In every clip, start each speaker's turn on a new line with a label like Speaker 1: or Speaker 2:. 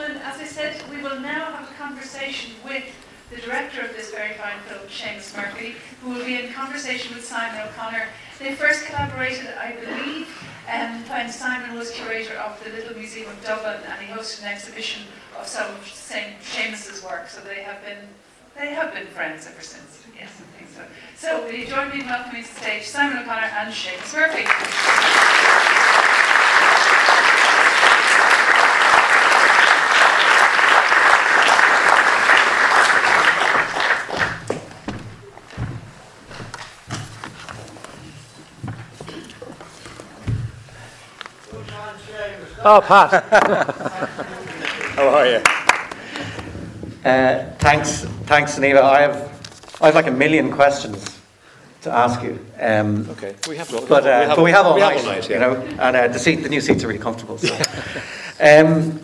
Speaker 1: gentlemen, as I said, we will now have a conversation with the director of this very fine film, Seamus Murphy, who will be in conversation with Simon O'Connor. They first collaborated, I believe, um, when Simon was curator of the Little Museum of Dublin, and he hosted an exhibition of some of Seamus's work. So they have been they have been friends ever since. Yes, I think so. So will you join me in welcoming to the stage Simon O'Connor and Seamus Murphy?
Speaker 2: Oh, Pat.
Speaker 3: How are you? Uh, thanks, thanks, Neva. I have, I have like a million questions to ask you. Um,
Speaker 4: okay,
Speaker 3: we have, but, uh, we have, but we have all we night, have all night yeah. you know. And uh, the seat, the new seats are really comfortable. So. um,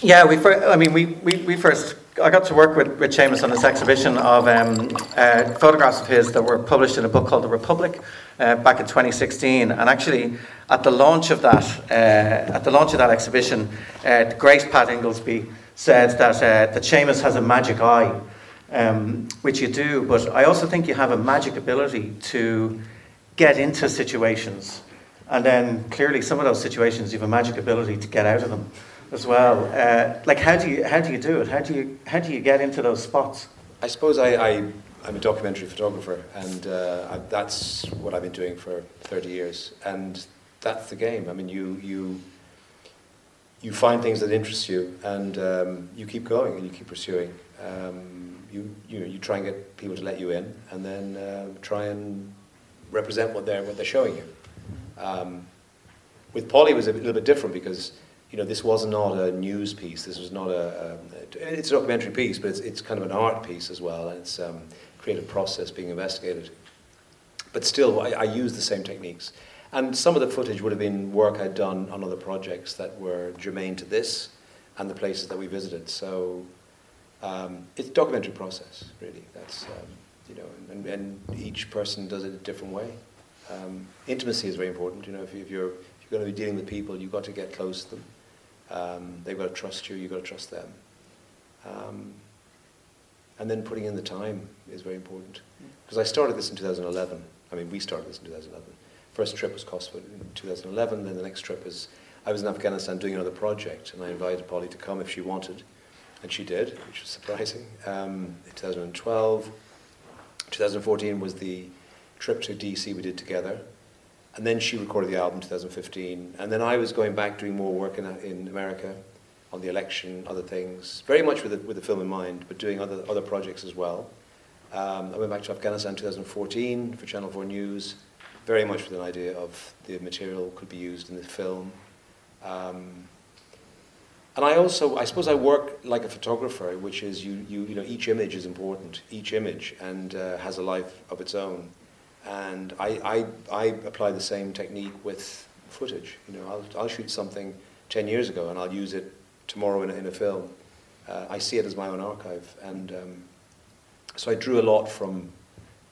Speaker 3: yeah, we. I mean, we, we, we first. I got to work with, with Seamus on this exhibition of um, uh, photographs of his that were published in a book called The Republic uh, back in 2016. And actually, at the launch of that, uh, at the launch of that exhibition, uh, Grace Pat Ingoldsby said that uh, that Seamus has a magic eye, um, which you do. But I also think you have a magic ability to get into situations, and then clearly some of those situations you have a magic ability to get out of them as well. Uh, like how do you how do you do it? How do you how do you get into those spots?
Speaker 4: I suppose I, I am a documentary photographer, and uh, I, that's what I've been doing for 30 years, and that's the game. I mean, you you you find things that interest you, and um, you keep going and you keep pursuing. Um, you you know you try and get people to let you in, and then uh, try and represent what they're what they're showing you. Um, with Polly, it was a little bit different because you know, this was not a news piece. This was not a, a it's a documentary piece, but it's, it's kind of an art piece as well, and it's um, creative process being investigated. But still, I, I use the same techniques. And some of the footage would have been work I'd done on other projects that were germane to this and the places that we visited. So um, it's a documentary process, really. That's, um, you know, and, and, each person does it a different way. Um, intimacy is very important. You know, if, you, if you're if you're going to be dealing with people, you've got to get close to them. Um, they've got to trust you, you've got to trust them. Um, and then putting in the time is very important. Because I started this in 2011. I mean, we started this in 2011. First trip was Kosovo in 2011, then the next trip is I was in Afghanistan doing another project, and I invited Polly to come if she wanted, and she did, which was surprising. Um, in 2012, 2014 was the trip to DC we did together, and then she recorded the album in 2015. And then I was going back doing more work in, in America on the election, other things, very much with the, with the film in mind, but doing other, other projects as well. Um, I went back to Afghanistan in 2014 for Channel 4 News, very much with an idea of the material could be used in the film. Um, and I also, I suppose I work like a photographer, which is you, you, you know, each image is important, each image, and uh, has a life of its own. And I, I, I apply the same technique with footage. You know, I'll, I'll shoot something 10 years ago and I'll use it tomorrow in a, in a film. Uh, I see it as my own archive. And um, so I drew a lot from,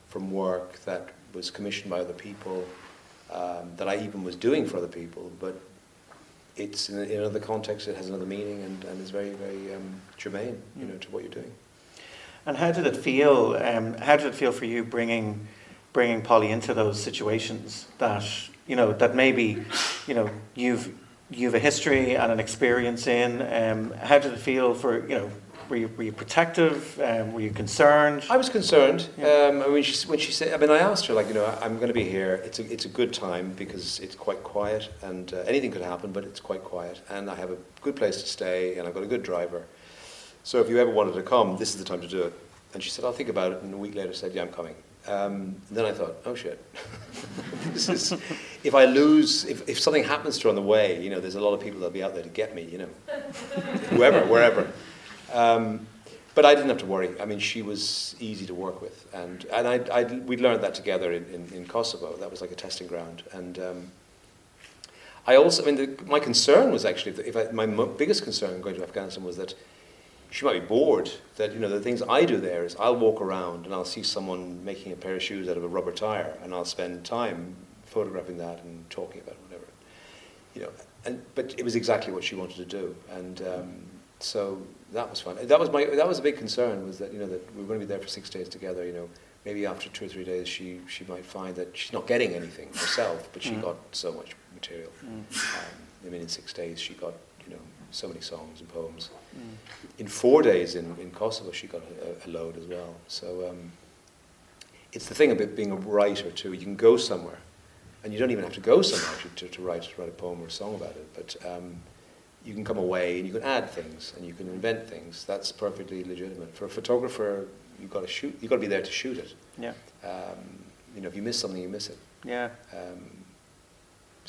Speaker 4: from work that was commissioned by other people, um, that I even was doing for other people, but it's in, in another context, it has another meaning and, and is very, very um, germane, you know, to what you're doing.
Speaker 3: And how did it feel? Um, how did it feel for you bringing bringing Polly into those situations that you know that maybe you know you've you've a history and an experience in. Um, how did it feel for you know? Were you, were you protective? Um, were you concerned?
Speaker 4: I was concerned. Yeah. Um, I mean, she, when she said, I mean, I asked her, like, you know, I'm going to be here. It's a, it's a good time because it's quite quiet and uh, anything could happen, but it's quite quiet. And I have a good place to stay and I've got a good driver. So if you ever wanted to come, this is the time to do it. And she said, I'll think about it. And a week later said, yeah, I'm coming. Um, then I thought, oh shit, this is, if I lose, if, if something happens to her on the way, you know, there's a lot of people that'll be out there to get me, you know, whoever, wherever. Um, but I didn't have to worry. I mean, she was easy to work with, and and I, I we learned that together in, in, in, Kosovo. That was like a testing ground, and um, I also, I mean, the, my concern was actually, if I, my biggest concern going to Afghanistan was that she might be bored that you know the things I do there is I'll walk around and I'll see someone making a pair of shoes out of a rubber tire and I'll spend time photographing that and talking about it, whatever you know and but it was exactly what she wanted to do and um, so that was fun. That was my that was a big concern was that you know that we were going to be there for six days together. You know, maybe after two or three days she she might find that she's not getting anything herself, but she mm. got so much material. Mm. Um, I mean, in six days she got so many songs and poems. Mm. In four days in, in Kosovo she got a, a load as well. So um, it's the thing about being a writer too. You can go somewhere, and you don't even have to go somewhere to, to, to write write a poem or a song about it, but um, you can come away and you can add things and you can invent things. That's perfectly legitimate. For a photographer, you've got to shoot. You've got to be there to shoot it.
Speaker 3: Yeah.
Speaker 4: Um, you know, if you miss something, you miss it.
Speaker 3: Yeah.
Speaker 4: Um,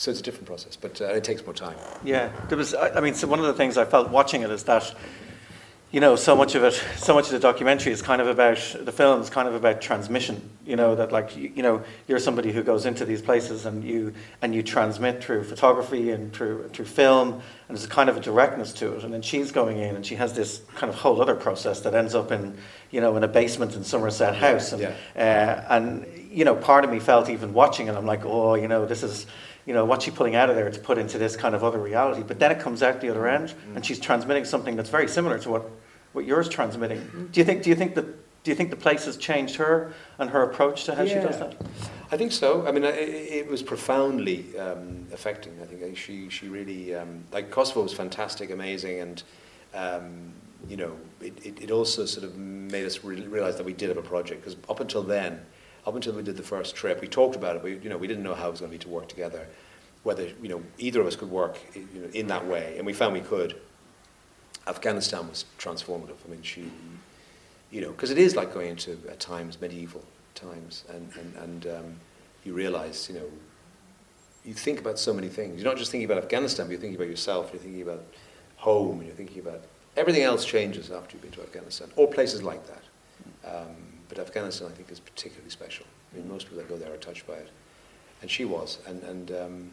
Speaker 4: so it's a different process, but uh, it takes more time.
Speaker 3: Yeah, there was. I, I mean, so one of the things I felt watching it is that you know, so much of it, so much of the documentary is kind of about the film is kind of about transmission. You know that like you, you, know you're somebody who goes into these places and you and you transmit through photography and through through film, and there's a kind of a directness to it. And then she's going in and she has this kind of whole other process that ends up in you know in a basement in Somerset House. And
Speaker 4: yeah.
Speaker 3: uh, and you know part of me felt even watching it, I'm like, oh, you know, this is you know, what's she pulling out of there to put into this kind of other reality? But then it comes out the other end, mm. and she's transmitting something that's very similar to what what yours transmitting. Do you think? Do you think that? Do you think the place has changed her and her approach to how yeah. she does that?
Speaker 4: I think so. I mean, it, it was profoundly um, affecting. I think she she really um, like Kosovo was fantastic, amazing, and um, you know, it, it, it, also sort of made us re- realize that we did have a project because up until then, up until we did the first trip, we talked about it. We you know we didn't know how it was going to be to work together, whether you know either of us could work you know, in that way, and we found we could. Afghanistan was transformative. I mean, she, you know, because it is like going into at times medieval times, and and and um, you realize, you know, you think about so many things. You're not just thinking about Afghanistan, but you're thinking about yourself. You're thinking about home, and you're thinking about everything else changes after you've been to Afghanistan, or places like that. Um, but Afghanistan, I think, is particularly special. I mean, most people that go there are touched by it, and she was, and and um,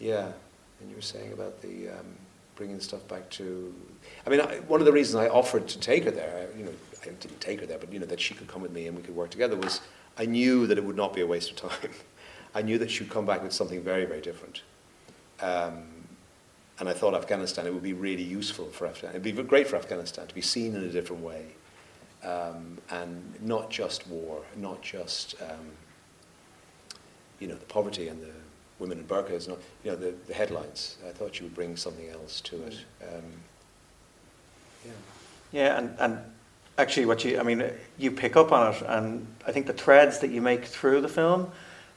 Speaker 4: yeah. And you were saying about the um, bringing stuff back to. I mean, I, one of the reasons I offered to take her there, you know, I didn't take her there, but you know, that she could come with me and we could work together was I knew that it would not be a waste of time. I knew that she'd come back with something very, very different. Um, and I thought Afghanistan, it would be really useful for Afghanistan. It'd be great for Afghanistan to be seen in a different way. Um, and not just war, not just, um, you know, the poverty and the women in burqas, not, you know, the, the headlines. I thought you would bring something else to it. Um,
Speaker 3: yeah. Yeah, and, and actually what you, I mean, you pick up on it, and I think the threads that you make through the film,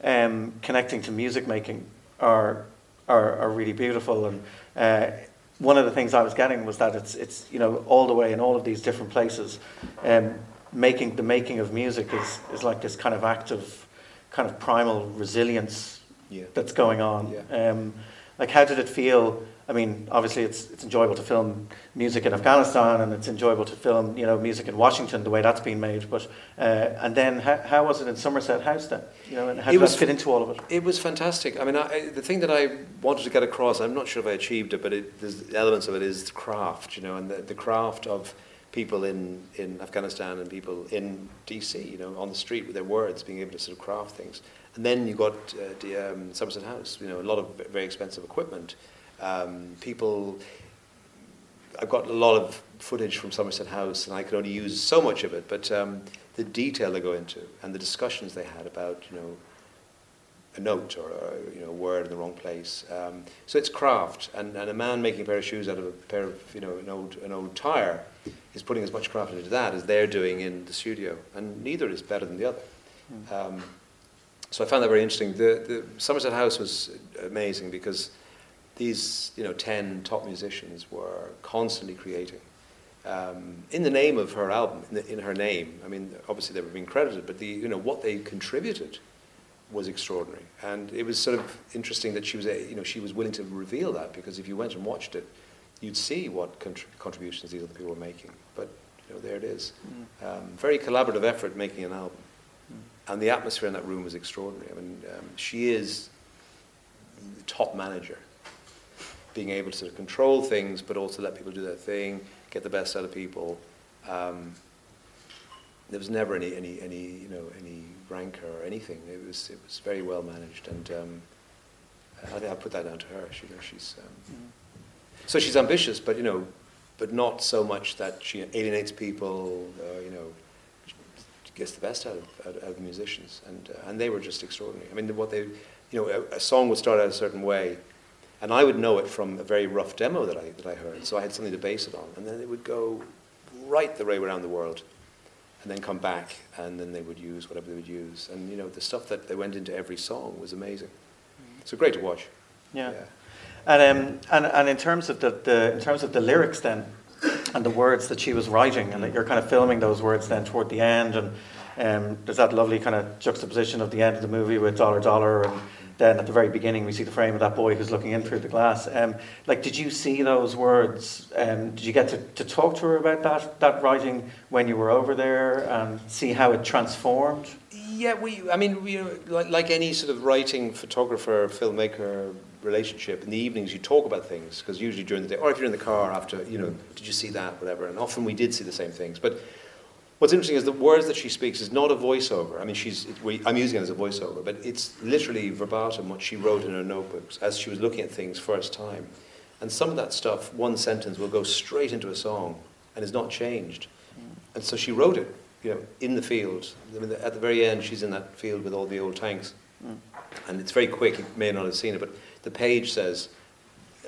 Speaker 3: um, connecting to music making, are, are, are really beautiful. And uh, one of the things I was getting was that it's, it's, you know, all the way in all of these different places, um, making, the making of music is, is like this kind of act of kind of primal resilience
Speaker 4: yeah.
Speaker 3: that's going on.
Speaker 4: Yeah.
Speaker 3: Um, like, how did it feel? I mean, obviously, it's it's enjoyable to film music in Afghanistan, and it's enjoyable to film, you know, music in Washington, the way that's been made. But uh, and then, how, how was it in Somerset House then? You know, and how it did was, that fit into all of it?
Speaker 4: It was fantastic. I mean, I, the thing that I wanted to get across, I'm not sure if I achieved it, but it, there's elements of it is craft, you know, and the, the craft of people in, in Afghanistan and people in DC, you know, on the street with their words, being able to sort of craft things. And then you got uh, the um, Somerset House, you know, a lot of very expensive equipment. Um, people, I've got a lot of footage from Somerset House, and I could only use so much of it. But um, the detail they go into and the discussions they had about, you know, a note or a, you know, a word in the wrong place. Um, so it's craft, and, and a man making a pair of shoes out of a pair of, you know, an old, an old tire is putting as much craft into that as they're doing in the studio, and neither is better than the other. Mm. Um, so I found that very interesting. The, the Somerset House was amazing because these, you know, 10 top musicians were constantly creating. Um, in the name of her album, in, the, in, her name, I mean, obviously they were being credited, but the, you know, what they contributed was extraordinary. And it was sort of interesting that she was, a, you know, she was willing to reveal that because if you went and watched it, you'd see what contributions these other people were making. But, you know, there it is. Mm. Um, very collaborative effort making an album and the atmosphere in that room was extraordinary. I mean, um, she is the top manager, being able to sort of control things, but also let people do their thing, get the best out of people. Um, there was never any, any, any, you know, any rancor or anything. It was, it was very well managed, and um, I think I put that down to her. She, you know, she's um, mm. so she's ambitious, but you know, but not so much that she alienates people, uh, you know, gets the best out of, out, out of musicians. And, uh, and they were just extraordinary. I mean, what they, you know, a, a, song would start out a certain way, and I would know it from a very rough demo that I, that I heard, so I had something to base it on. And then it would go right the way around the world, and then come back, and then they would use whatever they would use. And, you know, the stuff that they went into every song was amazing. So great to watch.
Speaker 3: Yeah. yeah. And, um, and, and in terms of the, the, in terms of the lyrics then, and the words that she was writing, and that you're kind of filming those words then toward the end, and um, there's that lovely kind of juxtaposition of the end of the movie with dollar dollar, and then at the very beginning we see the frame of that boy who's looking in through the glass. Um, like, did you see those words? Um, did you get to, to talk to her about that that writing when you were over there and see how it transformed?
Speaker 4: Yeah, we. I mean, we, like, like any sort of writing photographer, filmmaker relationship. In the evenings, you talk about things because usually during the day, or if you're in the car after, you know, did you see that, whatever. And often we did see the same things. But what's interesting is the words that she speaks is not a voiceover. I mean, she's. We, I'm using it as a voiceover, but it's literally verbatim what she wrote in her notebooks as she was looking at things first time. And some of that stuff, one sentence will go straight into a song and is not changed. And so she wrote it, you know, in the field. I mean, at the very end, she's in that field with all the old tanks. Mm. And it's very quick. You may not have seen it, but the page says,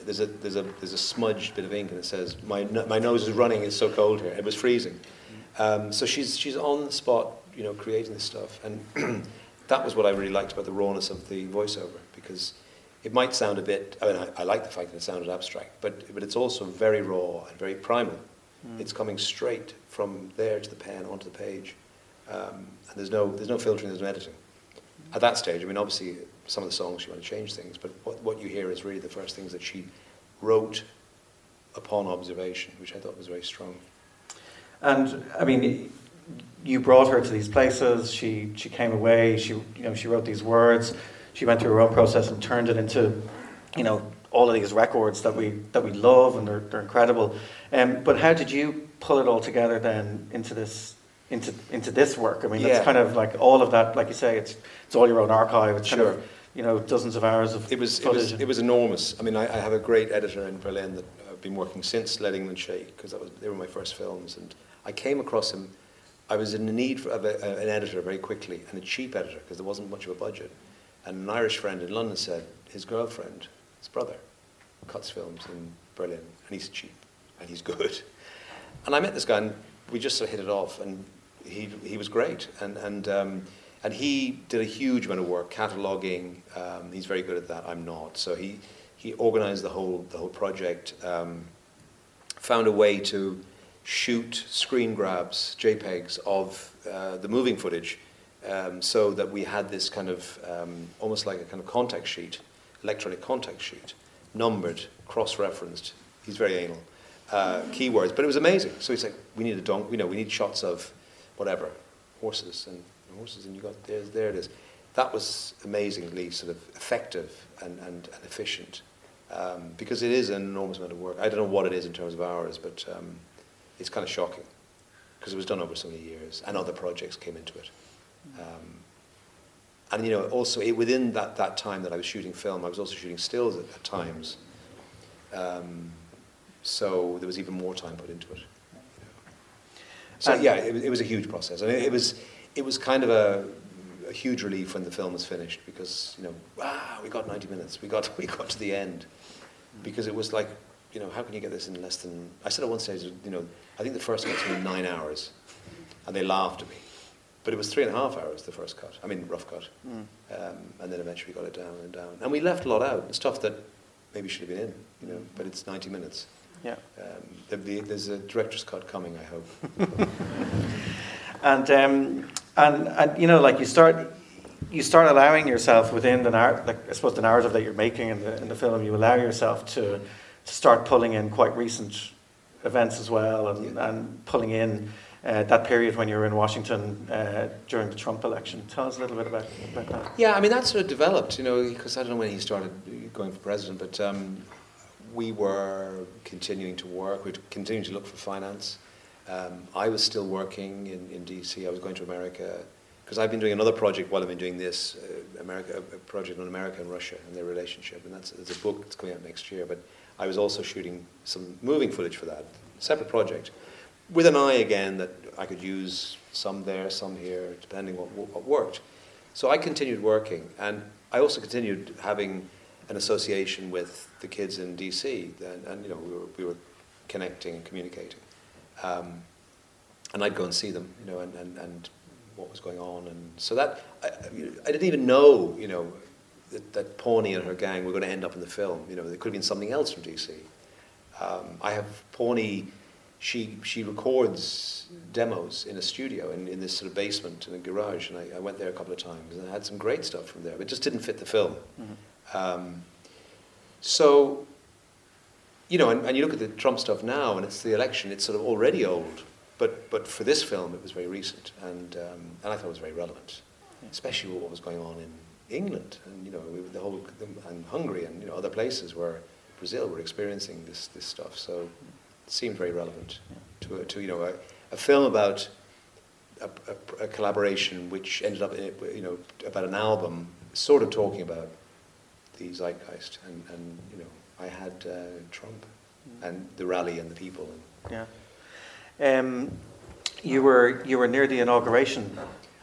Speaker 4: there's a, there's a, there's a smudged bit of ink and it says, my, my nose is running, it's so cold here. It was freezing. Um, so she's, she's on the spot, you know, creating this stuff. And that was what I really liked about the rawness of the voiceover because it might sound a bit, I mean, I, I like the fact that it sounded abstract, but, but it's also very raw and very primal. Mm. It's coming straight from there to the pen onto the page. Um, and there's no, there's no filtering, there's no editing. At that stage, I mean, obviously, some of the songs she wanted to change things, but what, what you hear is really the first things that she wrote upon observation, which I thought was very strong.
Speaker 3: And I mean, you brought her to these places. She she came away. She you know she wrote these words. She went through her own process and turned it into, you know, all of these records that we that we love and they're they're incredible. Um, but how did you pull it all together then into this into into this work? I mean, yeah. it's kind of like all of that, like you say, it's it's all your own archive. It's sure. Kind of, you know, dozens of hours of
Speaker 4: it was it was it was enormous. I mean, I, I, have a great editor in Berlin that I've been working since Let England Shake because they were my first films, and I came across him. I was in the need for a, an editor very quickly and a cheap editor because there wasn't much of a budget. And an Irish friend in London said his girlfriend, his brother, cuts films in Berlin, and he's cheap and he's good. And I met this guy, and we just sort of hit it off, and he he was great, and and. Um, and he did a huge amount of work cataloging. Um, he's very good at that. I'm not. So he he organized the whole the whole project. Um, found a way to shoot screen grabs, JPEGs of uh, the moving footage, um, so that we had this kind of um, almost like a kind of contact sheet, electronic contact sheet, numbered, cross-referenced. He's very anal. Uh, keywords, but it was amazing. So he's like, we need a donk, you know, we need shots of whatever, horses and horses, and you got there, there it is. That was amazingly sort of effective and, and, and efficient um, because it is an enormous amount of work. I don't know what it is in terms of hours, but um, it's kind of shocking because it was done over so many years and other projects came into it. Um, and you know, also it, within that, that time that I was shooting film, I was also shooting stills at, at times. Um, so there was even more time put into it. So yeah, it, it was a huge process. I mean, it was it was kind of a, a, huge relief when the film was finished because you know, wow, we got 90 minutes. We got we got to the end because it was like, you know, how can you get this in less than? I said at one stage, you know, I think the first cut took me nine hours, and they laughed at me. But it was three and a half hours, the first cut. I mean, rough cut. Mm. Um, and then eventually we got it down and down. And we left a lot out, stuff that maybe should have been in, you know, but it's 90 minutes.
Speaker 3: Yeah.
Speaker 4: Um, there's a director's cut coming, I hope.
Speaker 3: and um, and and you know, like you start you start allowing yourself within the narrative, like I suppose the narrative that you're making in the in the film, you allow yourself to to start pulling in quite recent events as well, and yeah. and pulling in. Uh, that period when you were in Washington uh, during the Trump election. Tell us a little bit about, about that.
Speaker 4: Yeah, I mean, that sort of developed, you know, because I don't know when he started going for president, but um, we were continuing to work, we were continuing to look for finance. Um, I was still working in, in DC, I was going to America because I've been doing another project while I've been doing this, uh, America, a project on America and Russia and their relationship, and that's there's a book that's coming out next year. But I was also shooting some moving footage for that, separate project, with an eye again that I could use some there, some here, depending what, what worked. So I continued working, and I also continued having an association with the kids in DC, and, and you know we were, we were connecting and communicating. Um, and I'd go and see them, you know, and, and, and what was going on, and so that I, I didn't even know, you know, that, that Pawnee and her gang were going to end up in the film. You know, there could have been something else from DC. Um, I have Pawnee. She she records demos in a studio in, in this sort of basement in a garage, and I, I went there a couple of times, and I had some great stuff from there. But it just didn't fit the film. Mm-hmm. Um, so, you know, and, and you look at the Trump stuff now, and it's the election. It's sort of already old but, but for this film, it was very recent, and, um, and I thought it was very relevant, especially what was going on in England and you know the whole and Hungary and you know other places where Brazil were experiencing this this stuff. So it seemed very relevant to, to you know a, a film about a, a, a, collaboration which ended up in, you know about an album sort of talking about the zeitgeist and, and you know I had uh, Trump mm. and the rally and the people. And,
Speaker 3: yeah. Um, you were you were near the inauguration.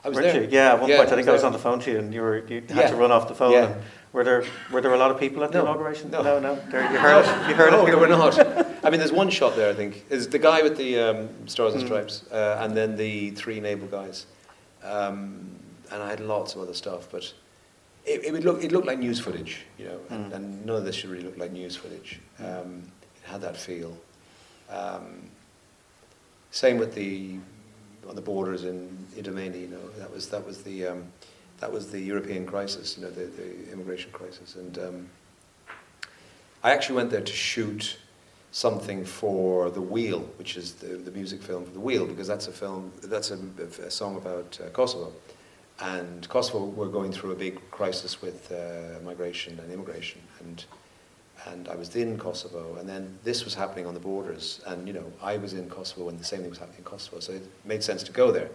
Speaker 4: I was weren't
Speaker 3: there.
Speaker 4: You?
Speaker 3: Yeah, at one
Speaker 4: yeah,
Speaker 3: point I think I was,
Speaker 4: I
Speaker 3: on the phone to you, and you were you had
Speaker 4: yeah.
Speaker 3: to run off the phone.
Speaker 4: Yeah.
Speaker 3: were there were there a lot of people at the
Speaker 4: no.
Speaker 3: inauguration?
Speaker 4: No,
Speaker 3: no, no. There, you heard it. You heard
Speaker 4: no,
Speaker 3: it.
Speaker 4: there were not. I mean, there's one shot there. I think is the guy with the um, stars and hmm. stripes, mm. uh, and then the three naval guys. Um, and I had lots of other stuff, but it, it would look it looked like news footage, you know, mm. and, hmm. and, none of this should really look like news footage. Um, it had that feel. Um, same with the on the borders in Idomeni, you know, that was that was the um, that was the European crisis, you know, the, the immigration crisis, and um, I actually went there to shoot something for The Wheel, which is the, the music film for The Wheel, because that's a film, that's a, a song about uh, Kosovo. And Kosovo were going through a big crisis with uh, migration and immigration. And and I was in Kosovo, and then this was happening on the borders, and you know I was in Kosovo when the same thing was happening in Kosovo, so it made sense to go there.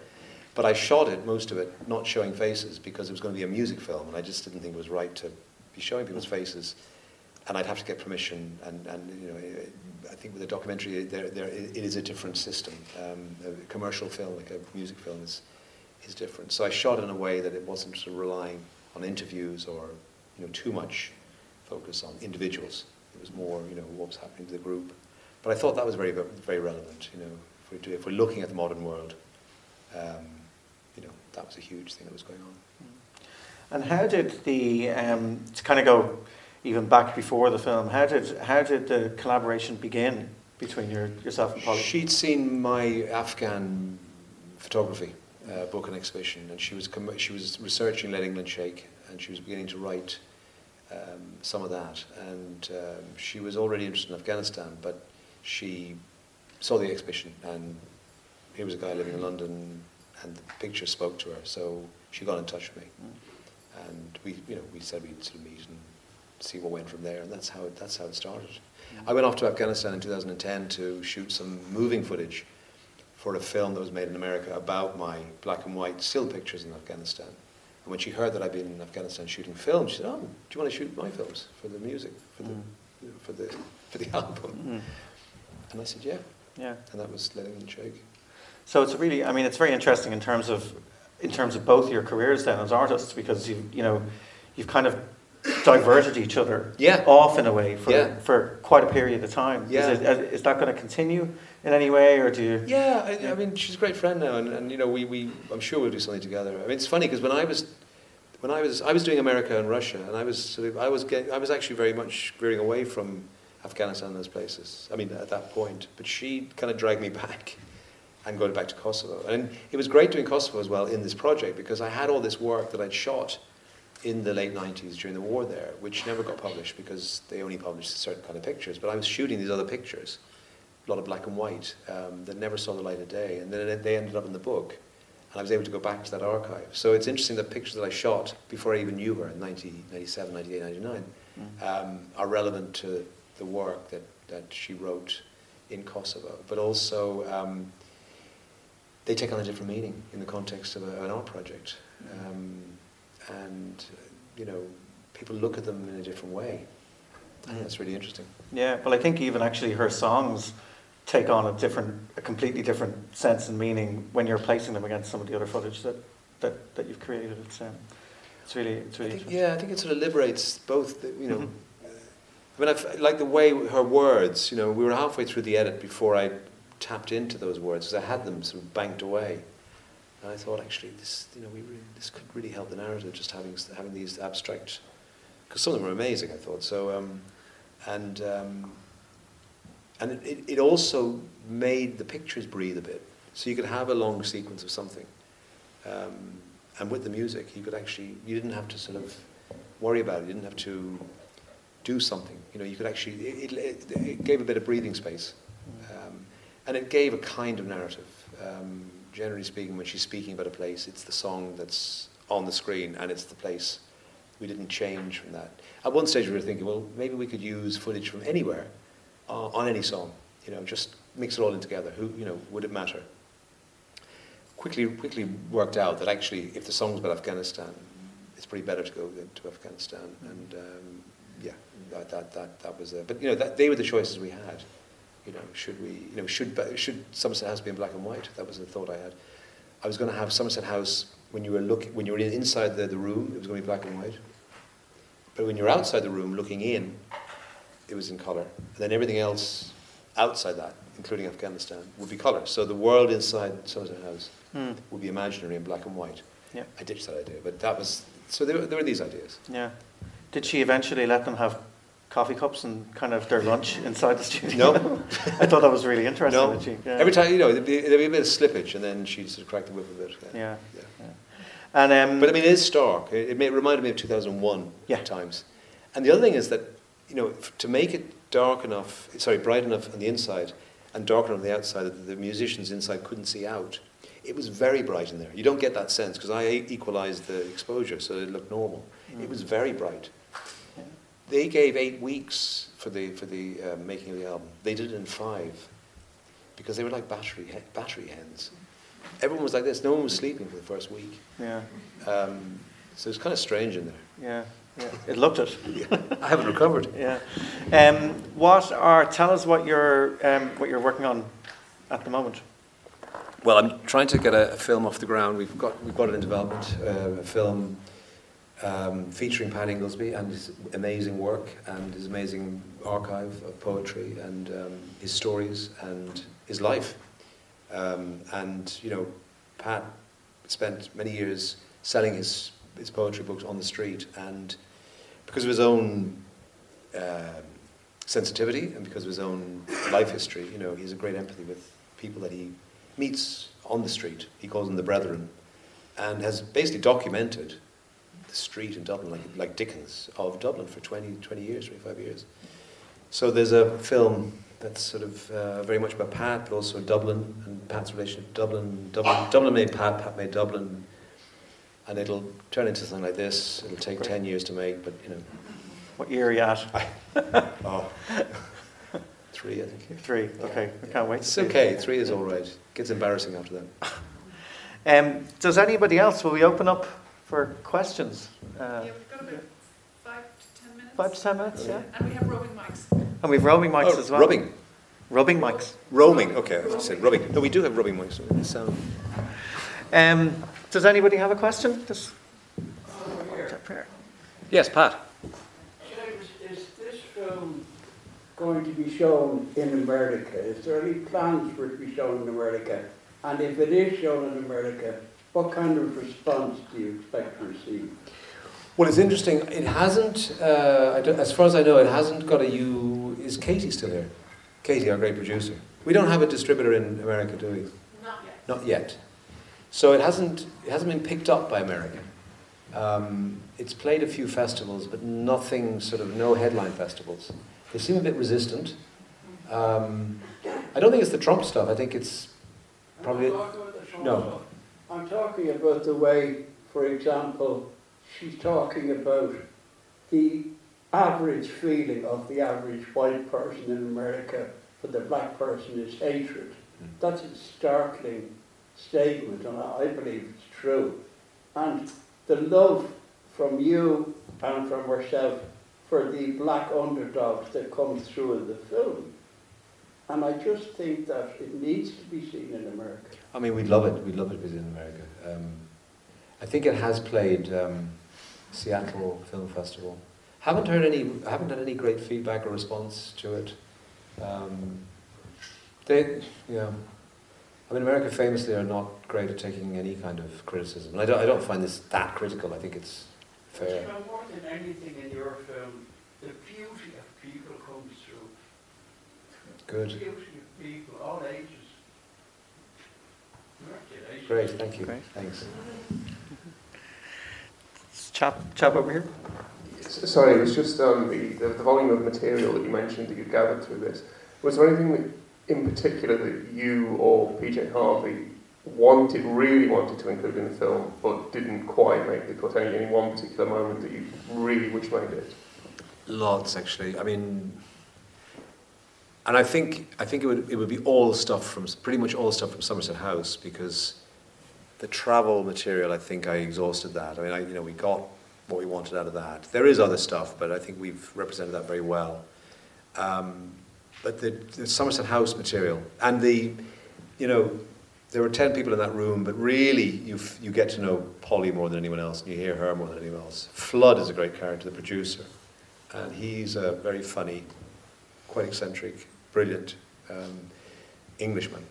Speaker 4: But I shot it, most of it, not showing faces because it was going to be a music film, and I just didn't think it was right to be showing people's faces, and I'd have to get permission, and, and you know I think with a documentary, there, there it is a different system. Um, a commercial film, like a music film, is is different. So I shot in a way that it wasn't sort of relying on interviews or you know too much focus on individuals. It was more, you know, what was happening to the group. But I thought that was very, very relevant. You know, if we're, if we're looking at the modern world, um, you know, that was a huge thing that was going on.
Speaker 3: And how did the um, to kind of go even back before the film? How did how did the collaboration begin between your, yourself and Polly?
Speaker 4: She'd seen my Afghan photography uh, book and exhibition, and she was com- she was researching Let England Shake, and she was beginning to write um, some of that. And um, she was already interested in Afghanistan, but she saw the exhibition, and here was a guy living in London, and the picture spoke to her. So she got in touch with me, mm. and we, you know, we said we'd sort of meet and see what went from there, and that's how it, that's how it started. Mm. I went off to Afghanistan in 2010 to shoot some moving footage for a film that was made in America about my black and white still pictures in Afghanistan. And when she heard that I'd been in Afghanistan shooting films, she said, "Oh, do you want to shoot my films for the music, for the, mm. you know, for the, for the album?" Mm. And I said, "Yeah."
Speaker 3: Yeah.
Speaker 4: And that was Let England Shake.
Speaker 3: So it's really, I mean, it's very interesting in terms of, in terms of both your careers then as artists, because you, you know, you've kind of diverted each other
Speaker 4: yeah.
Speaker 3: off in a way for,
Speaker 4: yeah.
Speaker 3: for quite a period of time.
Speaker 4: Yeah.
Speaker 3: Is, it, is that going to continue in any way, or do you?
Speaker 4: Yeah, I, I mean, she's a great friend now, and, and you know, we, we I'm sure we'll do something together. I mean, it's funny because when I was when I was I was doing America and Russia, and I was sort of, I was getting, I was actually very much veering away from Afghanistan and those places. I mean, at that point, but she kind of dragged me back and going back to Kosovo. And it was great doing Kosovo as well in this project because I had all this work that I'd shot in the late 90s during the war there, which never got published because they only published certain kind of pictures. But I was shooting these other pictures a lot of black and white um, that never saw the light of day, and then they ended up in the book. And I was able to go back to that archive. So it's interesting that pictures that I shot before I even knew her in 1997, 98, 99 mm. um, are relevant to the work that, that she wrote in Kosovo. But also, um, they take on a different meaning in the context of a, an art project. um, and you know, people look at them in a different way. And that's really interesting.
Speaker 3: Yeah, well, I think even actually her songs take on a different, a completely different sense and meaning when you're placing them against some of the other footage that, that, that you've created. It's, um, it's really, it's really
Speaker 4: I think, yeah, I think it sort of liberates both. The, you know,
Speaker 3: Mhm.
Speaker 4: I mean, I've, like the way her words. You know, we were halfway through the edit before I tapped into those words because I had them sort of banked away, and I thought actually this, you know, we really, this could really help the narrative just having having these abstract, because some of them are amazing. I thought so, um, and um, and it, it, also made the pictures breathe a bit, so you could have a long sequence of something. Um, and with the music, you could actually, you didn't have to sort of worry about it. You didn't have to do something. You know, you could actually, it, it, it gave a bit of breathing space. Um, and it gave a kind of narrative. Um, generally speaking, when she's speaking about a place, it's the song that's on the screen and it's the place. We didn't change from that. At one stage, we were thinking, well, maybe we could use footage from anywhere uh, on any song. You know, just mix it all in together. Who, you know, would it matter? quickly quickly worked out that actually, if the song's about Afghanistan, it's pretty better to go to Afghanistan. And um, yeah, that, that that that was. there. but you know, that, they were the choices we had. You know, should we? You know, should should Somerset House be in black and white? That was the thought I had. I was going to have Somerset House when you were looking when you were inside the, the room, it was going to be black and white. But when you're outside the room looking in, it was in colour. And then everything else outside that, including Afghanistan, would be colour. So the world inside Somerset House
Speaker 3: Hmm.
Speaker 4: would be imaginary in black and white.
Speaker 3: Yeah.
Speaker 4: I ditched that idea, but that was so. There were, there were these ideas.
Speaker 3: Yeah. Did she eventually let them have coffee cups and kind of their lunch inside the studio?
Speaker 4: No.
Speaker 3: I thought that was really interesting.
Speaker 4: No,
Speaker 3: she, yeah.
Speaker 4: every time you know there'd be, there'd be a bit of slippage, and then she'd sort of crack the whip a bit.
Speaker 3: Yeah.
Speaker 4: yeah.
Speaker 3: yeah. And um,
Speaker 4: But I mean, it is stark. It, it, may, it reminded me of 2001
Speaker 3: Yeah.
Speaker 4: at times. And the other thing is that you know to make it dark enough, sorry, bright enough on the inside, and dark enough on the outside that the musicians inside couldn't see out. It was very bright in there. You don't get that sense because I equalized the exposure so it looked normal. It was very bright.
Speaker 3: Yeah.
Speaker 4: They gave eight weeks for the for the uh, making of the album. They did it in five because they were like battery battery hens. Everyone was like this. No one was sleeping for the first week.
Speaker 3: yeah,
Speaker 4: Um, so it's kind of strange in there.
Speaker 3: yeah, yeah. It looked it.
Speaker 4: I haven't recovered.
Speaker 3: Yeah. Um, what are? Tell us what you're um, what you're working on at the moment.
Speaker 4: Well, I'm trying to get a, a film off the ground. We've got we've got it in development. Uh, a film um, featuring Pat Ingoldsby and his amazing work and his amazing archive of poetry and um, his stories and his life. Um, and you know, Pat spent many years selling his his poetry books on the street, and because of his own um sensitivity and because of his own life history, you know, he has a great empathy with people that he meets on the street. He calls them the brethren, and has basically documented the street in Dublin, like, like Dickens of Dublin for 20, 20 years, 25 years. So there's a film that's sort of uh, very much about Pat, but also Dublin and Pat's relationship Dublin. Dublin, Dublin made Pat, Pat made Dublin, and it'll turn into something like this. It'll take
Speaker 3: Great.
Speaker 4: 10 years to make, but you know,
Speaker 3: What year are you at?
Speaker 4: oh, three, I think.
Speaker 3: Three. Okay, I can't wait. to
Speaker 4: It's
Speaker 3: see
Speaker 4: okay, three is all right. Gets embarrassing after that.
Speaker 3: Um, does anybody else? Will we open up for questions? Uh,
Speaker 1: Yeah, we've got about five to ten minutes.
Speaker 3: five to ten minutes, yeah.
Speaker 1: And we have roving mics.
Speaker 3: And we've roaming mics
Speaker 4: Oh,
Speaker 3: as well.
Speaker 4: Rubbing.
Speaker 3: Rubbing mics.
Speaker 4: Roaming, okay, I said rubbing. No, we do have rubbing mics. It sound.
Speaker 3: Um, does anybody have a question? Just.
Speaker 4: Yes, Pat.
Speaker 2: James, is this film going to be shown in America? Is there any plans for it to be shown in America? And if it is shown in America, what kind of response do you expect to receive?
Speaker 4: Well, it's interesting. It hasn't, uh, I don't, as far as I know, it hasn't got a U. Is Katie still here? Katie, our great producer. We don't have a distributor in America, do we?
Speaker 1: Not yet.
Speaker 4: Not yet. So it hasn't, it hasn't been picked up by America. Um, it's played a few festivals, but nothing, sort of, no headline festivals. They seem a bit resistant. Um, I don't think it's the Trump stuff. I think it's probably.
Speaker 2: I'm talking about the Trump
Speaker 4: No.
Speaker 2: I'm talking about the way, for example, she's talking about the average feeling of the average white person in America for the black person is hatred. That's a startling statement, and I believe it's true. and the love from you and from herself for the black underdogs that come through in the film. And I just think that it needs to be seen in America.
Speaker 4: I mean, we'd love it. We'd love it if it was in America. Um, I think it has played um, Seattle Film Festival. Haven't heard any. Haven't had any great feedback or response to it. Um, they, yeah. I mean, America famously are not great at taking any kind of criticism. And I don't. I don't find this that critical. I think it's fair.
Speaker 2: You know, more than anything in your film, the beauty of people comes through.
Speaker 4: Good.
Speaker 2: Beauty of people, all ages. Congratulations.
Speaker 4: Great. Thank you.
Speaker 3: Great.
Speaker 4: Thanks.
Speaker 3: Chap, chap over here.
Speaker 5: Sorry, it was just um, the, the, the volume of material that you mentioned that you gathered through this. Was there anything that, in particular that you or PJ Harvey wanted, really wanted to include in the film, but didn't quite make the cut? Any, any one particular moment that you really wish made it?
Speaker 4: Lots, actually. I mean, and I think I think it would it would be all stuff from pretty much all stuff from Somerset House because the travel material. I think I exhausted that. I mean, I, you know, we got what we wanted out of that. There is other stuff, but I think we've represented that very well. Um, but the, the Somerset House material and the, you know, there were ten people in that room, but really you you get to know Polly more than anyone else, and you hear her more than anyone else. Flood is a great character, the producer and he's a very funny, quite eccentric, brilliant um, Englishman.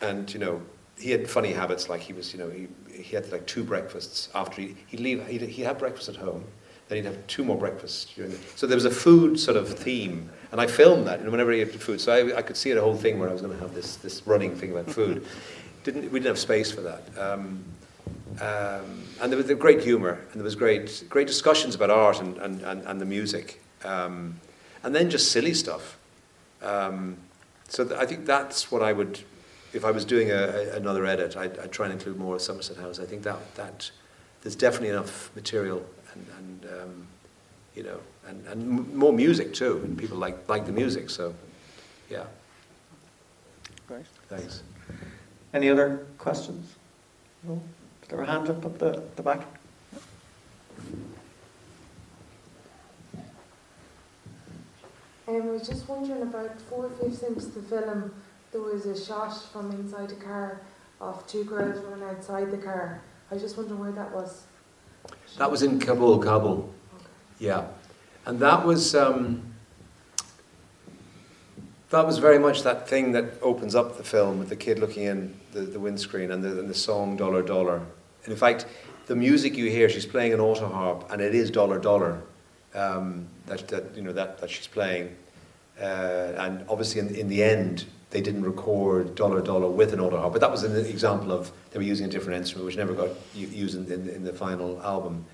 Speaker 4: And you know, he had funny habits. Like he was, you know, he, he had like two breakfasts after he he'd leave. He'd, he'd have breakfast at home, then he'd have two more breakfasts during the. So there was a food sort of theme, and I filmed that. You know, whenever he ate food, so I, I could see the whole thing where I was going to have this this running thing about food. Didn't we didn't have space for that. Um, um, and there was great humour, and there was great, great discussions about art and, and, and, and the music, um, and then just silly stuff. Um, so th- I think that's what I would, if I was doing a, a, another edit, I'd, I'd try and include more of Somerset House. I think that, that there's definitely enough material and, and um, you know, and, and m- more music too, and people like, like the music, so yeah,
Speaker 3: Great.
Speaker 4: thanks.
Speaker 3: Any other questions? No? Is there a hand up at the, the back?
Speaker 6: Um, I was just wondering about four or fifths into the film, there was a shot from inside the car of two girls running outside the car. I was just wondering where that was.
Speaker 4: That was in Kabul, Kabul. Yeah, and that was um, that was very much that thing that opens up the film with the kid looking in the, the windscreen and the, and the song Dollar Dollar. And in fact, the music you hear, she's playing an auto harp, and it is Dollar Dollar um, that, that you know that, that she's playing. Uh, and obviously, in, in the end, they didn't record Dollar Dollar with an auto harp, but that was an example of they were using a different instrument, which never got used in, in, in the final album.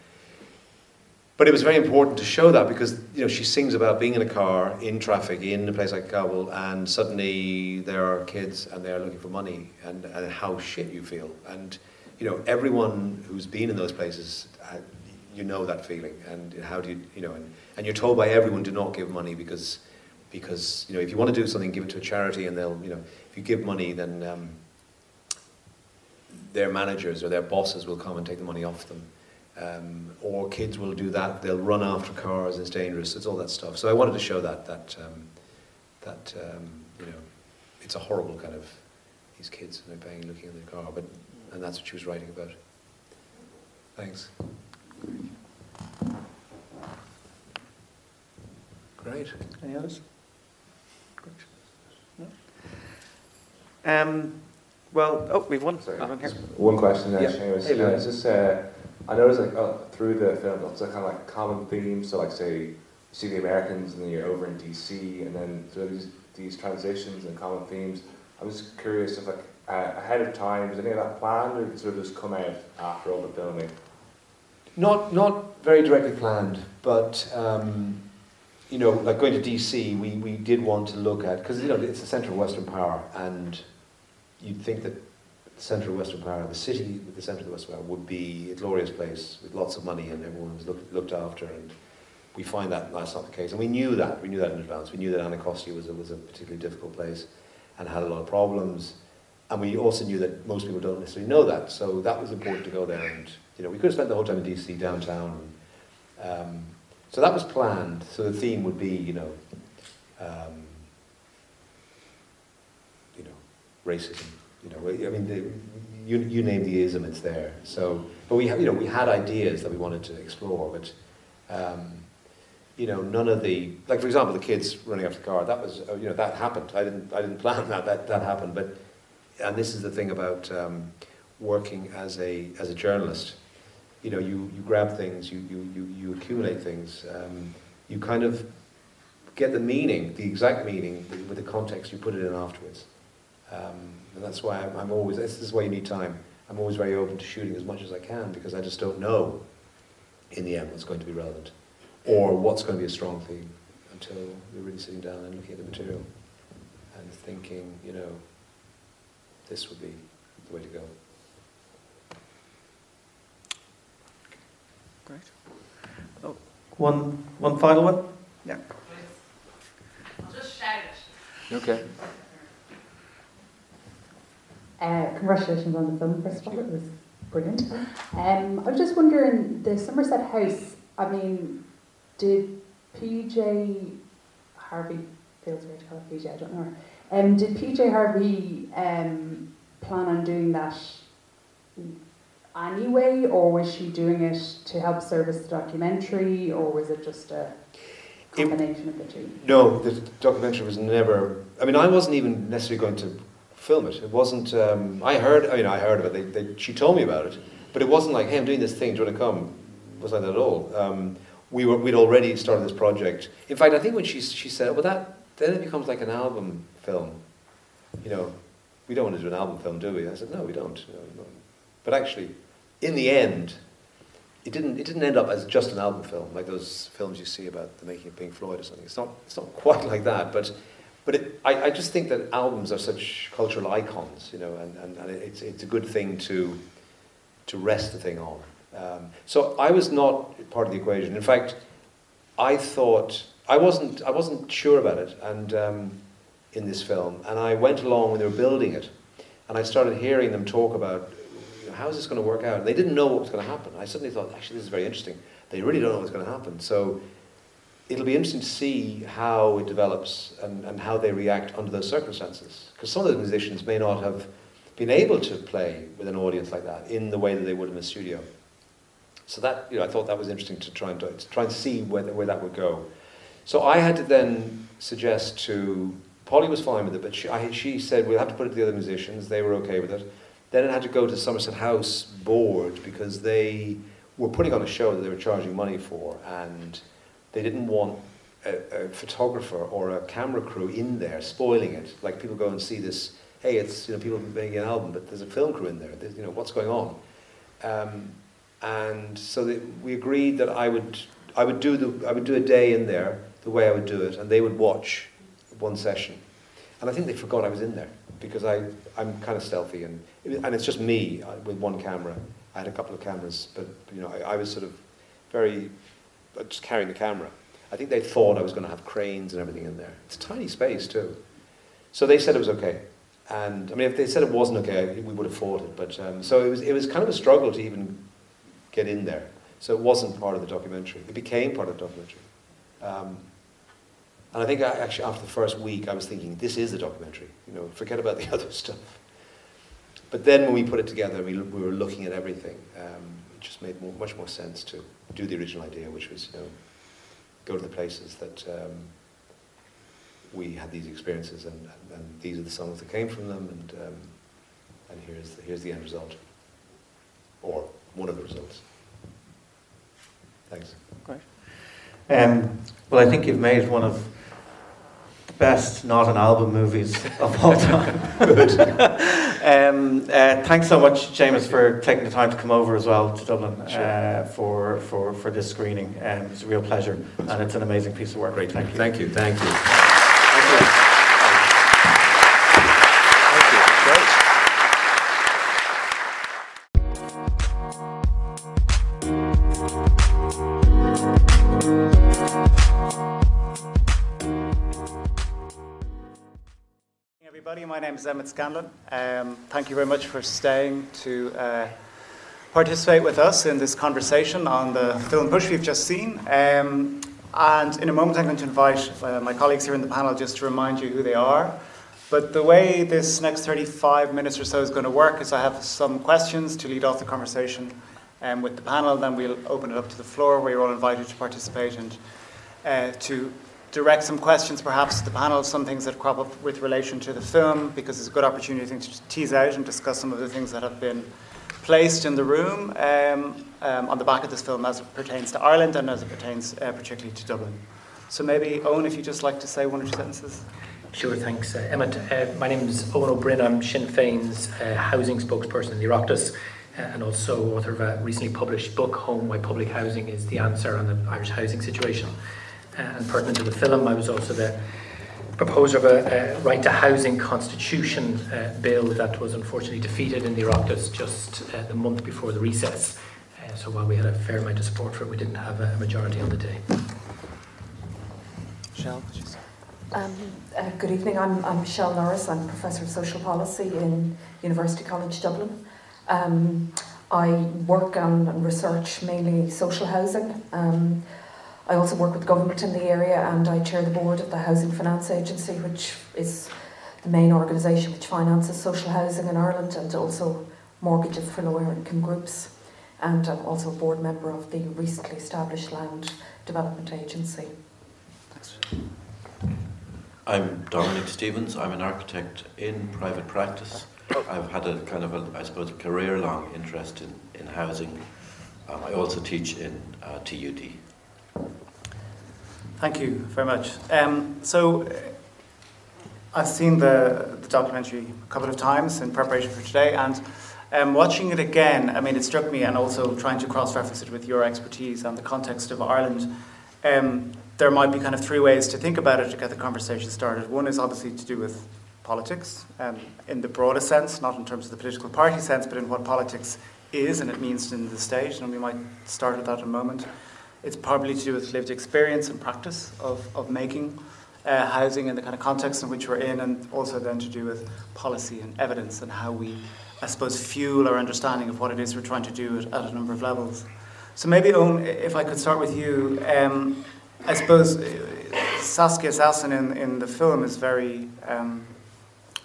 Speaker 4: But it was very important to show that because you know she sings about being in a car in traffic in a place like Kabul, and suddenly there are kids and they are looking for money, and, and how shit you feel. And you know everyone who's been in those places, uh, you know that feeling. And how do you you know? And, and you're told by everyone do not give money because because you know if you want to do something, give it to a charity, and they'll you know if you give money, then um, their managers or their bosses will come and take the money off them. Um, or kids will do that. They'll run after cars. It's dangerous. It's all that stuff. So I wanted to show that that um, that um, you know, it's a horrible kind of these kids and they're banging, looking in the car. But and that's what she was writing about. Thanks. Great.
Speaker 3: Any others? No? Um, well, oh, we've one.
Speaker 5: Sorry,
Speaker 3: one here.
Speaker 5: one question there,
Speaker 4: Yeah.
Speaker 5: Seamus.
Speaker 4: Hey, Lou.
Speaker 5: uh, is this, uh, I noticed like uh, through the film, lots of kind of like common themes. So like say, you see the Americans, and then you're over in DC, and then through these these transitions and common themes. I'm just curious if like uh, ahead of time, was any of that planned, or did sort of just come out after all the filming?
Speaker 4: Not not very directly planned, but um, you know, like going to DC, we, we did want to look at because you know it's the centre of Western power, and you'd think that the centre of Western power, the city the centre of the Western power, would be a glorious place with lots of money and everyone was looked, looked after, and we find that that's not the case, and we knew that we knew that in advance. We knew that Anacostia was a, was a particularly difficult place, and had a lot of problems, and we also knew that most people don't necessarily know that, so that was important to go there and You know, we could have spent the whole time in DC downtown. Um, so that was planned. So the theme would be, you know, um, you know, racism. You know, I mean, the, you, you name the ism, it's there. So, but we have, you know, we had ideas that we wanted to explore, but, um, you know, none of the, like for example, the kids running after the car. That was, uh, you know, that happened. I didn't, I didn't plan that. That that happened. But, and this is the thing about um, working as a as a journalist. You know, you, you grab things, you you you, you accumulate things. Um, you kind of get the meaning, the exact meaning, with the context you put it in afterwards. Um, and that's why I'm, I'm always, this is why you need time. I'm always very open to shooting as much as I can because I just don't know in the end what's going to be relevant or what's going to be a strong theme until we're really sitting down and looking at the material and thinking, you know, this would be the way to go.
Speaker 3: Great. Oh, one, one final one? Yeah.
Speaker 1: I'll just shout it.
Speaker 4: Okay.
Speaker 7: Uh, congratulations on the film, first of all, it was brilliant. Um, I was just wondering, the Somerset House, I mean, did PJ Harvey, feels weird to call it PJ, I don't know um, did PJ Harvey um, plan on doing that anyway, or was she doing it to help service the documentary, or was it just a combination of the two?
Speaker 4: No, the documentary was never. I mean, I wasn't even necessarily going to film it. It wasn't. Um, I heard. I mean, I heard of it. They, they, she told me about it, but it wasn't like, "Hey, I'm doing this thing. Do you want to come?" It wasn't like that at all. Um, we were. We'd already started this project. In fact, I think when she she said, "Well, that then it becomes like an album film," you know, we don't want to do an album film, do we? I said, "No, we don't." But actually, in the end, it didn't, it didn't end up as just an album film, like those films you see about the making of Pink Floyd or something. It's not, it's not quite like that, but, but it, I, I just think that albums are such cultural icons, you know, and, and, and it's, it's a good thing to, to rest the thing on. Um, so I was not part of the equation. In fact, I thought, I wasn't, I wasn't sure about it and, um, in this film, and I went along when they were building it, and I started hearing them talk about how is this going to work out? They didn't know what was going to happen. I suddenly thought, actually, this is very interesting. They really don't know what's going to happen. So it'll be interesting to see how it develops and, and how they react under those circumstances. Because some of the musicians may not have been able to play with an audience like that in the way that they would in a studio. So that, you know, I thought that was interesting to try and, to try and see where, where that would go. So I had to then suggest to, Polly was fine with it, but she, I, she said, we'll have to put it to the other musicians. They were okay with it. Then it had to go to Somerset House board because they were putting on a show that they were charging money for, and they didn't want a, a, photographer or a camera crew in there spoiling it. Like people go and see this, hey, it's you know people making an album, but there's a film crew in there. There's, you know what's going on, um, and so they, we agreed that I would I would do the I would do a day in there the way I would do it, and they would watch one session, and I think they forgot I was in there because I, I'm kind of stealthy and, and it's just me uh, with one camera. I had a couple of cameras, but you know, I, I was sort of very, just carrying the camera. I think they thought I was going to have cranes and everything in there. It's a tiny space too. So they said it was okay. And I mean, if they said it wasn't okay, we would have fought it. But um, so it was, it was kind of a struggle to even get in there. So it wasn't part of the documentary. It became part of the documentary. Um, and I think I, actually after the first week, I was thinking, this is the documentary. You know, forget about the other stuff. But then when we put it together, we, we were looking at everything. Um, it just made more, much more sense to do the original idea, which was, you know, go to the places that um, we had these experiences, and, and, and, these are the songs that came from them, and um, and here's the, here's the end result, or one of the results. Thanks.
Speaker 3: Great. Um, well, I think you've made one of best not an album movies of all time. um, uh, thanks so much, Seamus, for taking the time to come over as well to Dublin uh, for, for, for this screening. Um, it's a real pleasure, and it's an amazing piece of work.
Speaker 4: Great,
Speaker 3: thank you.
Speaker 4: Thank you. Thank you.
Speaker 8: Everybody. My name is Emmett Scanlon. Um, thank you very much for staying to uh, participate with us in this conversation on the film Push we've just seen. Um, and in a moment, I'm going to invite uh, my colleagues here in the panel just to remind you who they are. But the way this next 35 minutes or so is going to work is I have some questions to lead off the conversation um, with the panel, then we'll open it up to the floor where you're all invited to participate and uh, to direct some questions perhaps to the panel, some things that crop up with relation to the film, because it's a good opportunity to tease out and discuss some of the things that have been placed in the room um, um, on the back of this film as it pertains to Ireland and as it pertains uh, particularly to Dublin. So maybe, Eoin, if you'd just like to say one or two sentences.
Speaker 9: Sure, thanks, uh, Emmett. Uh, my name is Eoin Ó Broin. I'm Sinn Féin's uh, housing spokesperson in the Oireachtas uh, and also author of a recently published book, Home Why Public Housing is the Answer on the Irish Housing Situation. Uh, and pertinent to the film, I was also the proposer of a, a right to housing constitution uh, bill that was unfortunately defeated in the Oireachtas just the month before the recess. so while we had a fair amount of support for it, we didn't have a majority on the day.
Speaker 8: Michelle,
Speaker 10: um, uh, good evening. I'm, I'm Michelle Norris. I'm Professor of Social Policy in University College Dublin. Um, I work on and research mainly social housing. Um, I also work with government in the area and I chair the board of the Housing Finance Agency, which is the main organisation which finances social housing in Ireland and also mortgages for lower income groups. And I'm also a board member of the recently established Land Development Agency.
Speaker 11: I'm Dominic Stevens. I'm an architect in private practice. I've had a kind of, a, I suppose, career long interest in, in housing. Um, I also teach in uh, TUD.
Speaker 8: Thank you very much. Um, so, I've seen the, the documentary a couple of times in preparation for today, and um, watching it again, I mean, it struck me, and also trying to cross reference it with your expertise and the context of Ireland. Um, there might be kind of three ways to think about it to get the conversation started. One is obviously to do with politics, um, in the broader sense, not in terms of the political party sense, but in what politics is and it means in the state, and we might start with that in a moment. It's probably to do with lived experience and practice of, of making uh, housing in the kind of context in which we're in, and also then to do with policy and evidence and how we, I suppose, fuel our understanding of what it is we're trying to do at, at a number of levels. So maybe, Eoin, if I could start with you. Um, I suppose uh, Saskia Sassen in, in the film is very um,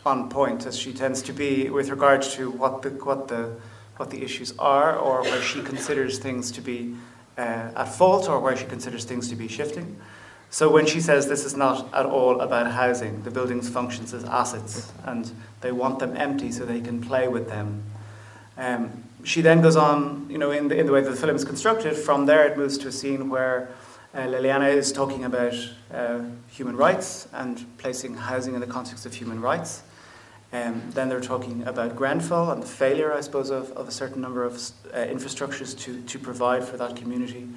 Speaker 8: on point, as she tends to be with regard to what the, what the, what the issues are, or where she considers things to be uh, at fault, or where she considers things to be shifting. So when she says this is not at all about housing, the buildings functions as assets, and they want them empty so they can play with them. Um, she then goes on, you know, in the, in the way that the film is constructed. From there, it moves to a scene where uh, Leilani is talking about uh, human rights and placing housing in the context of human rights. Um, then they're talking about Grenfell and the failure, I suppose, of, of a certain number of uh, infrastructures to, to provide for that community.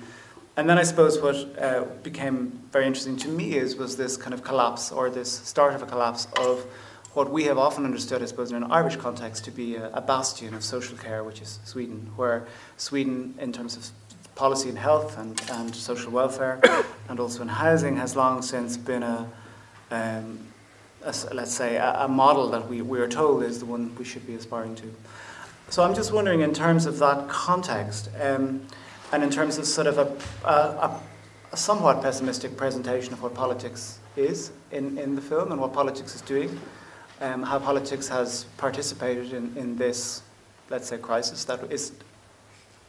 Speaker 8: And then I suppose what uh, became very interesting to me is was this kind of collapse or this start of a collapse of what we have often understood, I suppose, in an Irish context to be a, a bastion of social care, which is Sweden, where Sweden, in terms of policy in health and, and social welfare, and also in housing, has long since been a, um, let's say, a, a, model that we, we are told is the one we should be aspiring to. So I'm just wondering, in terms of that context, um, and in terms of sort of a, a, a, somewhat pessimistic presentation of what politics is in, in the film and what politics is doing, um, how politics has participated in, in this, let's say, crisis that is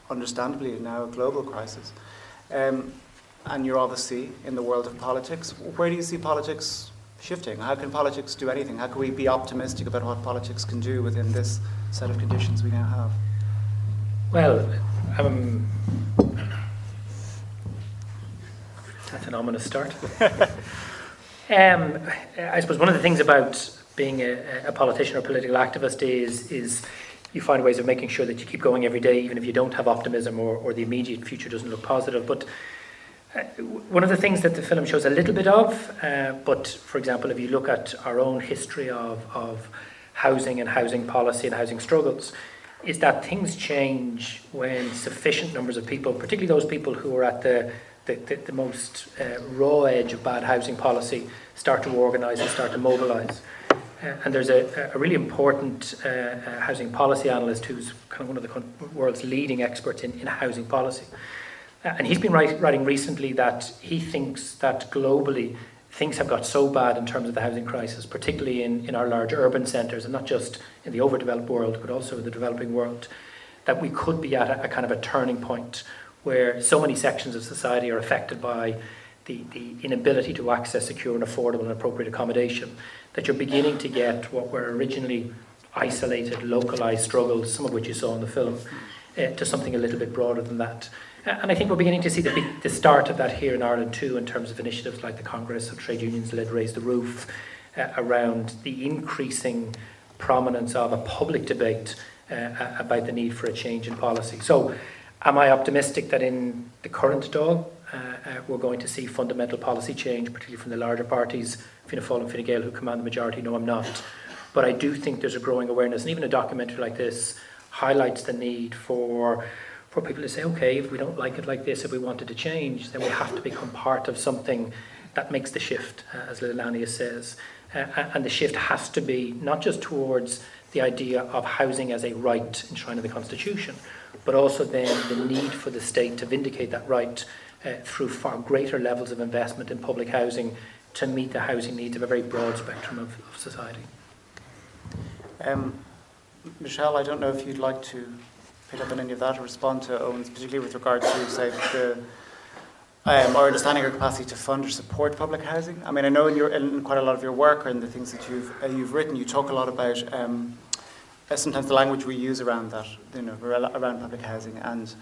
Speaker 8: understandably now a global crisis. Um, and you're obviously in the world of politics. Where do you see politics shifting? How can politics do anything? How can we be optimistic about what politics can do within this set of conditions we now have?
Speaker 9: Well, um, that's an ominous start. um, I suppose one of the things about being a, a politician or political activist is is you find ways of making sure that you keep going every day, even if you don't have optimism or, or the immediate future doesn't look positive. But one of the things that the film shows a little bit of, uh, but for example, if you look at our own history of, of housing and housing policy and housing struggles, is that things change when sufficient numbers of people, particularly those people who are at the the, the, the most uh, raw edge of bad housing policy, start to organise and start to mobilise. Uh, and there's a, a really important uh, uh, housing policy analyst who's kind of one of the world's leading experts in, in housing policy. And he's been write, writing recently that he thinks that globally things have got so bad in terms of the housing crisis, particularly in, in our large urban centres, and not just in the overdeveloped world, but also in the developing world, that we could be at a, a kind of a turning point where so many sections of society are affected by the, the inability to access secure and affordable and appropriate accommodation, that you're beginning to get what were originally isolated, localized struggles, some of which you saw in the film, uh, to something a little bit broader than that. And I think we're beginning to see the, the start of that here in Ireland too, in terms of initiatives like the Congress of Trade Unions led Raise the Roof, uh, around the increasing prominence of a public debate uh, about the need for a change in policy. So, am I optimistic that in the current Dáil uh, uh, we're going to see fundamental policy change, particularly from the larger parties, Fianna Fáil and Fine Gael, who command the majority? No, I'm not. But I do think there's a growing awareness, and even a documentary like this highlights the need for for people to say, okay, if we don't like it like this, if we wanted to change, then we have to become part of something that makes the shift, uh, as Leilani says. Uh, and the shift has to be not just towards the idea of housing as a right enshrined in the Constitution, but also then the need for the state to vindicate that right uh, through far greater levels of investment in public housing to meet the housing needs of a very broad spectrum of, of society.
Speaker 8: Um, Michelle, I don't know if you'd like to pick up on any of that or respond to Eoin's, particularly with regard to, say, the um, our understanding or capacity to fund or support public housing. I mean, I know in, your, in quite a lot of your work and the things that you've uh, you've written, you talk a lot about um, uh, sometimes the language we use around that, you know, around public housing and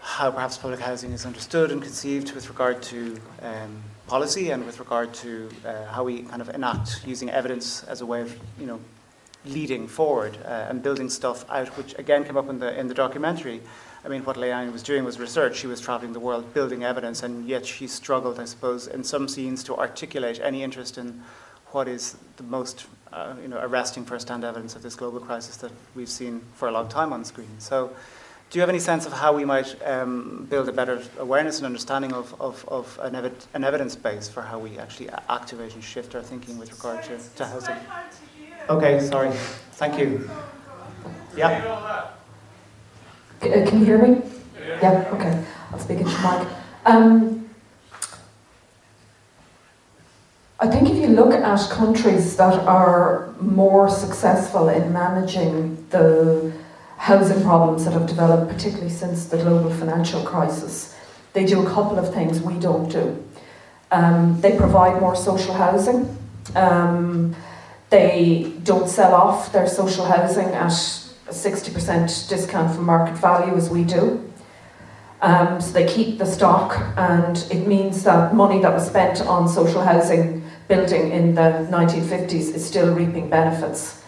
Speaker 8: how perhaps public housing is understood and conceived with regard to um, policy and with regard to uh, how we kind of enact using evidence as a way of, you know, leading forward uh, and building stuff out, which again came up in the in the documentary. I mean, what Leilani was doing was research. She was traveling the world building evidence, and yet she struggled, I suppose, in some scenes to articulate any interest in what is the most, uh, you know, arresting first-hand evidence of this global crisis that we've seen for a long time on screen. So, do you have any sense of how we might um, build a better awareness and understanding of, of, of an, ev- an, evidence base for how we actually activate and shift our thinking with regard to, to housing? Okay, sorry. Thank you. Yeah.
Speaker 10: Uh, can you hear me? Yeah, okay. I'll speak into mic. Um, I think if you look at countries that are more successful in managing the housing problems that have developed, particularly since the global financial crisis, they do a couple of things we don't do. Um, they provide more social housing. Um, they don't sell off their social housing at a 60% discount from market value as we do. Um, so they keep the stock, and it means that money that was spent on social housing building in the 1950s is still reaping benefits.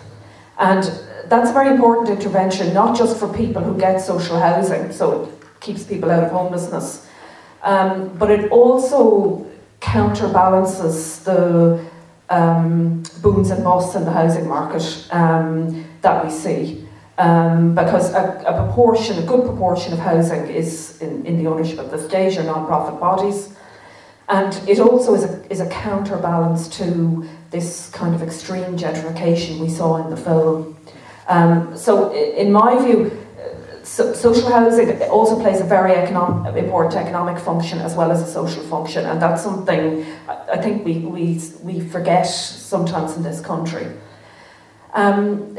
Speaker 10: And that's a very important intervention, not just for people who get social housing, so it keeps people out of homelessness, um, but it also counterbalances the um, booms and busts in the housing market um, that we see. Um, because a, a, proportion, a good proportion of housing is in, in the ownership of the state or non-profit bodies. And it also is a, is a counterbalance to this kind of extreme gentrification we saw in the film. Um, so, in my view, so, social housing also plays a very economic, important economic function as well as a social function, and that's something I think we, we, we forget sometimes in this country. Um,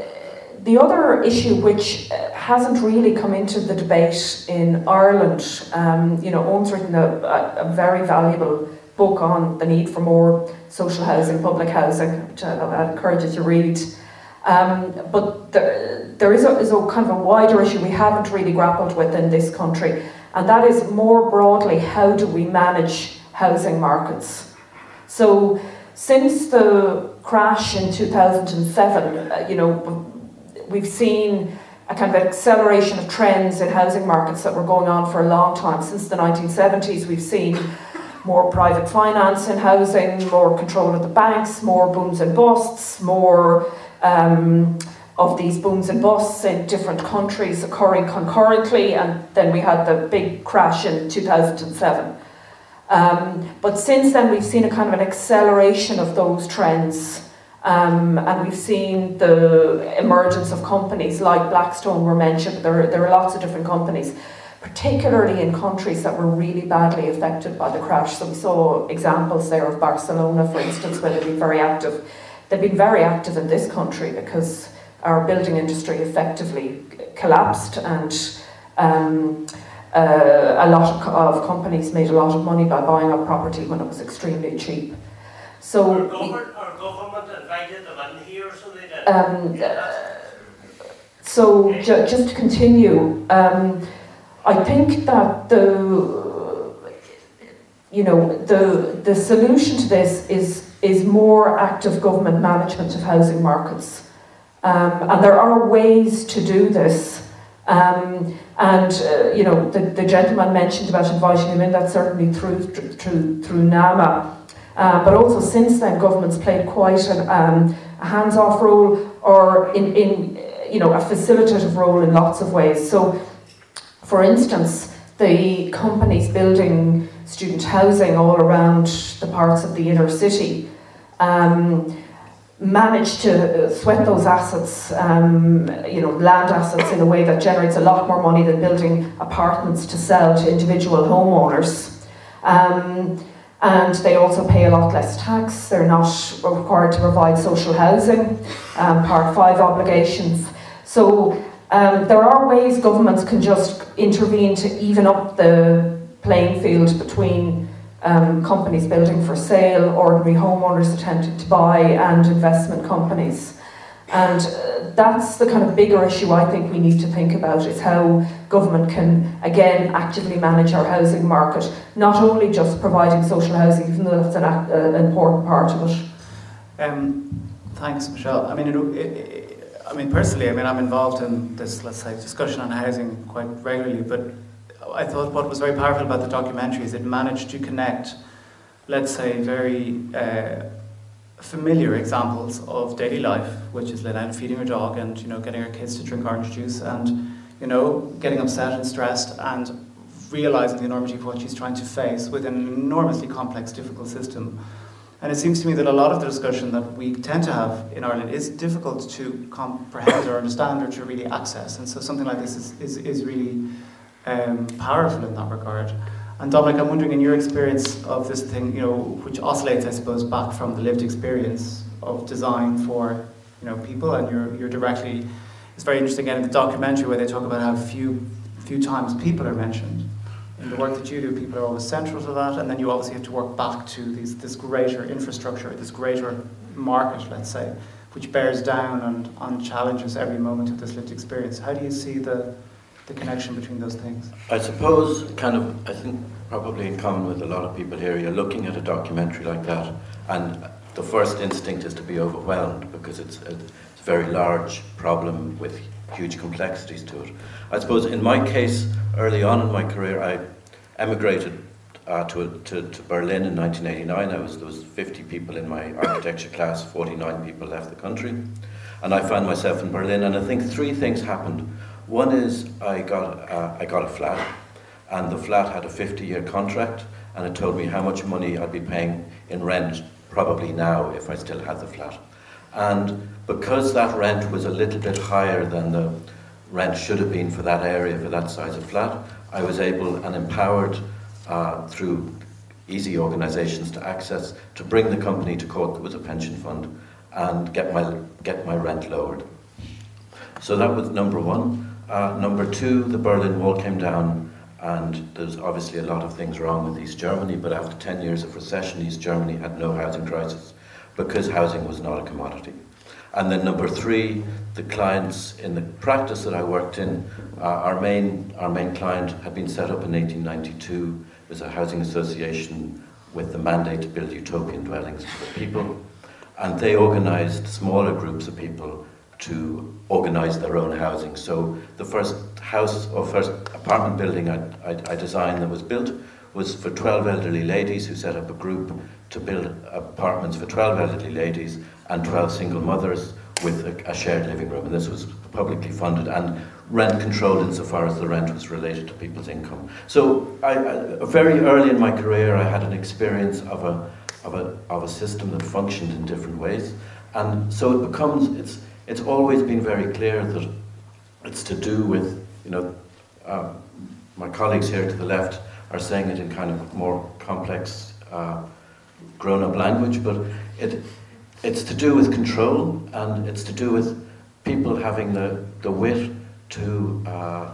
Speaker 10: the other issue which uh, hasn't really come into the debate in Ireland, um, you know, Eoin's written a, a, very valuable book on the need for more social housing, public housing, which I, I encourage you to read. Um, but there is, a, is a kind of a wider issue we haven't really grappled with in this country, and that is more broadly how do we manage housing markets? So, since the crash in 2007, uh, you know, we've seen a kind of acceleration of trends in housing markets that were going on for a long time. Since the 1970s, we've seen more private finance in housing, more control of the banks, more booms and busts, more um, of these booms and busts in different countries occurring concurrently, and then we had the big crash in 2007. Um, but since then, we've seen a kind of an acceleration of those trends. Um, and we've seen the emergence of companies like Blackstone were mentioned. There, there are lots of different companies, particularly in countries that were really badly affected by the crash. So we saw examples there of Barcelona, for instance, where they've been very active. They've been very active in this country because our building industry effectively collapsed and um, uh, a lot of, of, companies made a lot of money by buying up property when it was extremely cheap. So,
Speaker 12: our, government, our government invited them in here, so they did. Um,
Speaker 10: so ju just to continue, um, I think that the you know the the solution to this is is more active government management of housing markets, um, and there are ways to do this. Um, and uh, you know the, the gentleman mentioned about inviting them in. That's certainly through through through NAMA. Uh, but also since then, governments played quite an, um, a hands-off role or in, in you know a facilitative role in lots of ways. So, for instance, the companies building student housing all around the parts of the inner city um, managed to sweat those assets, um, you know, land assets in a way that generates a lot more money than building apartments to sell to individual homeowners. Um, and they also pay a lot less tax. They're not required to provide social housing, um, Part 5 obligations. So um, there are ways governments can just intervene to even up the playing field between um, companies building for sale, ordinary homeowners attempting to buy, and investment companies. And uh, that's the kind of bigger issue I think we need to think about is how government can again actively manage our housing market, not only just providing social housing, even though that's an, uh, an important part of it.
Speaker 8: Um, thanks, Michelle. I mean, it, it, I mean, personally, I mean, I'm involved in this, let's say, discussion on housing quite regularly, but I thought what was very powerful about the documentary is it managed to connect, let's say, very uh, familiar examples of daily life, which is out feeding your dog and you know getting our kids to drink orange juice and you know getting upset and stressed and realizing the enormity of what she's trying to face with an enormously complex, difficult system. And it seems to me that a lot of the discussion that we tend to have in Ireland is difficult to comprehend or understand or to really access. And so something like this is, is, is really um, powerful in that regard. And Dominic, I'm wondering in your experience of this thing, you know, which oscillates, I suppose, back from the lived experience of design for, you know, people, and you're, you're directly, it's very interesting again in the documentary where they talk about how few, few times people are mentioned. In the work that you do, people are always central to that, and then you obviously have to work back to these, this greater infrastructure, this greater market, let's say, which bears down and, on challenges every moment of this lived experience. How do you see the, the connection between those things?
Speaker 11: I suppose, kind of, I think probably in common with a lot of people here, you're looking at a documentary like that, and the first instinct is to be overwhelmed because it's a, it's a very large problem with huge complexities to it. I suppose in my case, early on in my career, I emigrated uh, to, to, to, Berlin in 1989. I was, there was 50 people in my architecture class, 49 people left the country. And I found myself in Berlin, and I think three things happened. One is I got, uh, I got a flat, and the flat had a 50 year contract, and it told me how much money I'd be paying in rent, probably now, if I still had the flat. And because that rent was a little bit higher than the rent should have been for that area, for that size of flat, I was able and empowered uh, through easy organisations to access to bring the company to court with a pension fund and get my, get my rent lowered. So that was number one. Uh, number two, the Berlin Wall came down, and there's obviously a lot of things wrong with East Germany, but after 10 years of recession, East Germany had no housing crisis because housing was not a commodity. And then number three, the clients in the practice that I worked in, uh, our, main, our main client had been set up in 1892 as a housing association with the mandate to build utopian dwellings for the people. And they organized smaller groups of people to organize their own housing. So the first house or first apartment building I, I, I, designed that was built was for 12 elderly ladies who set up a group to build apartments for 12 elderly ladies and 12 single mothers with a, a shared living room. And this was publicly funded and rent controlled insofar as the rent was related to people's income. So I, I, very early in my career, I had an experience of a, of a, of a system that functioned in different ways. And so it becomes, it's, it's always been very clear that it's to do with, you know, uh, my colleagues here to the left are saying it in kind of more complex, uh, grown up language, but it, it's to do with control and it's to do with people having the, the wit to, uh,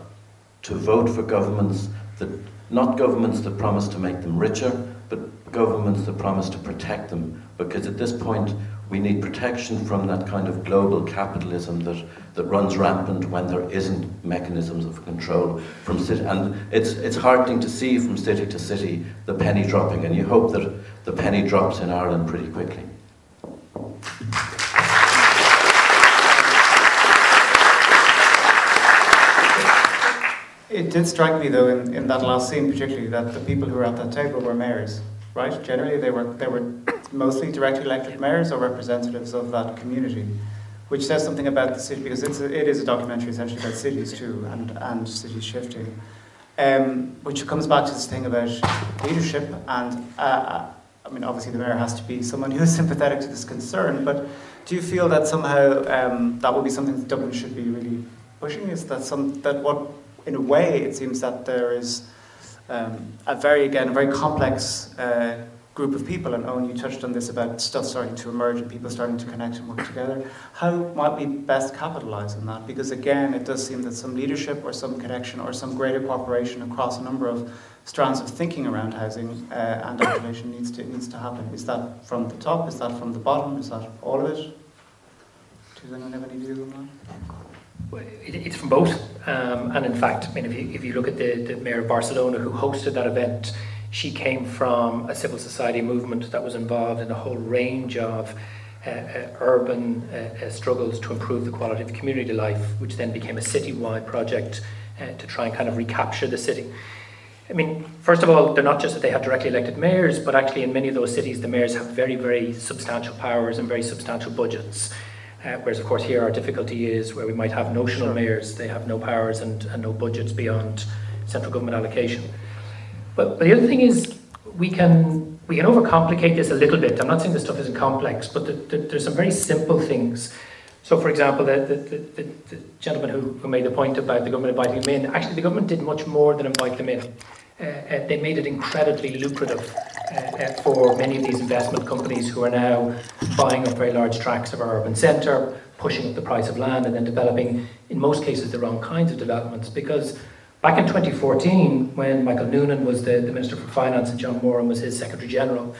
Speaker 11: to vote for governments that, not governments that promise to make them richer, but governments that promise to protect them. Because at this point, we need protection from that kind of global capitalism that, that runs rampant when there isn't mechanisms of control from city. And it's, it's heartening to see from city to city the penny dropping, and you hope that the penny drops in Ireland pretty quickly.
Speaker 8: It did strike me, though, in, in that last scene particularly, that the people who were at that table were mayors, right? Generally, they were, they were mostly directly elected mayors or representatives of that community, which says something about the city, because it's a, it is a documentary essentially about cities too, and, and cities shifting. Um, which comes back to this thing about leadership, and uh, I mean, obviously, the mayor has to be someone who is sympathetic to this concern, but do you feel that somehow um, that would be something that Dublin should be really pushing? Is that some that what in a way, it seems that there is um, a very, again, a very complex uh, group of people, and Eoin, you touched on this about stuff starting to emerge and people starting to connect and work together. How might we best capitalise on that? Because again, it does seem that some leadership or some connection or some greater cooperation across a number of strands of thinking around housing uh, and activation needs to, needs to happen. Is that from the top? Is that from the bottom? Is that all of it? Does anyone have any views on that?
Speaker 9: It's from both, um, and in fact, I mean, if you, if you look at the, the mayor of Barcelona who hosted that event, she came from a civil society movement that was involved in a whole range of uh, uh, urban uh, uh struggles to improve the quality of community life, which then became a citywide project uh, to try and kind of recapture the city. I mean, first of all, they're not just that they have directly elected mayors, but actually in many of those cities, the mayors have very, very substantial powers and very substantial budgets. Uh, whereas, of course, here our difficulty is where we might have notional sure. mayors, they have no powers and, and no budgets beyond central government allocation. But, but the other thing is, we can we can overcomplicate this a little bit. I'm not saying this stuff isn't complex, but the, the, there's some very simple things. So, for example, the, the, the, gentleman who, who made the point about the government inviting them in, actually, the government did much more than invite them in. Uh, uh, they made it incredibly lucrative uh, uh, for many of these investment companies who are now buying up very large tracts of our urban centre, pushing up the price of land, and then developing, in most cases, the wrong kinds of developments. Because back in 2014, when Michael Noonan was the, the Minister for Finance and John Moran was his Secretary General,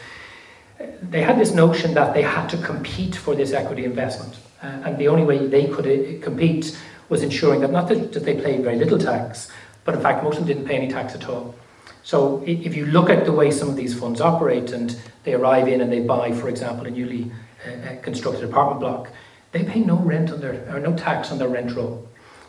Speaker 9: they had this notion that they had to compete for this equity investment. Uh, and the only way they could uh, compete was ensuring that not that, that they paid very little tax, but in fact, most of them didn't pay any tax at all. So if you look at the way some of these funds operate and they arrive in and they buy, for example, a newly uh, uh, constructed apartment block, they pay no rent on their, or no tax on their rent roll.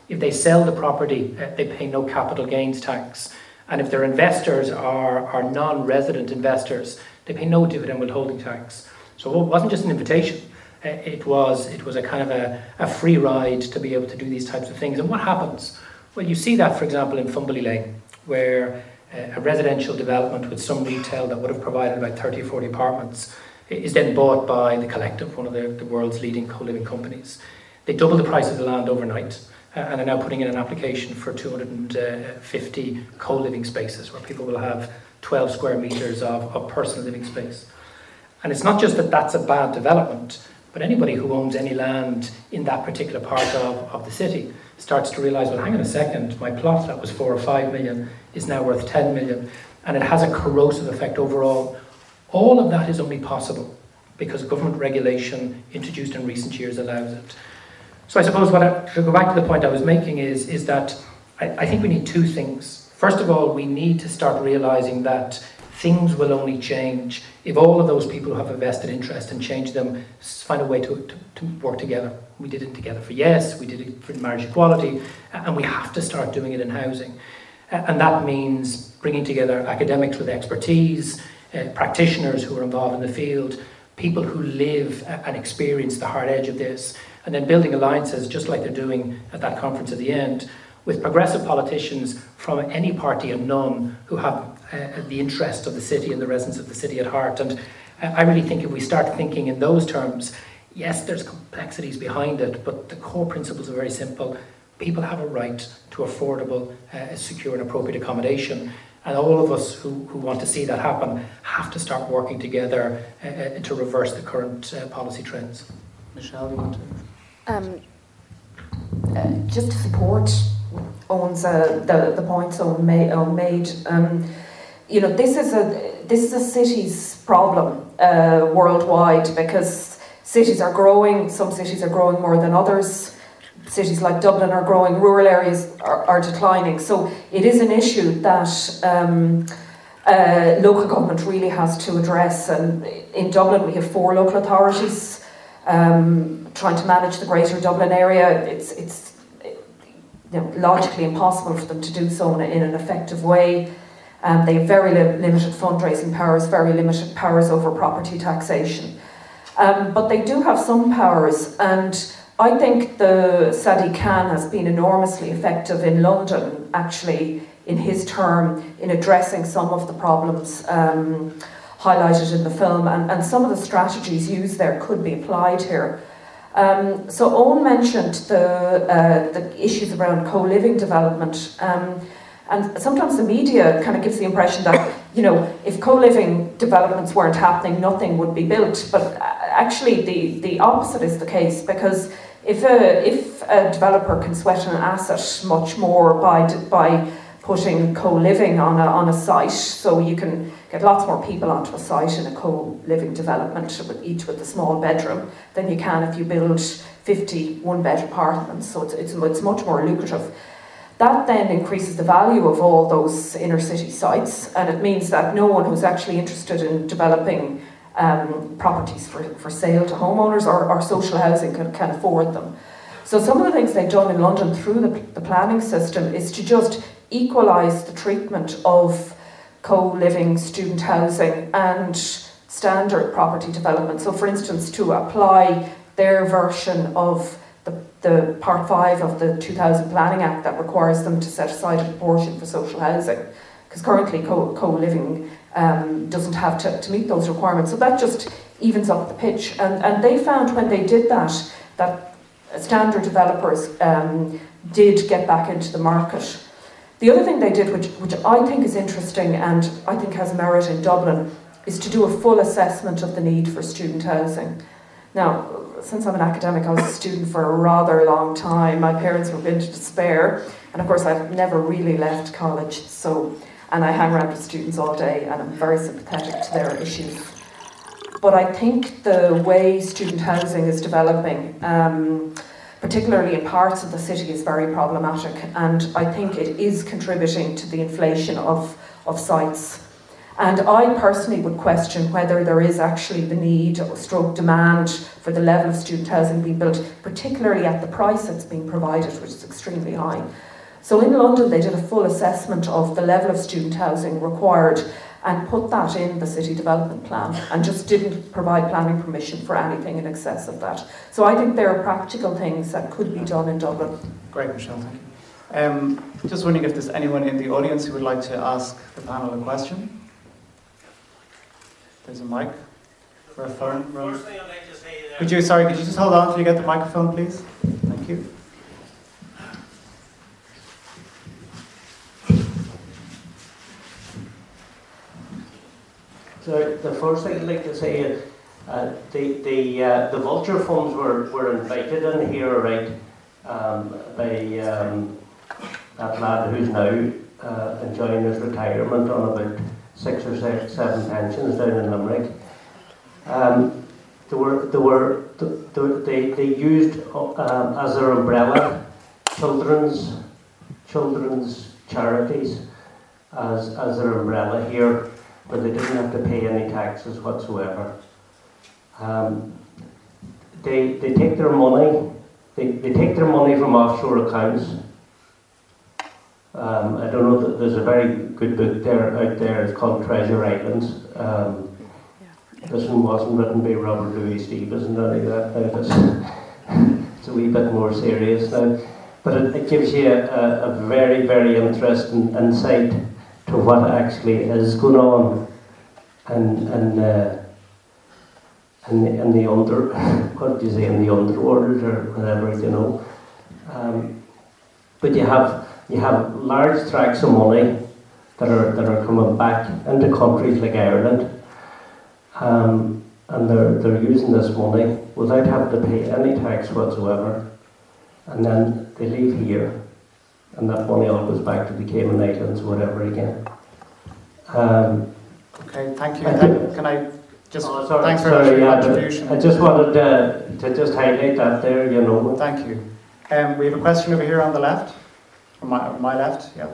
Speaker 9: If they sell the property, uh, they pay no capital gains tax. And if their investors are, are non-resident investors, they pay no dividend withholding tax. So it wasn't just an invitation. Uh, it was, it was a kind of a, a free ride to be able to do these types of things. And what happens? Well, you see that, for example, in Fumbally Lane, where a residential development with some retail that would have provided about 30 or 40 apartments is then bought by the Collective, one of the, the world's leading co-living companies. They double the price of the land overnight uh, Uh, and are now putting in an application for 250 co-living spaces where people will have 12 square metres of, of personal living space. And it's not just that that's a bad development, but anybody who owns any land in that particular part of, of the city starts to realise, well, hang on a second, my plot that was four or five million is now worth 10 million, and it has a corrosive effect overall. All of that is only possible because government regulation introduced in recent years allows it. So I suppose what I, to go back to the point I was making is, is that I, I think we need two things. First of all, we need to start realising that things will only change if all of those people who have a vested interest and change them find a way to, to, to, work together. We did it together for Yes, we did it for marriage equality, and we have to start doing it in housing. And that means bringing together academics with expertise, uh, practitioners who are involved in the field, people who live and experience the hard edge of this, and then building alliances, just like they're doing at that conference at the end, with progressive politicians from any party and none who have uh, the interest of the city and the residents of the city at heart. And I really think if we start thinking in those terms, yes, there's complexities behind it, but the core principles are very simple. People have a right to affordable, uh, secure, and appropriate accommodation. And all of us who, who want to see that happen have to start working together uh, uh to reverse the current uh, policy trends.
Speaker 8: Michelle, you want to?
Speaker 10: Um, uh, just to support Eoin's uh, the the points made um, you know, this is a this is a city's problem uh, worldwide because cities are growing. Some cities are growing more than others. Cities like Dublin are growing. Rural areas are, are declining. So it is an issue that. Um, uh, local government really has to address, and in Dublin we have four local authorities um, trying to manage the Greater Dublin area. It's it's you know, logically impossible for them to do so in, a, in an effective way. Um, they have very li- limited fundraising powers, very limited powers over property taxation. Um, but they do have some powers, and I think the Sadiq Khan has been enormously effective in London, actually, in his term, in addressing some of the problems um, highlighted in the film, and, and some of the strategies used there could be applied here. Um, so Eoin mentioned the, uh, the issues around co-living development. Um, and sometimes the media kind of gives the impression that, you know, if co-living developments weren't happening, nothing would be built. But uh, actually, the, the opposite is the case because if a, if a developer can sweat an asset much more by, by putting co-living on a, on a site, so you can get lots more people onto a site in a co-living development, each with a small bedroom, than you can if you build 50 one-bed apartments. So it's, it's, it's much more lucrative. That then increases the value of all those inner city sites, and it means that no one who's actually interested in developing um, properties for, for sale to homeowners or, or social housing can, can afford them. So, some of the things they've done in London through the, the planning system is to just equalise the treatment of co living student housing and standard property development. So, for instance, to apply their version of the the Part 5 of the 2000 Planning Act that requires them to set aside a proportion for social housing. Because currently co, living um, doesn't have to, to meet those requirements. So that just evens up the pitch. And, and they found when they did that, that standard developers um, did get back into the market. The other thing they did, which, which I think is interesting and I think has merit in Dublin, is to do a full assessment of the need for student housing. Now, since I'm an academic, I was a student for a rather long time. My parents were in despair, and of course, I've never really left college. So, and I hang around with students all day, and I'm very sympathetic to their issues. But I think the way student housing is developing, um, particularly in parts of the city, is very problematic, and I think it is contributing to the inflation of, of sites. And I personally would question whether there is actually the need or stroke demand for the level of student housing being built, particularly at the price that's being provided, which is extremely high. So in London, they did a full assessment of the level of student housing required and put that in the city development plan and just didn't provide planning permission for anything in excess of that. So I think there are practical things that could be done in Dublin.
Speaker 8: Great, Michelle, thank you. Um, just wondering if there's anyone in the audience who would like to ask the panel a question. There's a mic for a phone. I'd like to say Could you, sorry, could you just hold on until you get the microphone, please? Thank you.
Speaker 12: So the first thing I'd like to say is uh, the the uh, the vulture funds were, were invited in here, right, um, by um, that lad who's now uh, enjoying his retirement on about six or six, seven pensions down in Limerick. Um, they were, they were, they, they used um, as their umbrella children's, children's charities as, as their umbrella here, but they didn't have to pay any taxes whatsoever. Um, they, they take their money, they, they take their money from offshore accounts um, I don't know, there's a very good book there out there, it's called Treasure Islands. Um, this one wasn't written by Robert Louis Stevenson or anything like that. It's, it's a wee bit more serious now. But it, it gives you a, a, very, very interesting insight to what actually is going on in, in, uh, in the, in the under, what do you say, in the underworld or whatever, you know. Um, but you have you have large tracts of money that are that are coming back into countries like Ireland, um, and they're they're using this money without having to pay any tax whatsoever, and then they leave here, and that money all goes back to the Cayman Islands or whatever again. Um,
Speaker 8: Okay, thank you.
Speaker 12: I
Speaker 8: Can can I just,
Speaker 12: Oh, sorry,
Speaker 8: thanks very much for
Speaker 12: sorry,
Speaker 8: your
Speaker 12: yeah,
Speaker 8: contribution.
Speaker 12: I just wanted uh, to just highlight that there, you know.
Speaker 8: Thank you. Um, we have a question over here on the left, on my, on my left, yeah.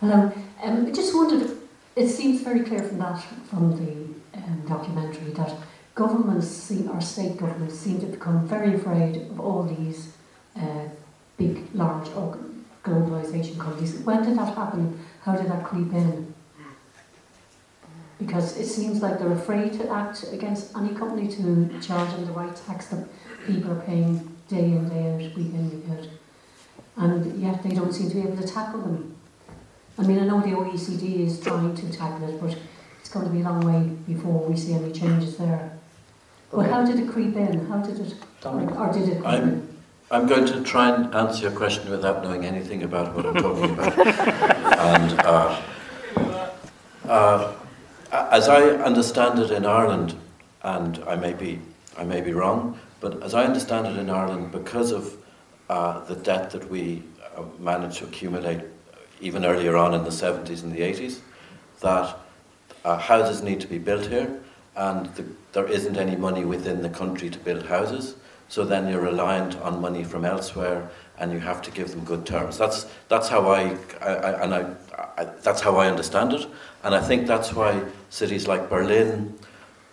Speaker 13: Hello. Um, I just wondered, it seems very clear from that, from the um, documentary, that governments seem, state governments seem to become very afraid of all these uh, big, large globalisation companies. When did that happen? How did that creep in? Because it seems like they're afraid to act against any company to charge them the right tax that people are paying day in, day out, week in, week out. And yet they don't seem to be able to tackle them. I mean, I know the OECD is trying to tackle it, but it's going to be a long way before we see any changes there. But how did it creep in? How did it, or, or did it creep
Speaker 11: I'm-
Speaker 13: in?
Speaker 11: I'm going to try and answer your question without knowing anything about what I'm talking about. and uh, uh, as I understand it in Ireland, and I may be, I may be wrong, but as I understand it in Ireland, because of uh, the debt that we uh, managed to accumulate even earlier on in the 70s and the 80s, that uh, houses need to be built here, and the, there isn't any money within the country to build houses. So then you're reliant on money from elsewhere, and you have to give them good terms. That's that's how I, I, I and I, I, that's how I understand it, and I think that's why cities like Berlin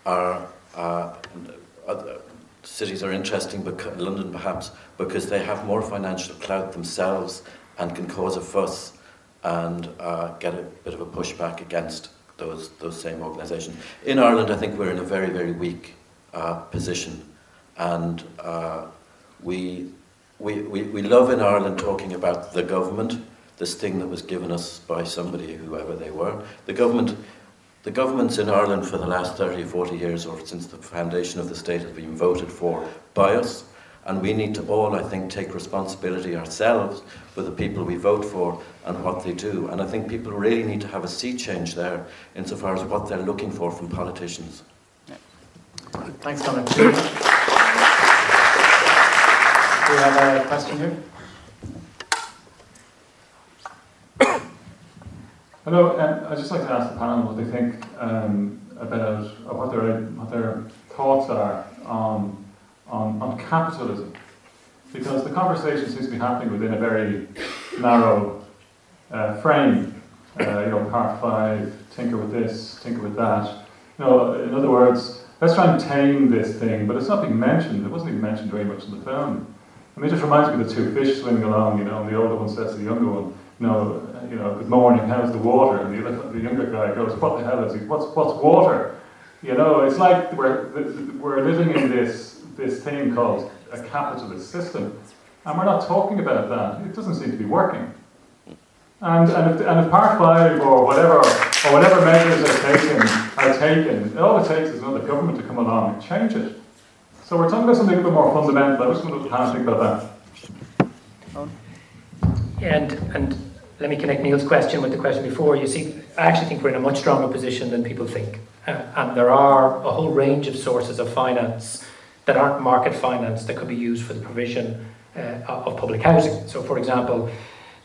Speaker 11: are. Uh, cities are interesting, because, London perhaps, because they have more financial clout themselves and can cause a fuss and uh, get a bit of a pushback against those those same organisations. In Ireland, I think we're in a very very weak uh, position and uh, we, we, we, we love in Ireland talking about the government, this thing that was given us by somebody, whoever they were. The government, the governments in Ireland for the last 30 40 years, or since the foundation of the state, have been voted for by us. And we need to all, I think, take responsibility ourselves for the people we vote for and what they do. And I think people really need to have a sea change there insofar as what they're looking for from politicians.
Speaker 8: Thanks, Dominic. Do we have a question here?
Speaker 14: Hello, um, I'd just like to ask the panel what they think um, about or what their what their thoughts are on, on on capitalism, because the conversation seems to be happening within a very narrow uh, frame. Uh, you know, part five, tinker with this, tinker with that. You know, in other words, let's try and tame this thing, but it's not being mentioned. It wasn't even mentioned very much in the film. I mean, it just reminds me of the two fish swimming along, you know, and the older one says to the younger one, you know, uh, you know, good morning, how's the water? And the, the younger guy goes, what the hell is he, What's, what's water? You know, it's like we're, we're living in this, this thing called a capitalist system, and we're not talking about that. It doesn't seem to be working. And, and, if, and if part five or whatever, or whatever measures are taken, are taken, all it takes is another government to come along and change it. So we're talking about something a bit more fundamental. I just want to kind of think about that.
Speaker 9: And, and let me connect Neil's question with the question before. You see, I actually think we're in a much stronger position than people think. Uh, and there are a whole range of sources of finance that aren't market finance that could be used for the provision uh, of public housing. So, for example,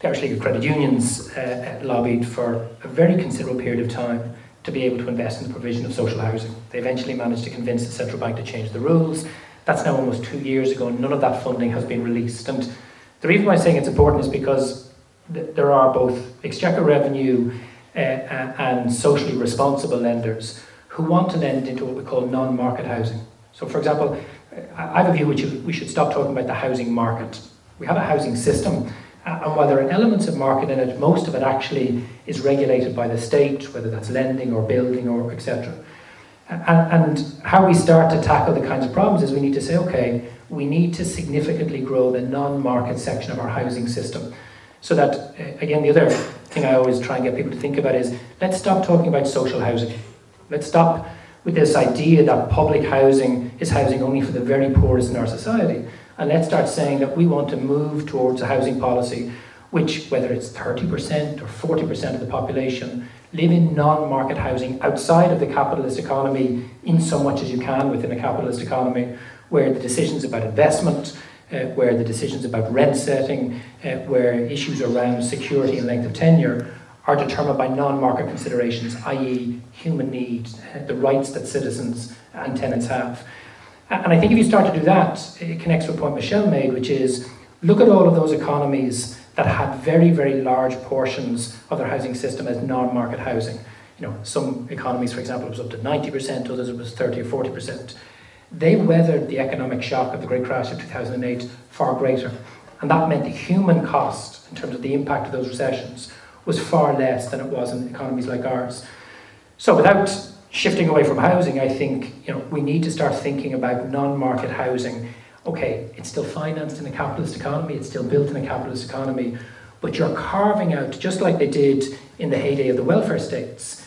Speaker 9: the Irish League of Credit Unions uh, lobbied for a very considerable period of time to be able to invest in the provision of social housing. They eventually managed to convince the central bank to change the rules. That's now almost two years ago, and none of that funding has been released. And the reason why I'm saying it's important is because th- there are both exchequer revenue uh, and socially responsible lenders who want to lend into what we call non market housing. So, for example, I have a view which we should stop talking about the housing market. We have a housing system, and while there are elements of market in it, most of it actually is regulated by the state, whether that's lending or building or etc. And, and how we start to tackle the kinds of problems is we need to say, okay, we need to significantly grow the non-market section of our housing system, so that uh, again the other thing I always try and get people to think about is let's stop talking about social housing. Let's stop with this idea that public housing is housing only for the very poorest in our society. And let's start saying that we want to move towards a housing policy which, whether it's 30% or 40% of the population, live in non market housing outside of the capitalist economy in so much as you can within a capitalist economy, where the decisions about investment, uh, where the decisions about rent setting, uh, where issues around security and length of tenure are determined by non market considerations, i.e., human needs, the rights that citizens and tenants have. And I think if you start to do that, it connects to a point Michelle made, which is look at all of those economies that had very, very large portions of their housing system as non-market housing. You know, some economies, for example, it was up to 90%, others it was 30 or 40%. They weathered the economic shock of the great crash of 2008 far greater. And that meant the human cost, in terms of the impact of those recessions, was far less than it was in economies like ours. So without shifting away from housing, I think you know we need to start thinking about non-market housing. Okay, it's still financed in a capitalist economy, it's still built in a capitalist economy, but you're carving out, just like they did in the heyday of the welfare states,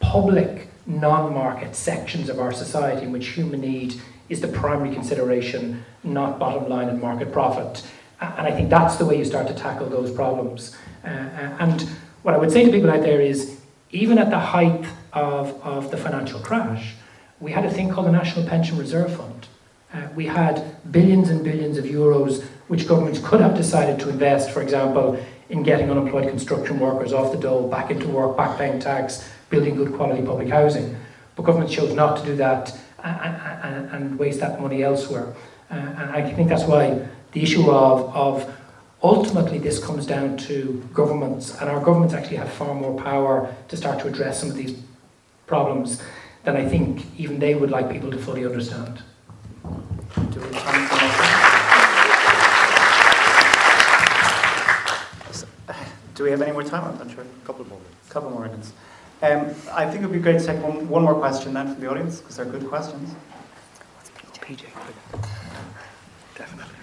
Speaker 9: public non-market sections of our society in which human need is the primary consideration, not bottom line and market profit. And I think that's the way you start to tackle those problems. Uh, uh and what I would say to people out there is, even at the height of, of the financial crash, we had a thing called the National Pension Reserve Fund. Uh, we had billions and billions of euros which governments could have decided to invest, for example, in getting unemployed construction workers off the dole, back into work, back paying tax, building good quality public housing. But governments chose not to do that and, and, and waste that money elsewhere. Uh, and I think that's why the issue of, of ultimately this comes down to governments, and our governments actually have far more power to start to address some of these problems than I think even they would like people to fully understand. Do we have time
Speaker 8: Do we have any more time? I'm not sure. A couple more minutes. couple more minutes. Um, I think it would be great to take one, one more question then from the audience, because they're good questions. PJ.
Speaker 15: Definitely.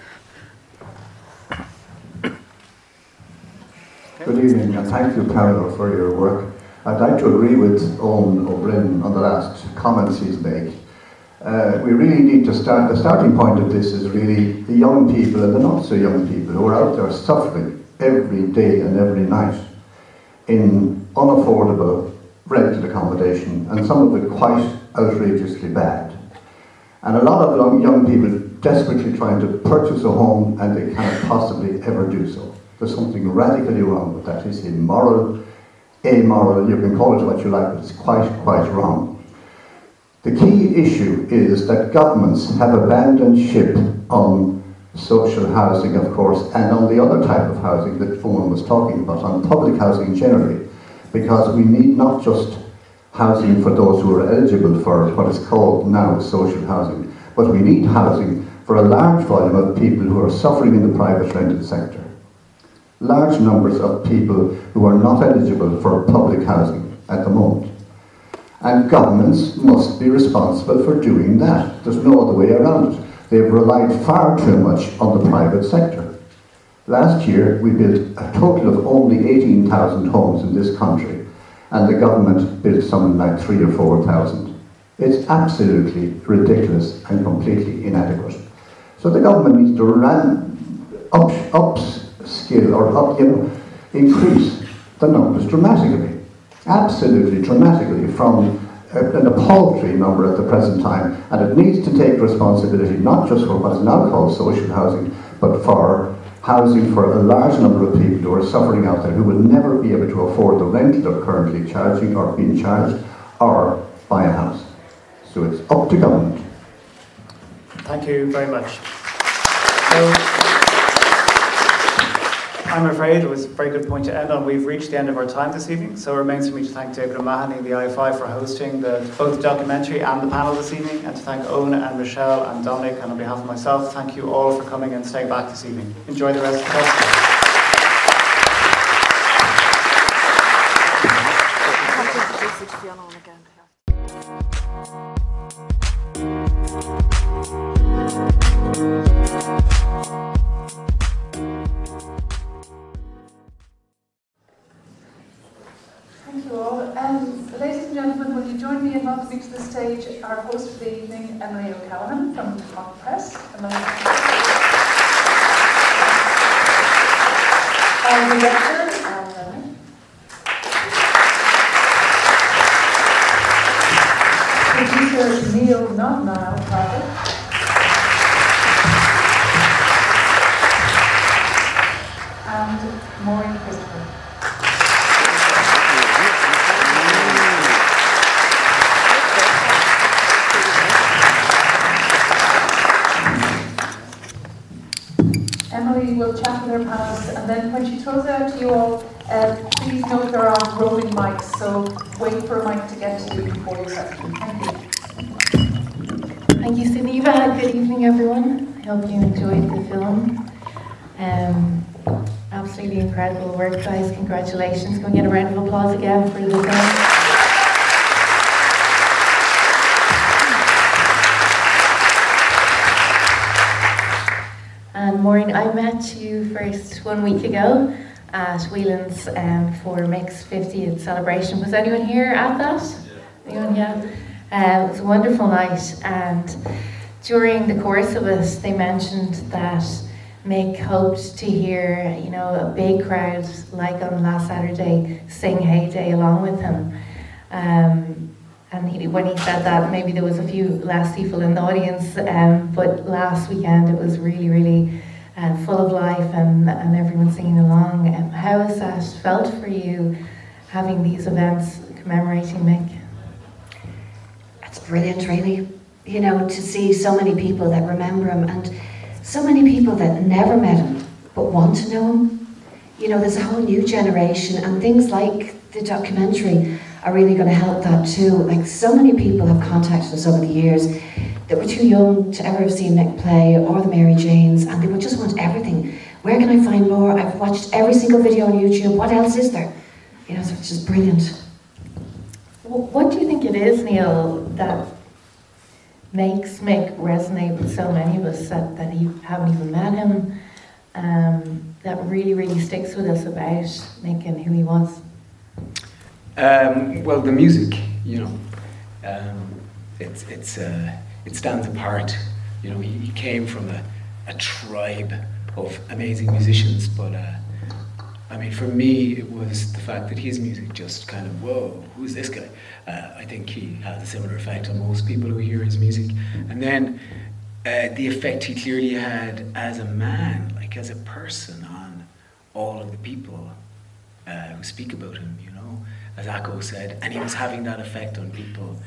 Speaker 15: Good evening, and thank you, Carol, for your work. I'd like to agree with Eoin Ó Broin on the last comments he's made. Uh, we really need to start, the starting point of this is really the young people and the not so young people who are out there suffering every day and every night in unaffordable rented accommodation, and some of it quite outrageously bad. And a lot of young people desperately trying to purchase a home and they cannot possibly ever do so. There's something radically wrong with that. It's immoral, amoral, you can call it what you like, but it's quite, quite wrong. The key issue is that governments have abandoned ship on social housing, of course, and on the other type of housing that Fionn was talking about, on public housing generally, because we need not just housing for those who are eligible for what is called now social housing, but we need housing for a large volume of people who are suffering in the private rented sector. Large numbers of people who are not eligible for public housing at the moment. And governments must be responsible for doing that. There's no other way around it. They've relied far too much on the private sector. Last year, we built a total of only 18,000 homes in this country, and the government built something like three or 4,000. It's absolutely ridiculous and completely inadequate. So the government needs to run, up, upskill or up, you know, increase the numbers dramatically, absolutely dramatically from uh, an paltry number at the present time, and it needs to take responsibility not just for what is now called social housing, but for housing for a large number of people who are suffering out there who will never be able to afford the rent they're currently charging or being charged or buy a house. So it's up to government.
Speaker 8: Thank you very much. So, I'm afraid it was a very good point to end on. We've reached the end of our time this evening, so it remains for me to thank David O'Mahony and the IFI for hosting the, both the documentary and the panel this evening, and to thank Eoin and Michelle and Dominic, and on behalf of myself, thank you all for coming and staying back this evening. Enjoy the rest of the festival.
Speaker 16: Congratulations. Can we get a round of applause again for film? And Maureen, I met you first one week ago at Whelan's um, for Mick's 50th celebration. Was anyone here at that? Anyone? Yeah. Uh, it was a wonderful night, and during the course of it, they mentioned that Mick hoped to hear, you know, a big crowd like on last Saturday sing "Heyday" along with him. Um, and he, when he said that, maybe there was a few less people in the audience, um, but last weekend it was really, really uh, full of life and, and everyone singing along. Um, how has that felt for you, having these events commemorating Mick?
Speaker 17: It's brilliant, really. You know, to see so many people that remember him and so many people that never met him but want to know him. You know, there's a whole new generation, and things like the documentary are really going to help that too. Like, so many people have contacted us over the years that were too young to ever have seen Mick play or the Mary Janes, and they would just want everything. Where can I find more? I've watched every single video on YouTube. What else is there? You know, so it's just brilliant.
Speaker 16: What do you think it is, Neil, that makes Mick resonate with so many of us that, that you haven't even met him, um, that really, really sticks with us about Mick and who he was?
Speaker 18: Um, well, the music, you know, um, it's, it's, uh, it stands apart. You know, he, he came from a, a tribe of amazing musicians, but uh, I mean, for me, it was the fact that his music just kind of, whoa, who's this guy? Uh, I think he has a similar effect on most people who hear his music. And then uh, the effect he clearly had as a man, like as a person, on all of the people uh, who speak about him, you know, as Akko said, and he was having that effect on people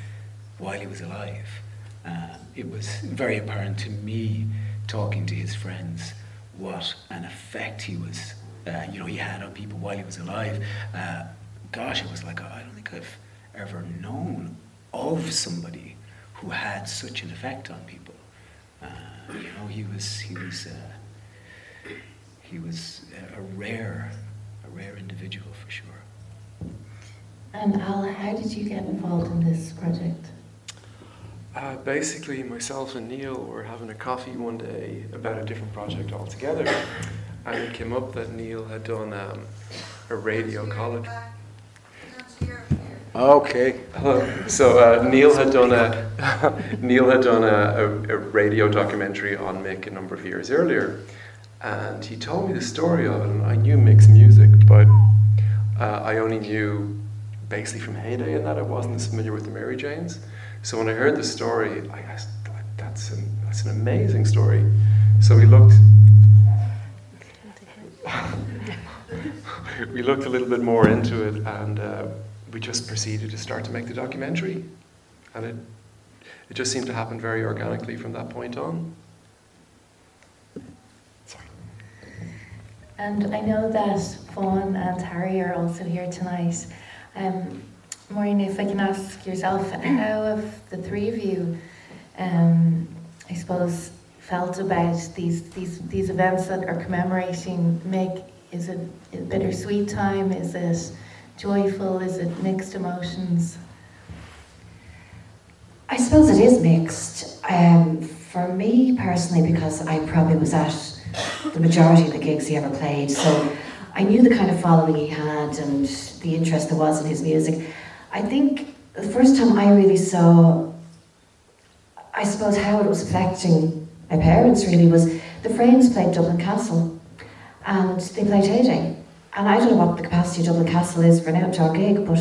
Speaker 18: while he was alive. Uh, it was very apparent to me, talking to his friends, what an effect he was uh, you know, he had on people while he was alive. Uh, gosh, it was like, I don't think I've ever known of somebody who had such an effect on people. Uh, you know, he was, he was, uh, he was a rare, a rare individual for sure.
Speaker 16: And Al, how did you get involved in this project?
Speaker 19: Uh, basically, myself and Neil were having a coffee one day about a different project altogether and it came up that Neil had done um, a radio college.
Speaker 20: Okay.
Speaker 19: So uh, Neil had done a Neil had done a, a, a, radio documentary on Mick a number of years earlier, and he told me the story of it. And I knew Mick's music, but uh, I only knew basically from Heyday, and that I wasn't as familiar with the Mary Janes. So when I heard the story, I, I that's an, that's an amazing story. So we looked we looked a little bit more into it and uh, we just proceeded to start to make the documentary. And it, it just seemed to happen very organically from that point on.
Speaker 16: Sorry. And I know that Fawn and Harry are also here tonight. Um, Maureen, if I can ask yourself, how have the three of you, um, I suppose, felt about these these these events that are commemorating Mick? Is it a bittersweet time? Is it joyful? Is it mixed emotions?
Speaker 17: I suppose it is mixed. Um, for me personally, because I probably was at the majority of the gigs he ever played, so I knew the kind of following he had and the interest there was in his music. I think the first time I really saw, I suppose, how it was affecting my parents really was the Frames played Dublin Castle and they played Heyday. And I don't know what the capacity of Dublin Castle is for an outdoor gig, but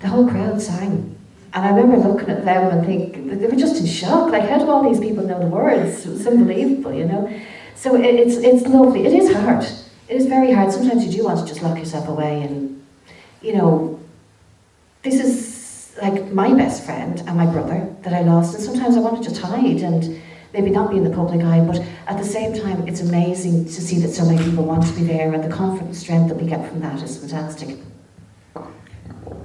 Speaker 17: the whole crowd sang. And I remember looking at them and think they were just in shock. Like, how do all these people know the words? It was unbelievable, you know. So it, it's it's lovely. It is hard. It is very hard. Sometimes you do want to just lock yourself away, and you know, this is like my best friend and my brother that I lost, and sometimes I want to just hide and maybe not be in the public eye, but at the same time, it's amazing to see that so many people want to be there, and the confidence, strength that we get from that is fantastic.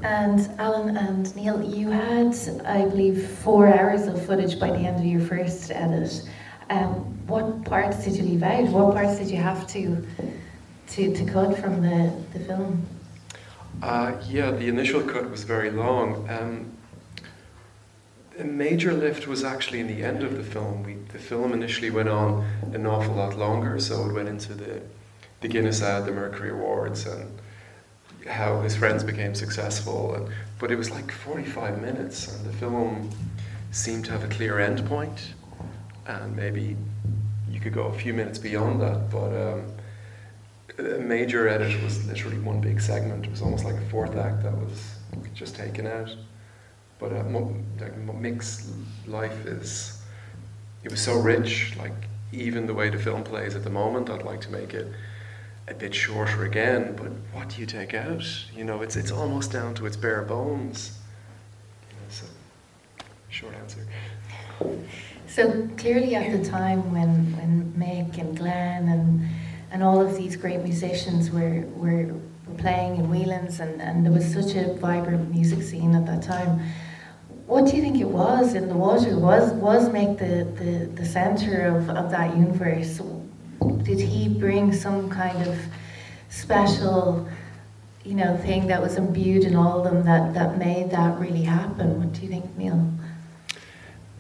Speaker 16: And Alan and Neil, you had, I believe, four hours of footage by the end of your first edit. Um, what parts did you leave out? What parts did you have to to, to cut from the, the film?
Speaker 19: Uh, yeah, the initial cut was very long. Um, a major lift was actually in the end of the film. We, the film initially went on an awful lot longer, so it went into the, the Guinness Ad, the Mercury Awards, and how his friends became successful. And, but it was like 45 minutes, and the film seemed to have a clear end point, and maybe you could go a few minutes beyond that. But um, a major edit was literally one big segment. It was almost like a fourth act that was just taken out. But uh, like Mick's life is, it was so rich. Like even the way the film plays at the moment, I'd like to make it a bit shorter again, but what do you take out? You know, it's, it's almost down to its bare bones. So, short answer.
Speaker 16: So clearly at the time when, when Mick and Glen and, and all of these great musicians were, were, were playing in Whelan's and, and there was such a vibrant music scene at that time, what do you think it was in the water? Was was make the, the, the centre of, of that universe? did he bring some kind of special, you know, thing that was imbued in all of them that, that made that really happen? What do you think, Neil?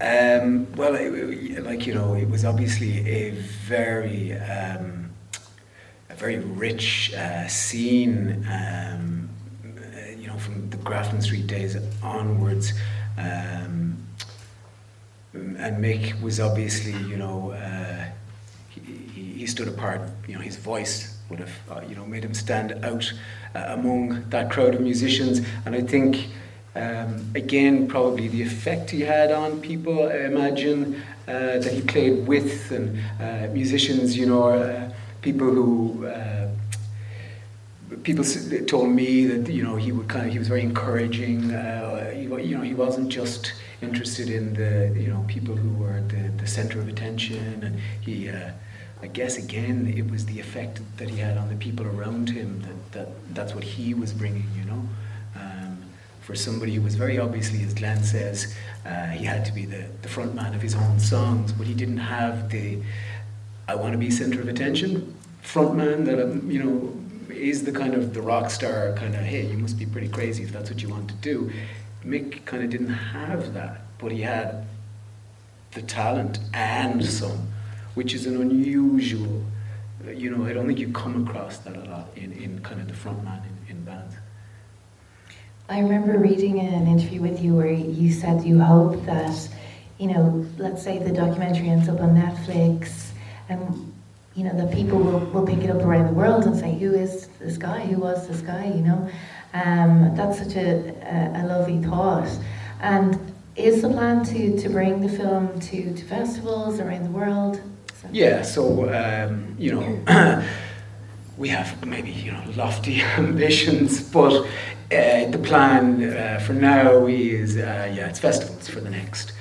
Speaker 18: Um, well, it, like you know, it was obviously a very, um, a very rich uh, scene. Um, you know, from the Grafton Street days onwards, um, and Mick was obviously, you know. Uh, he stood apart. You know, his voice would have, uh, you know, made him stand out uh, among that crowd of musicians. And I think, um, again, probably the effect he had on people. I imagine uh, that he played with and uh, musicians. You know, uh, people who. Uh, people told me that you know he would kind of he was very encouraging. He, you know, he wasn't just interested in the you know people who were the, the center of attention, and he I guess again it was the effect that he had on the people around him that, that that's what he was bringing, you know. Um, for somebody who was very obviously, as Glen says, uh, he had to be the, the front man of his own songs, but he didn't have the I want to be center of attention front man that you know is the kind of the rock star kind of hey you must be pretty crazy if that's what you want to do. Mick kind of didn't have that, but he had the talent and some which is an unusual, you know, I don't think you come across that a lot in, in kind of the front man in, in bands.
Speaker 16: I remember reading an interview with you where you said you hope that, you know, let's say the documentary ends up on Netflix and, you know, that people will, will pick it up around the world and say, who is this guy? Who was this guy? You know, um, that's such a, a, a lovely thought. And is the plan to, to bring the film to, to festivals around the world?
Speaker 18: Yeah, so, um, you know, we have maybe, you know, lofty ambitions, but uh, the plan uh, for now is, uh, yeah, it's festivals for the next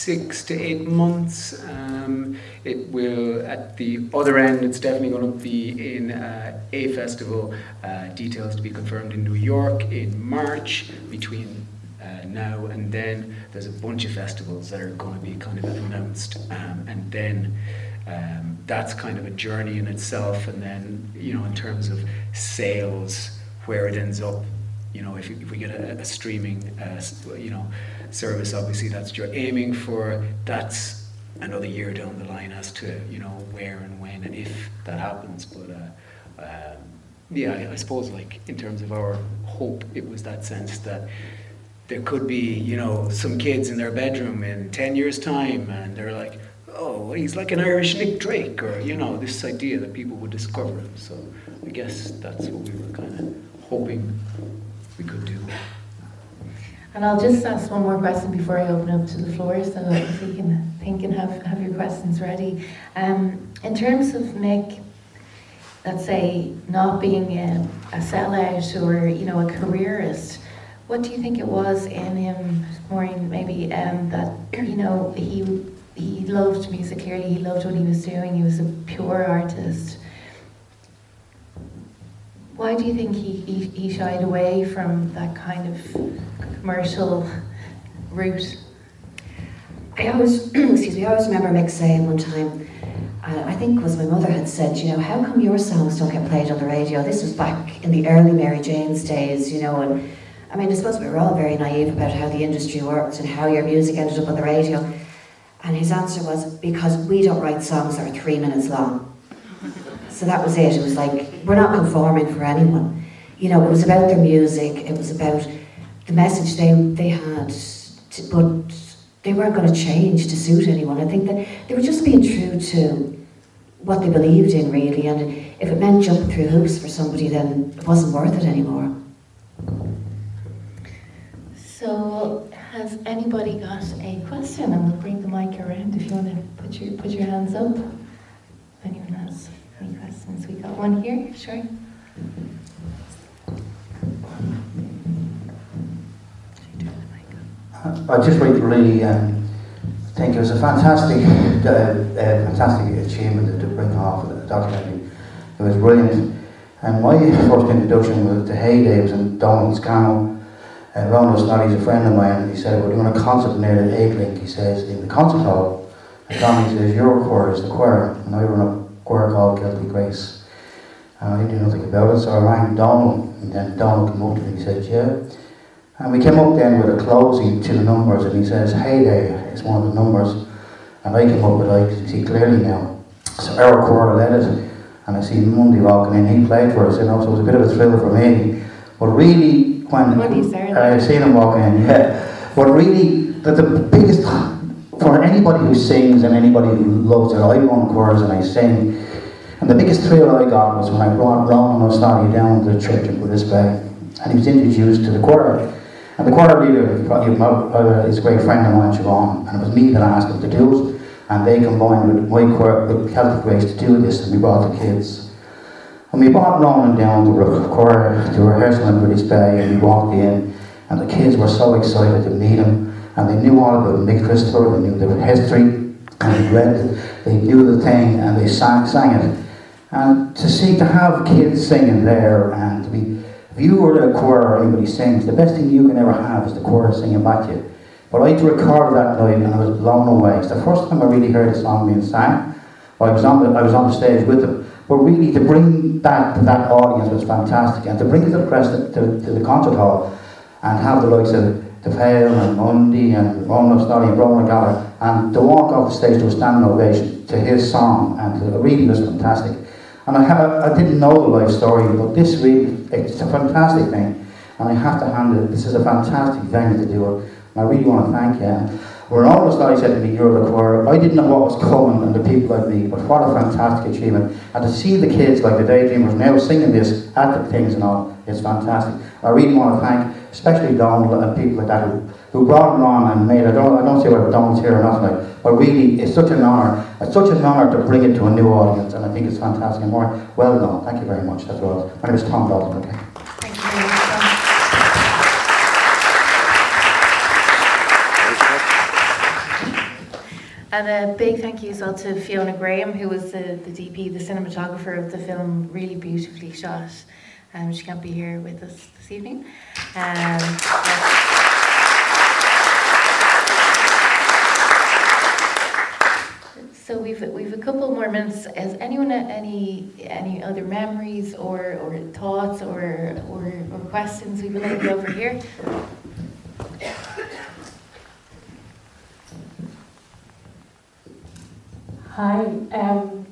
Speaker 18: six to eight months. Um, it will, at the other end, it's definitely going to be in uh, a festival, uh, details to be confirmed in New York in March between uh, now and then. There's a bunch of festivals that are going to be kind of announced, um, and then um, that's kind of a journey in itself. And then, you know, in terms of sales, where it ends up, you know, if, if we get a, a streaming, uh, you know, service, obviously that's what you're aiming for. That's another year down the line as to, you know, where and when and if that happens. But uh, um, yeah, I, I suppose like in terms of our hope, it was that sense that
Speaker 21: there could be, you know, some kids in their bedroom in 10 years' time and they're like, oh, he's like an Irish Nick Drake, or, you know, this idea that people would discover him. So I guess that's what we were kind of hoping we could do.
Speaker 16: And I'll just ask one more question before I open up to the floor so you can think and have, have your questions ready. Um, in terms of Mick, let's say, not being a, a sellout or, you know, a careerist, what do you think it was in him, Maureen, maybe, um, that, you know, he, he loved music clearly, he loved what he was doing, he was a pure artist. Why do you think he, he, he shied away from that kind of commercial route?
Speaker 17: I always, excuse me, I always remember Mick saying one time, uh, I think was my mother had said, you know, how come your songs don't get played on the radio? This was back in the early Mary Jane's days, you know, and I mean, I suppose we were all very naive about how the industry worked and how your music ended up on the radio. And his answer was, because we don't write songs that are three minutes long. So that was it. It was like, we're not conforming for anyone. You know, it was about their music, it was about the message they, they had, to, but they weren't going to change to suit anyone. I think that they were just being true to what they believed in, really. And if it meant jumping through hoops for somebody, then it wasn't worth it anymore.
Speaker 16: So, has anybody got a question? And we'll bring the mic around if you want to put your, put your hands up. If anyone has questions, we got one here, sure.
Speaker 22: I just to really um, think it was a fantastic, uh, uh, fantastic achievement to bring off the documentary. It was brilliant. And my first introduction was to Heyday was in Donald's Camo. Uh, Ronald Snoddy's a friend of mine, he said, we're doing a concert near the Link, he says, in the concert hall. And Tommy says, your choir is the choir, and I run a choir called Celtic Grace. Uh, and I knew nothing about it, so I rang Donald, and then Donald came up to me and he said, yeah. And we came up then with a closing to the numbers, and he says, hey there, it's one of the numbers. And I came up with, I can see clearly now. So our choir led it, and I see Mundy walking in, he played for us, you know, so it was a bit of a thrill for me. But really, when I seen him walking in, yeah. But really, the, the biggest for anybody who sings and anybody who loves it, I run chorus and I sing. And the biggest thrill I got was when I brought Ronan O'Starry down to the church in Buddhist Bay, and he was introduced to the choir. And the choir leader is a great friend of mine, Siobhan, and it was me that asked him to do it. And they combined with my choir, with Celtic Grace, to do this, and we brought the kids. And we brought Ronan down to the choir to rehearsal in British Bay, and we walked in, and the kids were so excited to meet him, and they knew all about Mick Christopher, they knew the history, and they read they knew the thing, and they sang, sang it. And to see, to have kids singing there, and to be, if you were at a choir or anybody sings, the best thing you can ever have is the choir singing back to you. But I recorded that night, and I was blown away. It's the first time I really heard a song being sang. I was on the, I was on the stage with them. But really, to bring that to that audience was fantastic, and to bring it to the press to, to the concert hall, and have the likes of DeFale and Mundy and Ronan O'Snoddy and Ronan Gallagher, and to walk off the stage to a standing ovation to his song, and it really was fantastic. And I, have, I didn't know the life story, but this really, it's a fantastic thing, and I have to hand it. This is a fantastic thing to do and I really want to thank you. When all the said to me, you're the choir, I didn't know what was coming and the people like me, but what a fantastic achievement. And to see the kids like the Daydreamers now singing this at the things and all, it's fantastic. I really want to thank especially Donald and people like that who, who brought it on and made it. I don't, I don't say whether Donald's here or not tonight, but really it's such an honour. It's such an honour to bring it to a new audience and I think it's fantastic and more well done. Thank you very much. That's all. My name is Tom Dalton. Okay. Thank you.
Speaker 16: And a big thank you as well to Fiona Graham, who was the, the DP, the cinematographer of the film, really beautifully shot. Um, she can't be here with us evening. Um, so we've we've a couple more minutes. Has anyone any any other memories or, or thoughts or, or or questions? We would like over here.
Speaker 23: Hi. Um,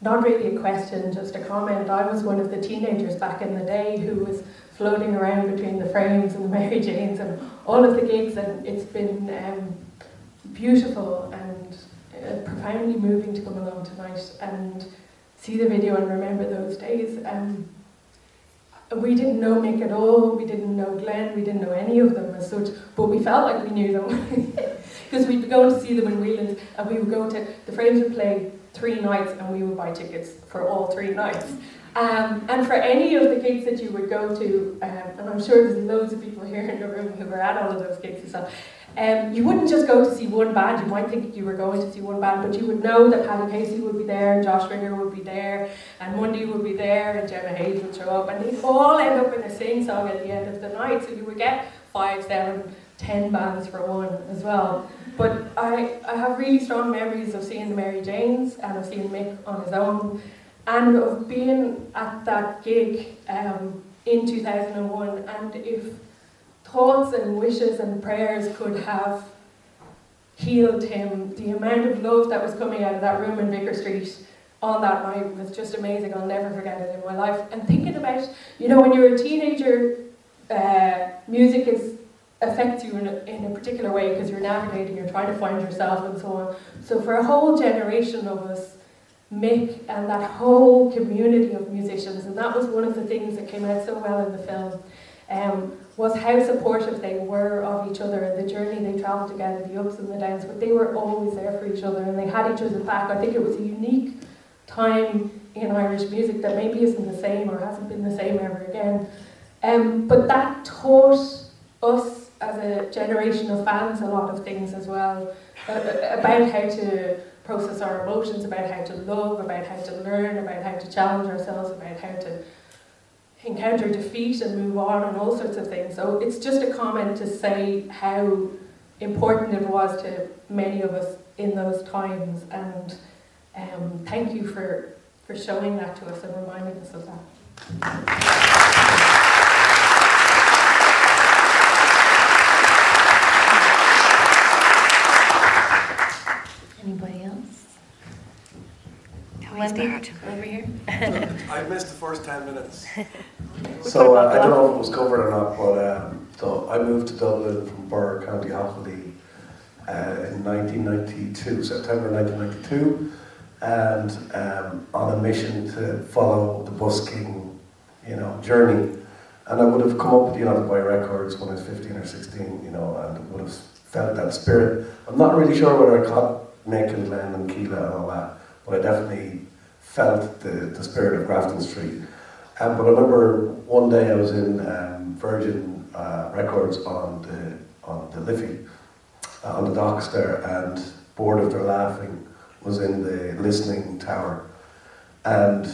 Speaker 23: not really a question, just a comment. I was one of the teenagers back in the day who was floating around between the frames and the Mary Janes and all of the gigs, and it's been um, beautiful and uh, profoundly moving to come along tonight and see the video and remember those days. Um, we didn't know Mick at all, we didn't know Glen, we didn't know any of them as such, but we felt like we knew them. Because we'd be going to see them in Whelan's and we would go to, the Frames would play three nights and we would buy tickets for all three nights. Um, and for any of the gigs that you would go to, um, and I'm sure there's loads of people here in the room who were at all of those gigs as well, um, you wouldn't just go to see one band, you might think you were going to see one band, but you would know that Paddy Casey would be there, and Josh Ritter would be there, and Mundy would be there, and Gemma Hayes would show up, and they'd all end up in a sing song at the end of the night, so you would get five, seven, ten bands for one as well. But I, I have really strong memories of seeing the Mary Janes and of seeing Mick on his own, and of being at that gig um, in 2001, and if thoughts and wishes and prayers could have healed him. The amount of love that was coming out of that room in Vicar Street on that night was just amazing. I'll never forget it in my life. And thinking about, you know, when you're a teenager, uh, music is affects you in a, in a particular way because you're navigating, you're trying to find yourself and so on. So for a whole generation of us, Mick and that whole community of musicians, and that was one of the things that came out so well in the film, um, was how supportive they were of each other and the journey they travelled together, the ups and the downs, but they were always there for each other and they had each other's back. I think it was a unique time in Irish music that maybe isn't the same or hasn't been the same ever again. Um, but that taught us as a generation of fans a lot of things as well about how to process our emotions, about how to love, about how to learn, about how to challenge ourselves, about how to encounter defeat and move on and all sorts of things. So it's just a comment to say how important it was to many of us in those times and um, thank you for, for showing that to us and reminding us of that.
Speaker 16: Anybody else? Wendy, over here.
Speaker 24: I missed the first 10 minutes.
Speaker 25: so uh, I don't know if it was covered or not, but um, so I moved to Dublin from Birr, County Offaly uh, in 1992, September 1992, and um, on a mission to follow the busking, you know, journey. And I would have come up, with you know, to buy records when I was 15 or 16, you know, and would have felt that spirit. I'm not really sure whether I caught Mick and Glen and Kíla and all that, but I definitely felt the, the spirit of Grafton Street. Um, but I remember one day I was in um, Virgin uh, Records on the on the Liffey, uh, on the docks there, and Bored of Their Laughing was in the listening tower. And,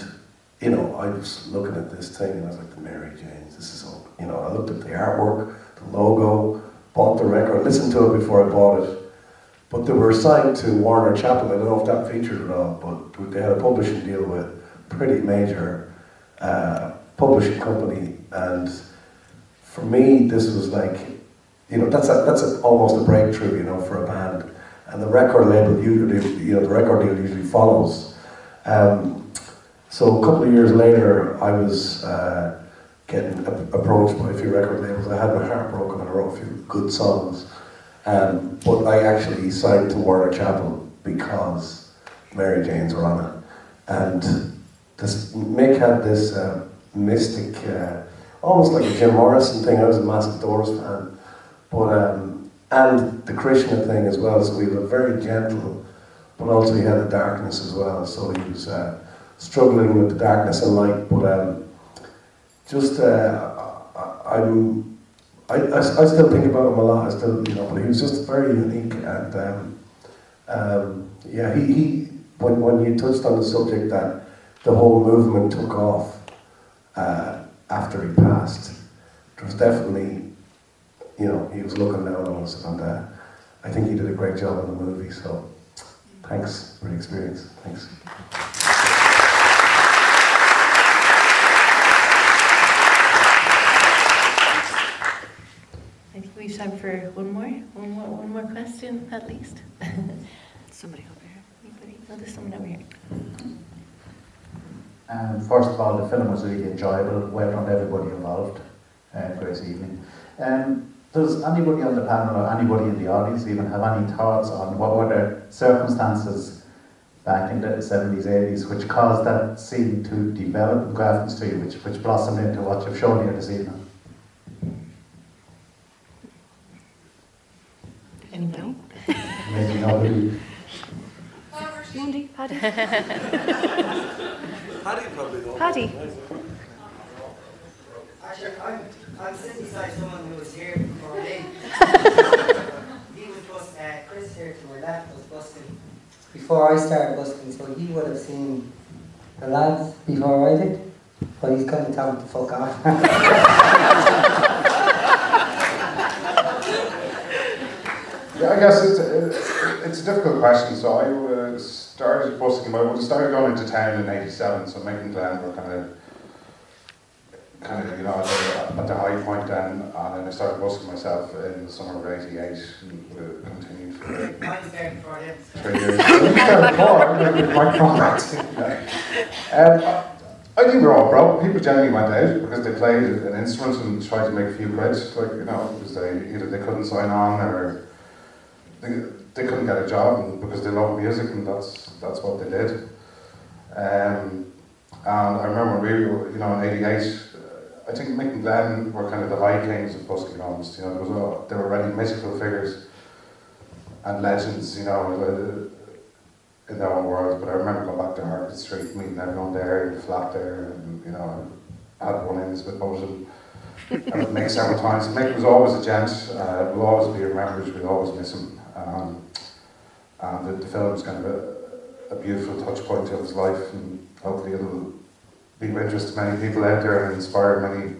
Speaker 25: you know, I was looking at this thing and I was like, the Mary Janes, this is all, you know, I looked at the artwork, the logo, bought the record, listened to it before I bought it, but they were signed to Warner Chappell. I don't know if that featured at all, but they had a publishing deal with pretty major uh, publishing company. And for me, this was like, you know, that's a, that's a, almost a breakthrough, you know, for a band. And the record label usually, you know, the record deal usually follows. Um, so a couple of years later, I was uh, getting approached by a few record labels. I had my heart broken I wrote a few good songs. Um, but I actually signed to Warner Chappell because Mary Janes were on it. And this, Mick had this uh, mystic, uh, almost like a Jim Morrison thing. I was a massive Doors fan. But, um, and the Krishna thing as well. So he was very gentle, but also he had a darkness as well. So he was uh, struggling with the darkness and light. But um, just, uh, I'm I, I, I, still think about him a lot. I still, you know, but he was just very unique, and um, um, yeah, he, he when when you touched on the subject that the whole movement took off uh, after he passed, there was definitely, you know, he was looking down on us, and uh, I think he did a great job in the movie. So, thanks for the experience. Thanks.
Speaker 16: we've time for one more, one more, one more question at least. Somebody over here. Anybody? No, there's someone over here.
Speaker 22: Um, first of all, the film was really enjoyable. Well done, everybody involved. uh, Grace Evening. Um, does anybody on the panel or anybody in the audience even have any thoughts on what were the circumstances back in the 70s, 80s which caused that scene to develop in Grafton Street, which, which blossomed into what you've shown here this evening?
Speaker 16: Anybody?
Speaker 22: Maybe nobody.
Speaker 16: Mundy, Paddy.
Speaker 24: Paddy probably knows.
Speaker 16: Paddy.
Speaker 26: Actually, I'm, I'm sitting beside someone who was here before me. he was bus, uh, Chris here to my left was busking before I started busking, so he would have seen the lads before I did, but he's kind of telling me to fuck off.
Speaker 27: Yeah, I guess it's a, it's a difficult question. So I uh, started busking. I would started going into town in '87. So Mick and Glen were kind of, kind of you know at the, at the high point then, and then I started busking myself in the summer of '88 and uh, continued for
Speaker 26: I was there before him.
Speaker 27: three years. Before, like, with my contract. Um, I think we're all broke. People generally went out because they played an instrument and tried to make a few quid. Like you know, because they either they couldn't sign on or they, they couldn't get a job and because they loved music and that's that's what they did. Um, and I remember really, you know, in '88, uh, I think Mick and Glen were kind of the high kings of busking almost. You know, there was all, they were already mythical figures and legends. You know, uh, in their own world. But I remember going back to Harvard Street, meeting everyone there in the flat there, and you know, had one in with them. Would make several times. Mick was always a gent. Uh, will always be remembered. We'll always miss him. Um, and the, the film's kind of a, a beautiful touch point of his life, and hopefully it'll be of interest to many people out there and inspire many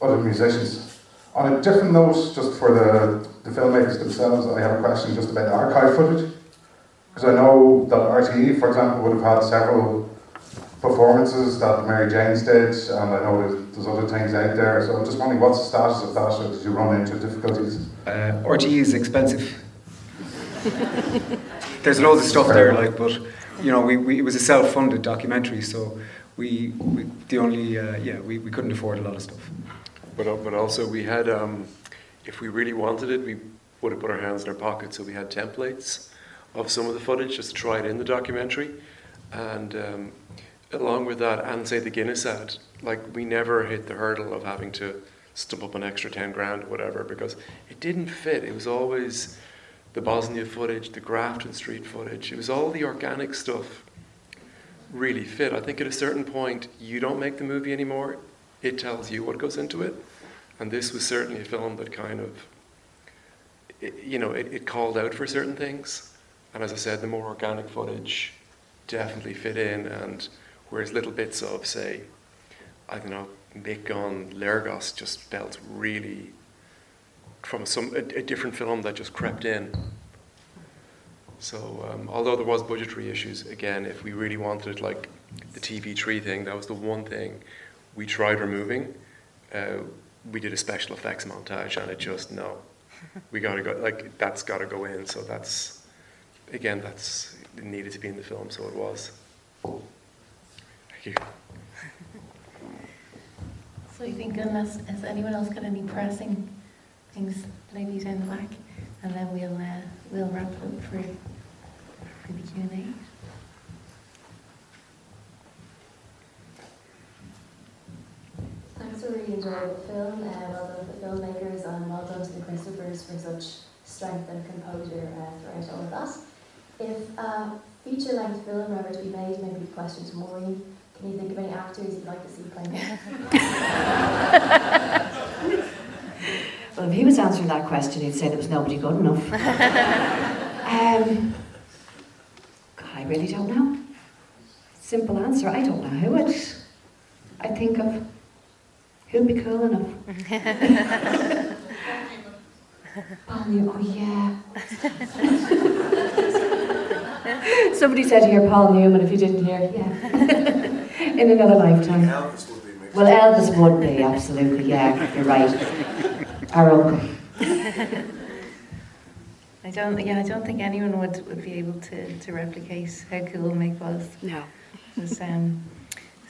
Speaker 27: other musicians. On a different note, just for the, the filmmakers themselves, I have a question just about the archive footage. Because I know that RTE, for example, would have had several performances that Mary Jane's did, and I know there's, there's other things out there. So I'm just wondering what's the status of that, or did you run into difficulties?
Speaker 21: Uh, RTE is expensive. There's loads of stuff there, like, but you know, we, we it was a self-funded documentary, so we, we the only uh, yeah we, we couldn't afford a lot of stuff.
Speaker 19: But, al- but also we had, um, if we really wanted it, we would have put our hands in our pockets. So we had templates of some of the footage just to try it in the documentary. And um, along with that, and say the Guinness ad, like we never hit the hurdle of having to stump up an extra 10 grand or whatever because it didn't fit. It was always the Bosnia footage, the Grafton Street footage. It was all the organic stuff really fit. I think at a certain point, you don't make the movie anymore. It tells you what goes into it. And this was certainly a film that kind of, it, you know, it, it called out for certain things. And as I said, the more organic footage definitely fit in. And whereas little bits of, say, I don't know, Mick on Lergos just felt really from some a, a different film that just crept in. So um, although there was budgetary issues, again, if we really wanted like the TV tree thing, that was the one thing we tried removing. Uh, we did a special effects montage, and it just no, we got to go like that's got to go in. So that's again, that's needed to be in the film, so it was. Thank you.
Speaker 16: So you think unless has anyone else got any pressing things, ladies down the back, and then we'll uh, we'll wrap it up for for the Q and A.
Speaker 28: Thanks for really enjoying the film. Uh, well done to the filmmakers and well done to the Christophers for such strength and composure uh, throughout all of that. If a feature length film were ever to be made, maybe the question to Maureen, can you think of any actors you'd like to see playing it?
Speaker 17: Well, if he was answering that question, he'd say there was nobody good enough. um, God, I really don't know. Simple answer, I don't know who would. I think of who'd be cool enough. oh, you- oh, yeah. Somebody said here Paul Newman, if you didn't hear, yeah. In another lifetime.
Speaker 24: Elvis would be mixed.
Speaker 17: Well, Elvis would be, absolutely, yeah, you're right. Our uncle.
Speaker 16: I don't. Yeah, I don't think anyone would, would be able to, to replicate how cool Mick was.
Speaker 17: No.
Speaker 16: Was, um,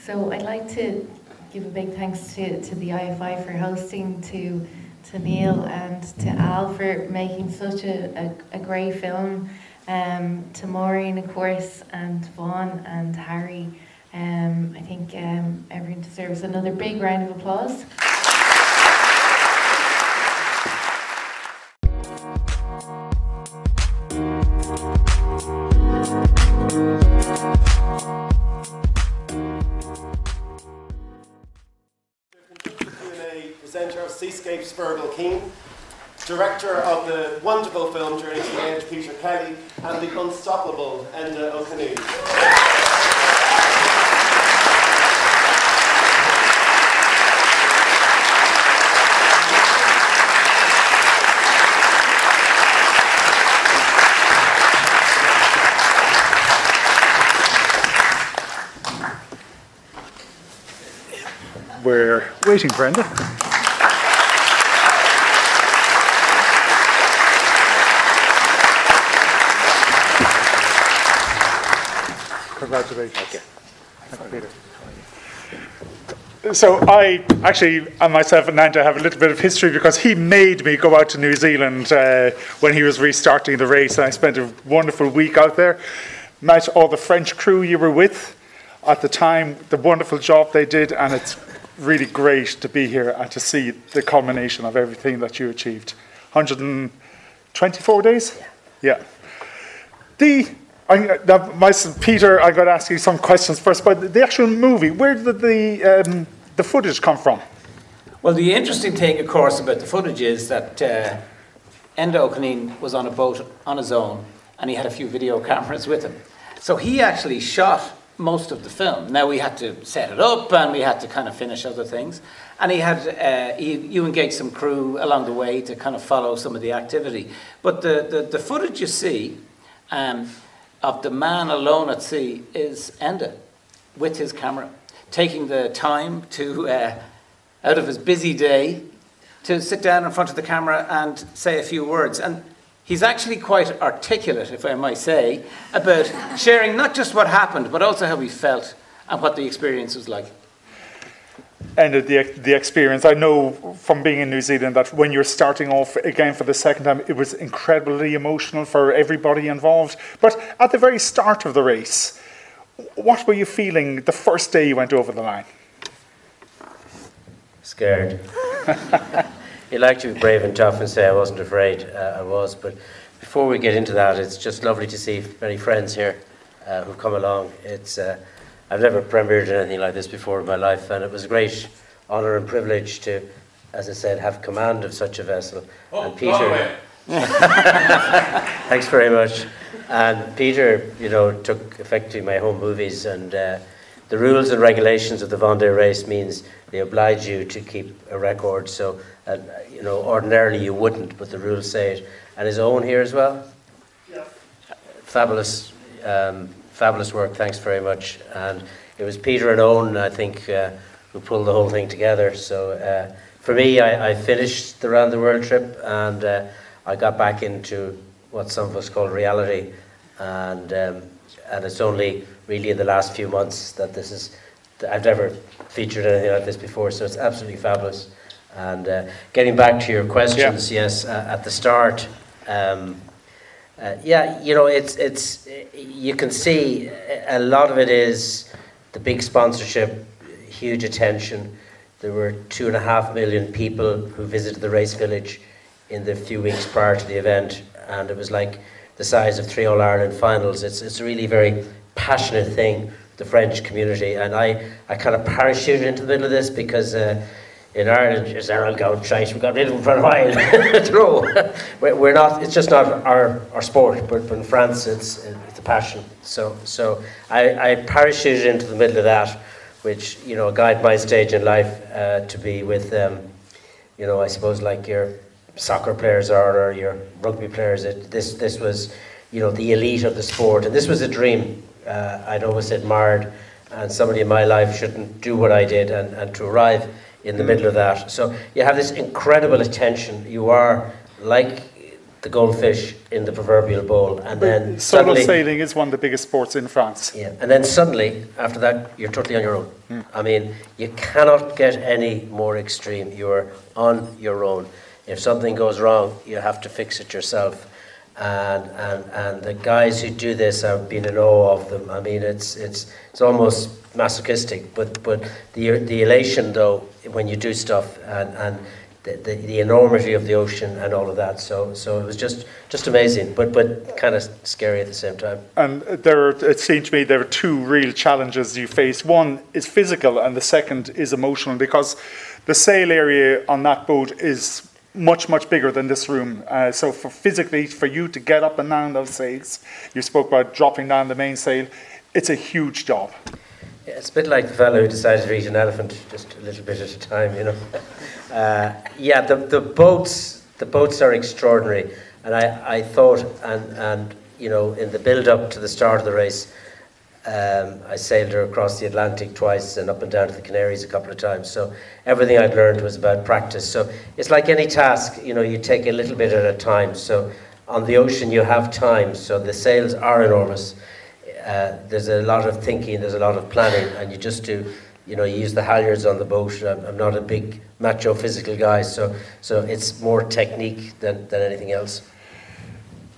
Speaker 16: so I'd like to give a big thanks to, to the IFI for hosting, to to Neil and to Al for making such a, a, a great film, um, to Maureen, of course, and Vaughn and Harry. Um, I think um, everyone deserves another big round of applause.
Speaker 29: Seascapes, Fergal Keane, director of the wonderful film Journey to the Edge, Peter Kelly, and the unstoppable Enda O'Coineen.
Speaker 30: We're waiting for Enda. Congratulations. Thank you. Thank you, Peter. So I actually, and myself and Enda have a little bit of history because he made me go out to New Zealand uh, when he was restarting the race, and I spent a wonderful week out there. Met all the French crew you were with at the time, the wonderful job they did, and it's really great to be here and to see the culmination of everything that you achieved. 124 days? Yeah. The I, Peter, I got to ask you some questions first, but the actual movie, where did the, um, the footage come from?
Speaker 31: Well, the interesting thing, of course, about the footage is that uh, Enda was on a boat on his own, and he had a few video cameras with him. So he actually shot most of the film. Now we had to set it up, and we had to kind of finish other things. And he had uh, he, you engaged some crew along the way to kind of follow some of the activity. But the the, the footage you see. Um, of the man alone at sea is Enda with his camera, taking the time to, uh, out of his busy day, to sit down in front of the camera and say a few words. And he's actually quite articulate, if I might say, about sharing not just what happened, but also how he felt and what the experience was like.
Speaker 30: And the, the experience, I know from being in New Zealand that when you're starting off again for the second time, it was incredibly emotional for everybody involved. But at the very start of the race, what were you feeling the first day you went over the line?
Speaker 32: Scared. you like to be brave and tough and say I wasn't afraid. Uh, I was. But before we get into that, it's just lovely to see many friends here uh, who've come along. It's. Uh, I've never premiered anything like this before in my life, and it was a great honour and privilege to, as I said, have command of such a vessel.
Speaker 29: Oh,
Speaker 32: and Peter, thanks very much. And Peter, you know, took effectively my home movies, and uh, the rules and regulations of the Vendée race means they oblige you to keep a record. So, uh, you know, ordinarily you wouldn't, but the rules say it. And his own here as well.
Speaker 29: Yeah.
Speaker 32: Fabulous. Um, fabulous work. Thanks very much. And it was Peter and Owen, I think, uh, who pulled the whole thing together. So uh, for me, I, I, finished the round the world trip and uh, I got back into what some of us call reality. And um, and it's only really in the last few months that this is. I've never featured anything like this before, so it's absolutely fabulous. And uh, getting back to your questions, yeah. yes, uh, at the start. Um, uh, yeah, you know, it's it's you can see a lot of it is the big sponsorship, huge attention. There were two and a half million people who visited the race village in the few weeks prior to the event, and it was like the size of three All Ireland finals. It's it's a really very passionate thing, the French community, and I I kind of parachuted into the middle of this because. Uh, in Ireland, is our go shite. We've got rid of them for a while. Throw. We're not. It's just not our, our sport. But, but in France, it's it's a passion. So so I, I parachuted into the middle of that, which you know guide my stage in life uh, to be with, um, you know, I suppose like your soccer players are or your rugby players. It, this this was, you know, the elite of the sport, and this was a dream. Uh, I'd always admired, and somebody in my life shouldn't do what I did, and, and to arrive in the middle of that. So you have this incredible attention. You are like the goldfish in the proverbial bowl, and then
Speaker 30: Solo
Speaker 32: suddenly,
Speaker 30: sailing is one of the biggest sports in France.
Speaker 32: yeah, and then suddenly after that you're totally on your own.
Speaker 30: Mm.
Speaker 32: I mean, you cannot get any more extreme. You're on your own. If something goes wrong, you have to fix it yourself. And, and, and the guys who do this, I've been in awe of them. I mean, it's, it's, it's almost masochistic, but, but the, the elation, though, when you do stuff and, and the, the, the enormity of the ocean and all of that. So, so it was just, just amazing, but, but kind of scary at the same time.
Speaker 30: And there, are- it seemed to me there are two real challenges you face. One is physical, and the second is emotional, because the sail area on that boat is much, much bigger than this room. Uh, so, for physically, for you to get up and down those sails, you spoke about dropping down the mainsail. It's a huge job.
Speaker 32: Yeah, it's a bit like the fellow who decided to eat an elephant just a little bit at a time, you know. Uh, yeah, the, the boats the boats are extraordinary, and I, I thought and and you know in the build up to the start of the race, um, I sailed her across the Atlantic twice and up and down to the Canaries a couple of times. So everything I'd learned was about practice. So it's like any task, you know, you take a little bit at a time. So on the ocean you have time, so the sails are enormous uh, there's a lot of thinking, there's a lot of planning, and you just do, you know, you use the halyards on the boat. I'm, I'm not a big macho physical guy, so so it's more technique than, than anything else.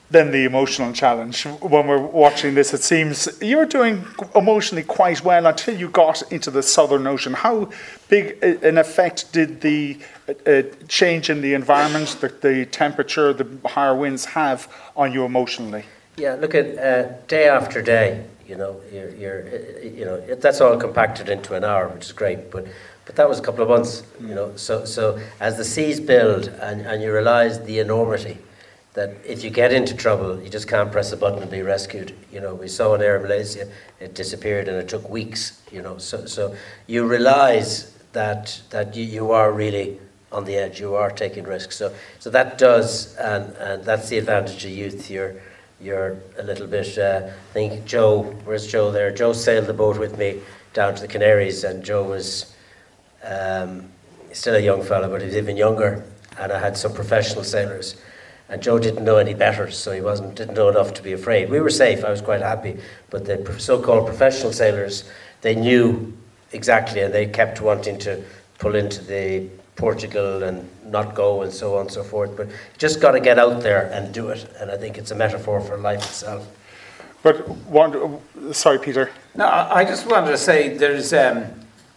Speaker 30: Then the emotional challenge. When we're watching this, it seems you're doing emotionally quite well until you got into the Southern Ocean. How big an effect did the uh, change in the environment, the, the temperature, the higher winds have on you emotionally?
Speaker 32: Yeah, look at uh, day after day. You know, you're, you're uh, you know that's all compacted into an hour, which is great. But but that was a couple of months. You know, so so as the seas build and, and you realise the enormity that if you get into trouble, you just can't press a button and be rescued. You know, we saw an Air Malaysia, it disappeared and it took weeks. You know, so so you realise that that you, you are really on the edge. You are taking risks. So so that does, and and that's the advantage of youth. You're you're a little bit. Uh, I think Joe, where's Joe there? Joe sailed the boat with me down to the Canaries, and Joe was um, still a young fellow, but he was even younger. And I had some professional sailors, and Joe didn't know any better, so he wasn't didn't know enough to be afraid. We were safe. I was quite happy, but the so-called professional sailors, they knew exactly, and they kept wanting to pull into the Portugal and not go and so on and so forth. But just got to get out there and do it, and I think it's a metaphor for life itself.
Speaker 30: But one, sorry, Peter.
Speaker 31: No, I I just wanted to say there's. Um,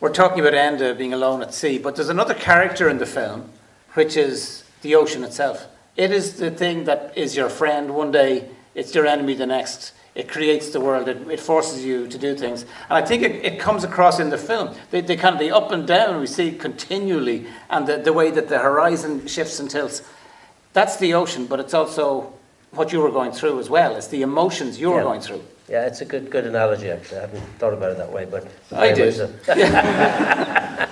Speaker 31: we're talking about Enda being alone at sea, but there's another character in the film, which is the ocean itself. It is the thing that is your friend one day, it's your enemy the next. It creates the world. It, it forces you to do things, and I think it, it comes across in the film. They, they kind of the up and down we see continually, and the, the way that the horizon shifts and tilts. That's the ocean, but it's also what you were going through as well. It's the emotions you were
Speaker 32: Yeah.
Speaker 31: going through.
Speaker 32: Yeah, it's a good good analogy. Actually, I haven't thought about it that way, but
Speaker 31: I
Speaker 32: very
Speaker 31: did.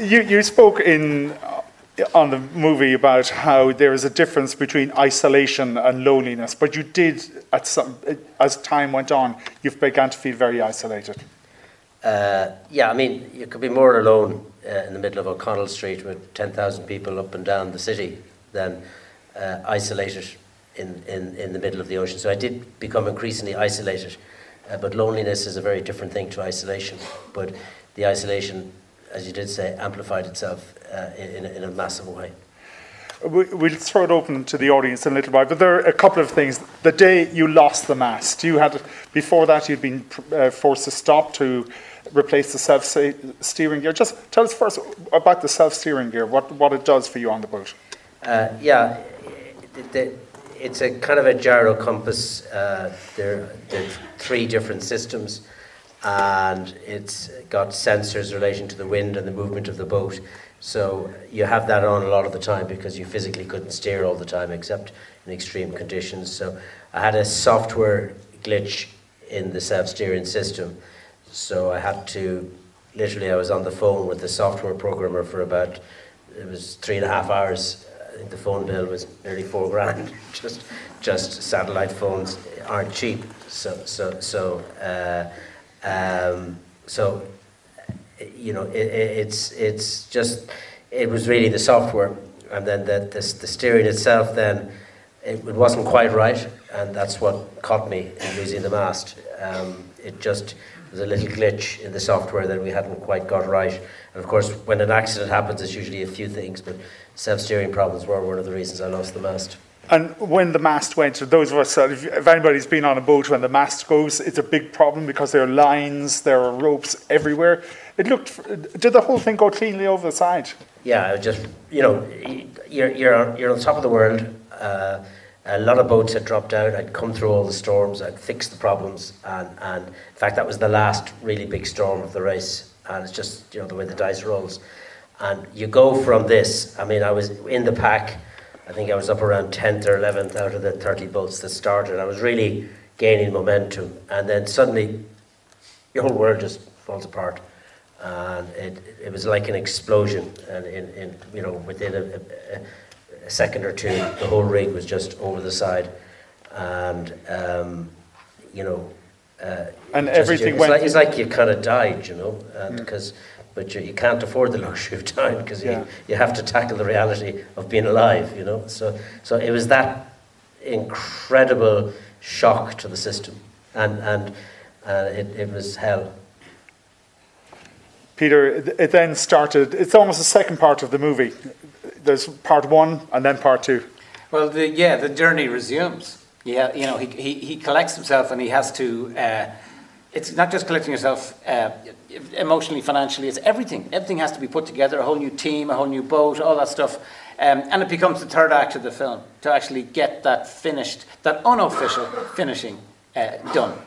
Speaker 30: You, you spoke in on the movie about how there is a difference between isolation and loneliness, but you did at some as time went on, you've begun to feel very isolated.
Speaker 32: Uh, yeah, I mean, you could be more alone uh, in the middle of O'Connell Street with 10,000 people up and down the city than uh, isolated in, in, in the middle of the ocean. So I did become increasingly isolated. Uh, but loneliness is a very different thing to isolation. But the isolation, as you did say, amplified itself uh, in, in a massive way.
Speaker 30: We- We'll throw it open to the audience in a little while, but there are a couple of things. The day you lost the mast, you had before that you'd been uh, forced to stop to replace the self-steering gear. Just tell us first about the self-steering gear. What what it does for you on the boat.
Speaker 32: Uh, yeah, it, it, it's a kind of a gyro compass. Uh, there, there are three different systems, and it's got sensors relating to the wind and the movement of the boat. So you have that on a lot of the time because you physically couldn't steer all the time except in extreme conditions. So I had a software glitch in the self-steering system. So I had to, literally I was on the phone with the software programmer for about, it was three and a half hours. I think the phone bill was nearly four grand. Just, just satellite phones aren't cheap. So, so, so, uh, um, so, you know, it, it, it's, it's just, it was really the software. And then the, the, the steering itself then, it, it wasn't quite right, and that's what caught me in losing the mast. Um, it just was a little glitch in the software that we hadn't quite got right. And of course, when an accident happens, it's usually a few things, but self-steering problems were one of the reasons I lost the mast.
Speaker 30: And when the mast went, to those of us, if, if anybody's been on a boat when the mast goes, it's a big problem because there are lines, there are ropes everywhere. It looked, did the whole thing go cleanly over the side?
Speaker 32: Yeah, just you know, you're you're on, you're on top of the world. Uh, a lot of boats had dropped out. I'd come through all the storms. I'd fixed the problems, and and in fact that was the last really big storm of the race. And it's just you know the way the dice rolls, and you go from this. I mean, I was in the pack. I think I was up around tenth or eleventh out of the thirty boats that started. I was really gaining momentum, and then suddenly, your whole world just falls apart and it, it was like an explosion. And in, in you know, within a, a, a second or two, the whole rig was just over the side, and um, you know, uh,
Speaker 30: And
Speaker 32: just-
Speaker 30: everything
Speaker 32: it's
Speaker 30: went-
Speaker 32: Like, it's like you kind of died, you know, because. But you, you can't afford the luxury of dying because
Speaker 30: Yeah.
Speaker 32: you, you have to tackle the reality of being alive, you know. So, so it was that incredible shock to the system, and and uh, it, it was hell.
Speaker 30: Peter, it, then started, it's almost the second part of the movie. There's part one and then part two.
Speaker 31: Well, the, yeah, the journey resumes. Yeah, you know, he, he, he collects himself and he has to. Uh, it's not just collecting yourself uh, emotionally, financially. It's everything. Everything has to be put together. A whole new team, a whole new boat, all that stuff. Um, and it becomes the third act of the film to actually get that finished, that unofficial finishing uh, done.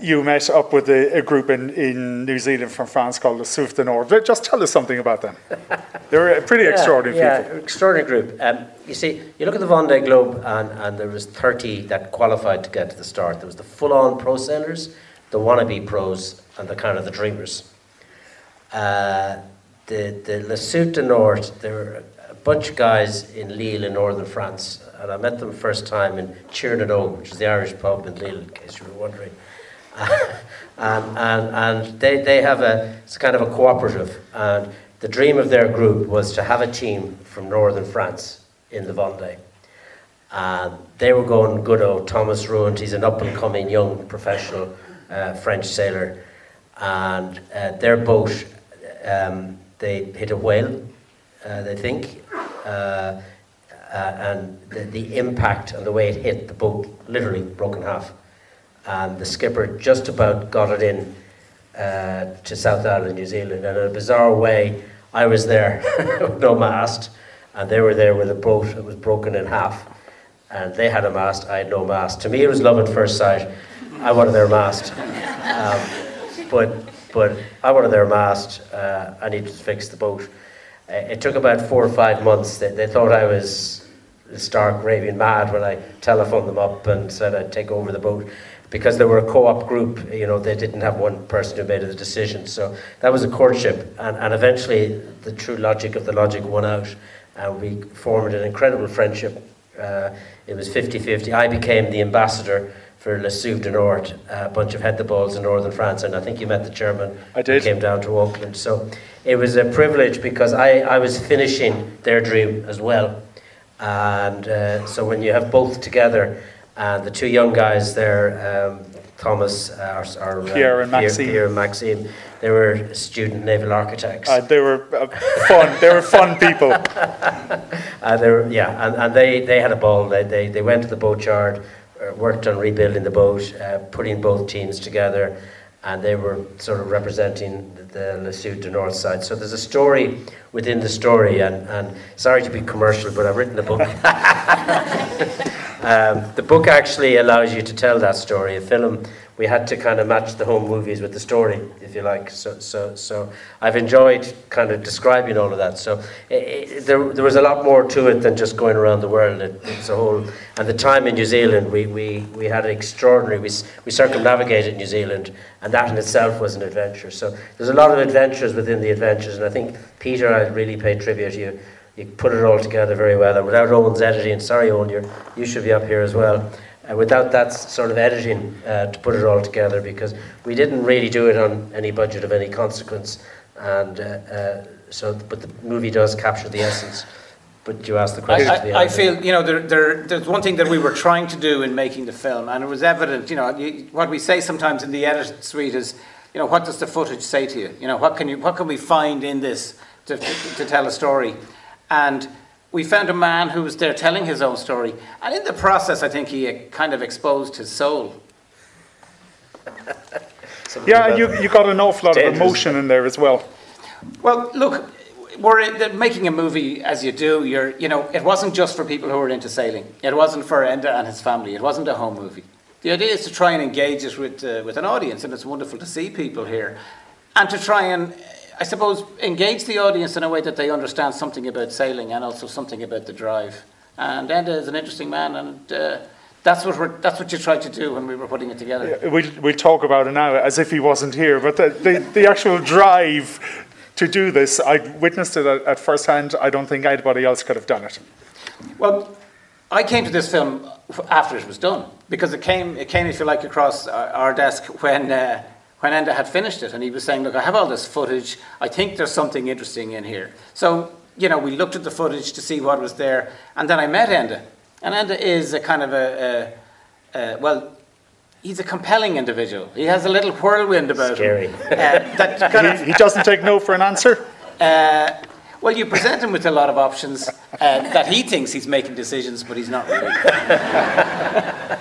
Speaker 30: You met up with a, a group in, in New Zealand from France called the Souffle du Nord. Just tell us something about them. They're a pretty
Speaker 32: Yeah,
Speaker 30: extraordinary
Speaker 32: yeah,
Speaker 30: people.
Speaker 32: extraordinary group. Um, you see, you look at the Vendée Globe, and, and there was 30 that qualified to get to the start. There was the full-on pro sailors, the wannabe pros, and the kind of the dreamers. Uh, the the Le Souffle du Nord, there were a bunch of guys in Lille in northern France, and I met them first time in Chirnadogue, which is the Irish pub in Lille, in case you were wondering. And and, and they, they have a it's kind of a cooperative and the dream of their group was to have a team from northern France in the Vendée. And they were going good old Thomas Ruyant, he's an up and coming young professional uh, French sailor. And uh, their boat, um, they hit a whale, uh, they think. Uh, uh, and the, the impact and the way it hit the boat literally broke in half and the skipper just about got it in uh, to South Island, New Zealand. And in a bizarre way, I was there with no mast, and they were there with a boat that was broken in half. And they had a mast, I had no mast. To me, it was love at first sight. I wanted their mast. Um, but, but I wanted their mast. Uh, I needed to fix the boat. Uh, it took about four or five months. They, they thought I was stark raving mad when I telephoned them up and said I'd take over the boat because they were a co-op group, you know, they didn't have one person who made the decision. So that was a courtship, and, and eventually the true logic of the logic won out, and we formed an incredible friendship. Uh, it was 50-50. I became the ambassador for Le Souffle du Nord, a bunch of head the balls in northern France, and I think you met the chairman.
Speaker 30: I did.
Speaker 32: Who came down to Auckland. So it was a privilege because I, I was finishing their dream as well. And uh, so when you have both together, and the two young guys there, um, Thomas, uh, or, or, uh,
Speaker 30: Pierre and Maxime.
Speaker 32: Pierre and Maxime, they were student naval architects.
Speaker 30: Uh, they were uh, fun. They were fun people.
Speaker 32: Uh, they were, yeah, and, and they, they had a ball. They, they, they went to the boat yard, uh, worked on rebuilding the boat, uh, putting both teams together, and they were sort of representing the, the Le Souffle du Nord side. So there's a story within the story, and, and sorry to be commercial, but I've written the book. um, the book actually allows you to tell that story. A film, we had to kind of match the home movies with the story, if you like. So, so, so I've enjoyed kind of describing all of that. So i i there, there was a lot more to it than just going around the world. It, it's a whole, and the time in New Zealand, we, we, we had an extraordinary, we, we circumnavigated New Zealand, and that in itself was an adventure. So there's a lot of adventures within the adventures, and I think, Peter, I really pay tribute to you. You put it all together very well, and without Owen's editing, sorry, Owen, you're, you should be up here as well. Uh, without that sort of editing uh, to put it all together, because we didn't really do it on any budget of any consequence, and uh, uh, so, but the movie does capture the essence. But you asked the
Speaker 31: I,
Speaker 32: question. the
Speaker 31: I, I feel, you know, there, there, there's one thing that we were trying to do in making the film, and it was evident, you know, you, what we say sometimes in the edit suite is, you know, what does the footage say to you? You know, what can, you, what can we find in this to, to, to tell a story? And we found a man who was there telling his own story, and in the process, I think he kind of exposed his soul.
Speaker 30: Yeah, you, you got an awful lot of emotion in there as well.
Speaker 31: Well, look, we're making a movie as you do. You're, you know, it wasn't just for people who were into sailing. It wasn't for Enda and his family. It wasn't a home movie. The idea is to try and engage it with uh, with an audience, and it's wonderful to see people here, and to try and, I suppose, engage the audience in a way that they understand something about sailing and also something about the drive. And Enda is an interesting man, and uh, that's what we're, that's what you tried to do when we were putting it together.
Speaker 30: We'll, we'll talk about it now as if he wasn't here, but the, the, the actual drive to do this, I witnessed it at, at first hand. I don't think anybody else could have done it.
Speaker 31: Well, I came to this film after it was done because it came, it came, if you like, across our, our desk when uh, when Enda had finished it, and he was saying, "Look, I have all this footage. I think there's something interesting in here." So you know, we looked at the footage to see what was there, and then I met Enda, and Enda is a kind of a, a, a well. He's a compelling individual. He has a little whirlwind about
Speaker 32: Scary.
Speaker 31: him. Uh, kind of,
Speaker 30: He, he doesn't take no for an answer.
Speaker 31: uh, well, you present him with a lot of options uh, that he thinks he's making decisions, but he's not really.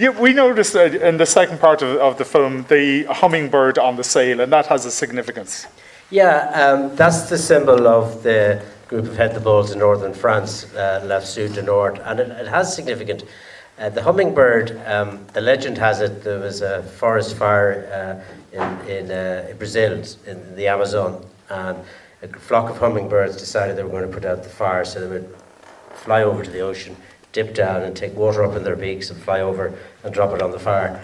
Speaker 30: Yeah, we noticed uh, in the second part of, of the film the hummingbird on the sail, and that has a significance.
Speaker 32: Yeah, um, that's the symbol of the group of head the bulls in northern France, uh, La Sud du Nord, and it, it has significant. Uh, the hummingbird, um, the legend has it, there was a forest fire uh, in, in, uh, in Brazil, in the Amazon, and a flock of hummingbirds decided they were going to put out the fire, so they would fly over to the ocean, dip down and take water up in their beaks and fly over and drop it on the fire.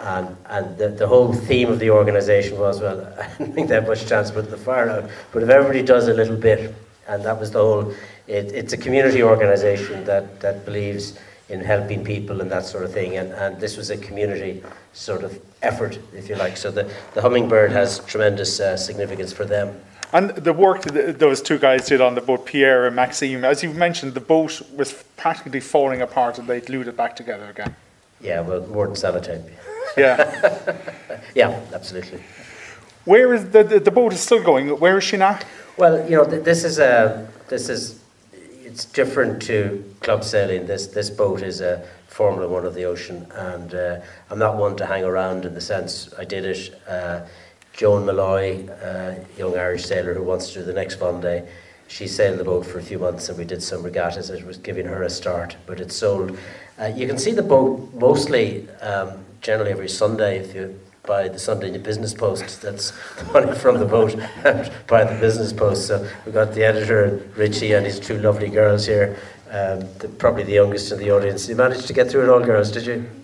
Speaker 32: And, and the, the whole theme of the organisation was, well, I don't think they have much chance putting the fire out, but if everybody does a little bit, and that was the whole, it, it's a community organisation that, that believes in helping people and that sort of thing, and, and this was a community sort of effort, if you like. So the, the hummingbird has tremendous uh, significance for them.
Speaker 30: And the work that those two guys did on the boat, Pierre and Maxime, as you mentioned, the boat was practically falling apart and they glued it back together again.
Speaker 32: Yeah, well, more than sellotape.
Speaker 30: Yeah.
Speaker 32: yeah, absolutely.
Speaker 30: Where is the, the, the boat is still going? Where is she now?
Speaker 32: Well, you know, th- this is a this is it's different to club sailing. This this boat is a Formula One of the ocean, and uh, I'm not one to hang around in the sense I did it. Uh, Joan Mulloy, uh, young Irish sailor who wants to do the next Vendée, she sailed the boat for a few months, and we did some regattas. It was giving her a start, but it sold. Uh, you can see the boat mostly, um, generally every Sunday if you buy the Sunday Business Post. That's the money from the boat buy the Business Post. So we've got the editor, Richie, and his two lovely girls here. Um, the, probably the youngest in the audience. You managed to get through it all, girls, did you?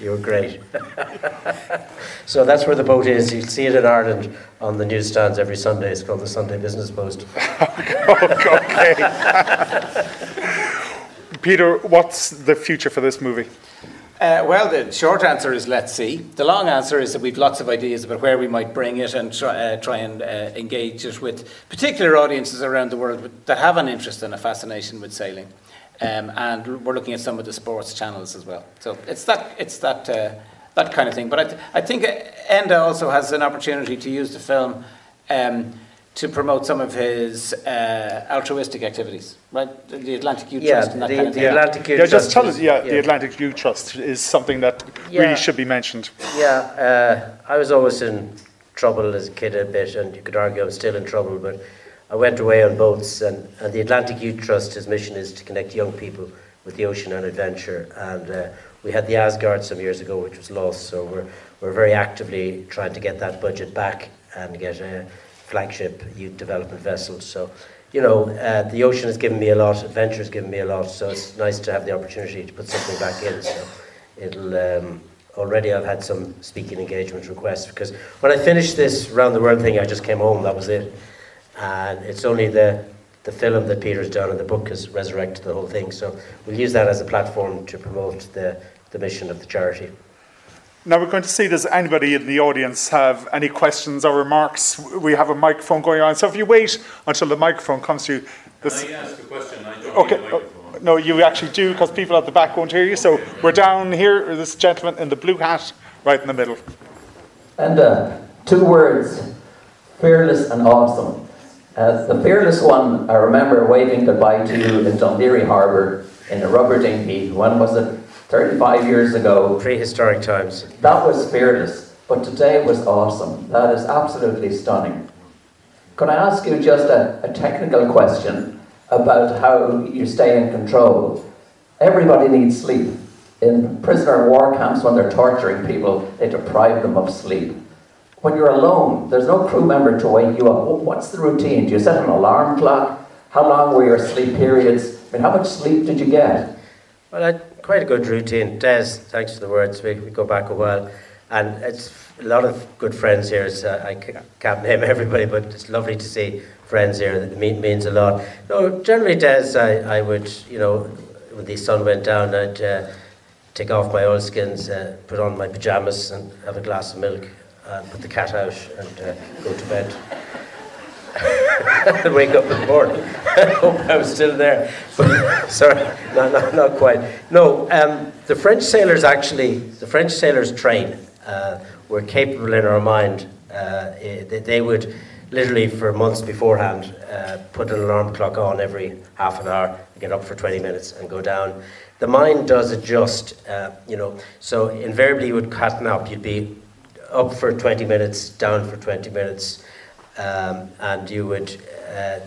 Speaker 32: You were great. so that's where the boat is. You see it in Ireland on the newsstands every Sunday. It's called the Sunday Business Post.
Speaker 30: okay. Peter, what's the future for this movie?
Speaker 31: Uh, well, the short answer is let's see. The long answer is that we've lots of ideas about where we might bring it and try, uh, try and uh, engage it with particular audiences around the world that have an interest and a fascination with sailing. Um, and we're looking at some of the sports channels as well. So it's that, it's that, uh, that kind of thing. But I, th- I think Enda also has an opportunity to use the film um, to promote some of his uh, altruistic activities, right? The- The Atlantic Youth
Speaker 32: Yeah,
Speaker 31: Trust and that
Speaker 32: the-
Speaker 31: kind of
Speaker 32: the
Speaker 31: thing.
Speaker 32: Atlantic Youth
Speaker 30: Yeah, just tell
Speaker 32: is-
Speaker 30: us. Yeah,
Speaker 32: yeah.
Speaker 30: the Atlantic Youth Trust is something that
Speaker 32: Yeah.
Speaker 30: really should be mentioned.
Speaker 32: Yeah, uh, I was always in trouble as a kid a bit, and you could argue I'm still in trouble, but I went away on boats, and, and the Atlantic Youth Trust, his mission is to connect young people with the ocean and adventure. And uh, we had the Asgard some years ago, which was lost, so we're, we're very actively trying to get that budget back and get a flagship youth development vessel. So, you know, uh, the ocean has given me a lot, adventure has given me a lot, so it's nice to have the opportunity to put something back in. So it'll. Um, already I've had some speaking engagement requests because when I finished this round the world thing, I just came home. That was it, and it's only the the film that Peter's done and the book has resurrected the whole thing. So we'll use that as a platform to promote the the mission of the charity.
Speaker 30: Now we're going to see does anybody in the audience have any questions or remarks? We have a microphone going on, so if you wait until the microphone comes to you, This-
Speaker 33: Can I ask a question? I don't
Speaker 30: Okay.
Speaker 33: need a microphone.
Speaker 30: No, you actually do because people at the back won't hear you. So we're down here. This gentleman in the blue hat, right in the middle.
Speaker 34: And uh, two words fearless and awesome. Uh, the fearless one, I remember waving goodbye to you in Dundee Harbour in a rubber dinghy. When was it? 35 years ago.
Speaker 32: Prehistoric times.
Speaker 34: That was fearless, but today was awesome. That is absolutely stunning. Could I ask you just a, a technical question about how you stay in control? Everybody needs sleep. In prisoner war camps, when they're torturing people, they deprive them of sleep. When you're alone, there's no crew member to wake you up. What's the routine? Do you set an alarm clock? How long were your sleep periods? I mean, how much sleep did you get?
Speaker 32: Well, I quite a good routine. Des, thanks for the words. We, we go back a while. And it's a lot of good friends here. Uh, I can't name everybody, but it's lovely to see friends here. It mean, means a lot. No, generally, Des, I, I would, you know, when the sun went down, I'd uh, take off my oilskins, uh, put on my pajamas, and have a glass of milk, and put the cat out, and uh, go to bed. and wake up in the morning. I hope I was still there. Sorry, no, no, not quite. No, um, the French sailors actually, the French sailors train. Uh, were capable in our mind. Uh, eh, they, they would literally, for months beforehand, uh, put an alarm clock on every half an hour, get up for 20 minutes, and go down. The mind does adjust, uh, you know. So invariably, you would cut up. You'd be up for 20 minutes, down for 20 minutes, um, and you would, uh,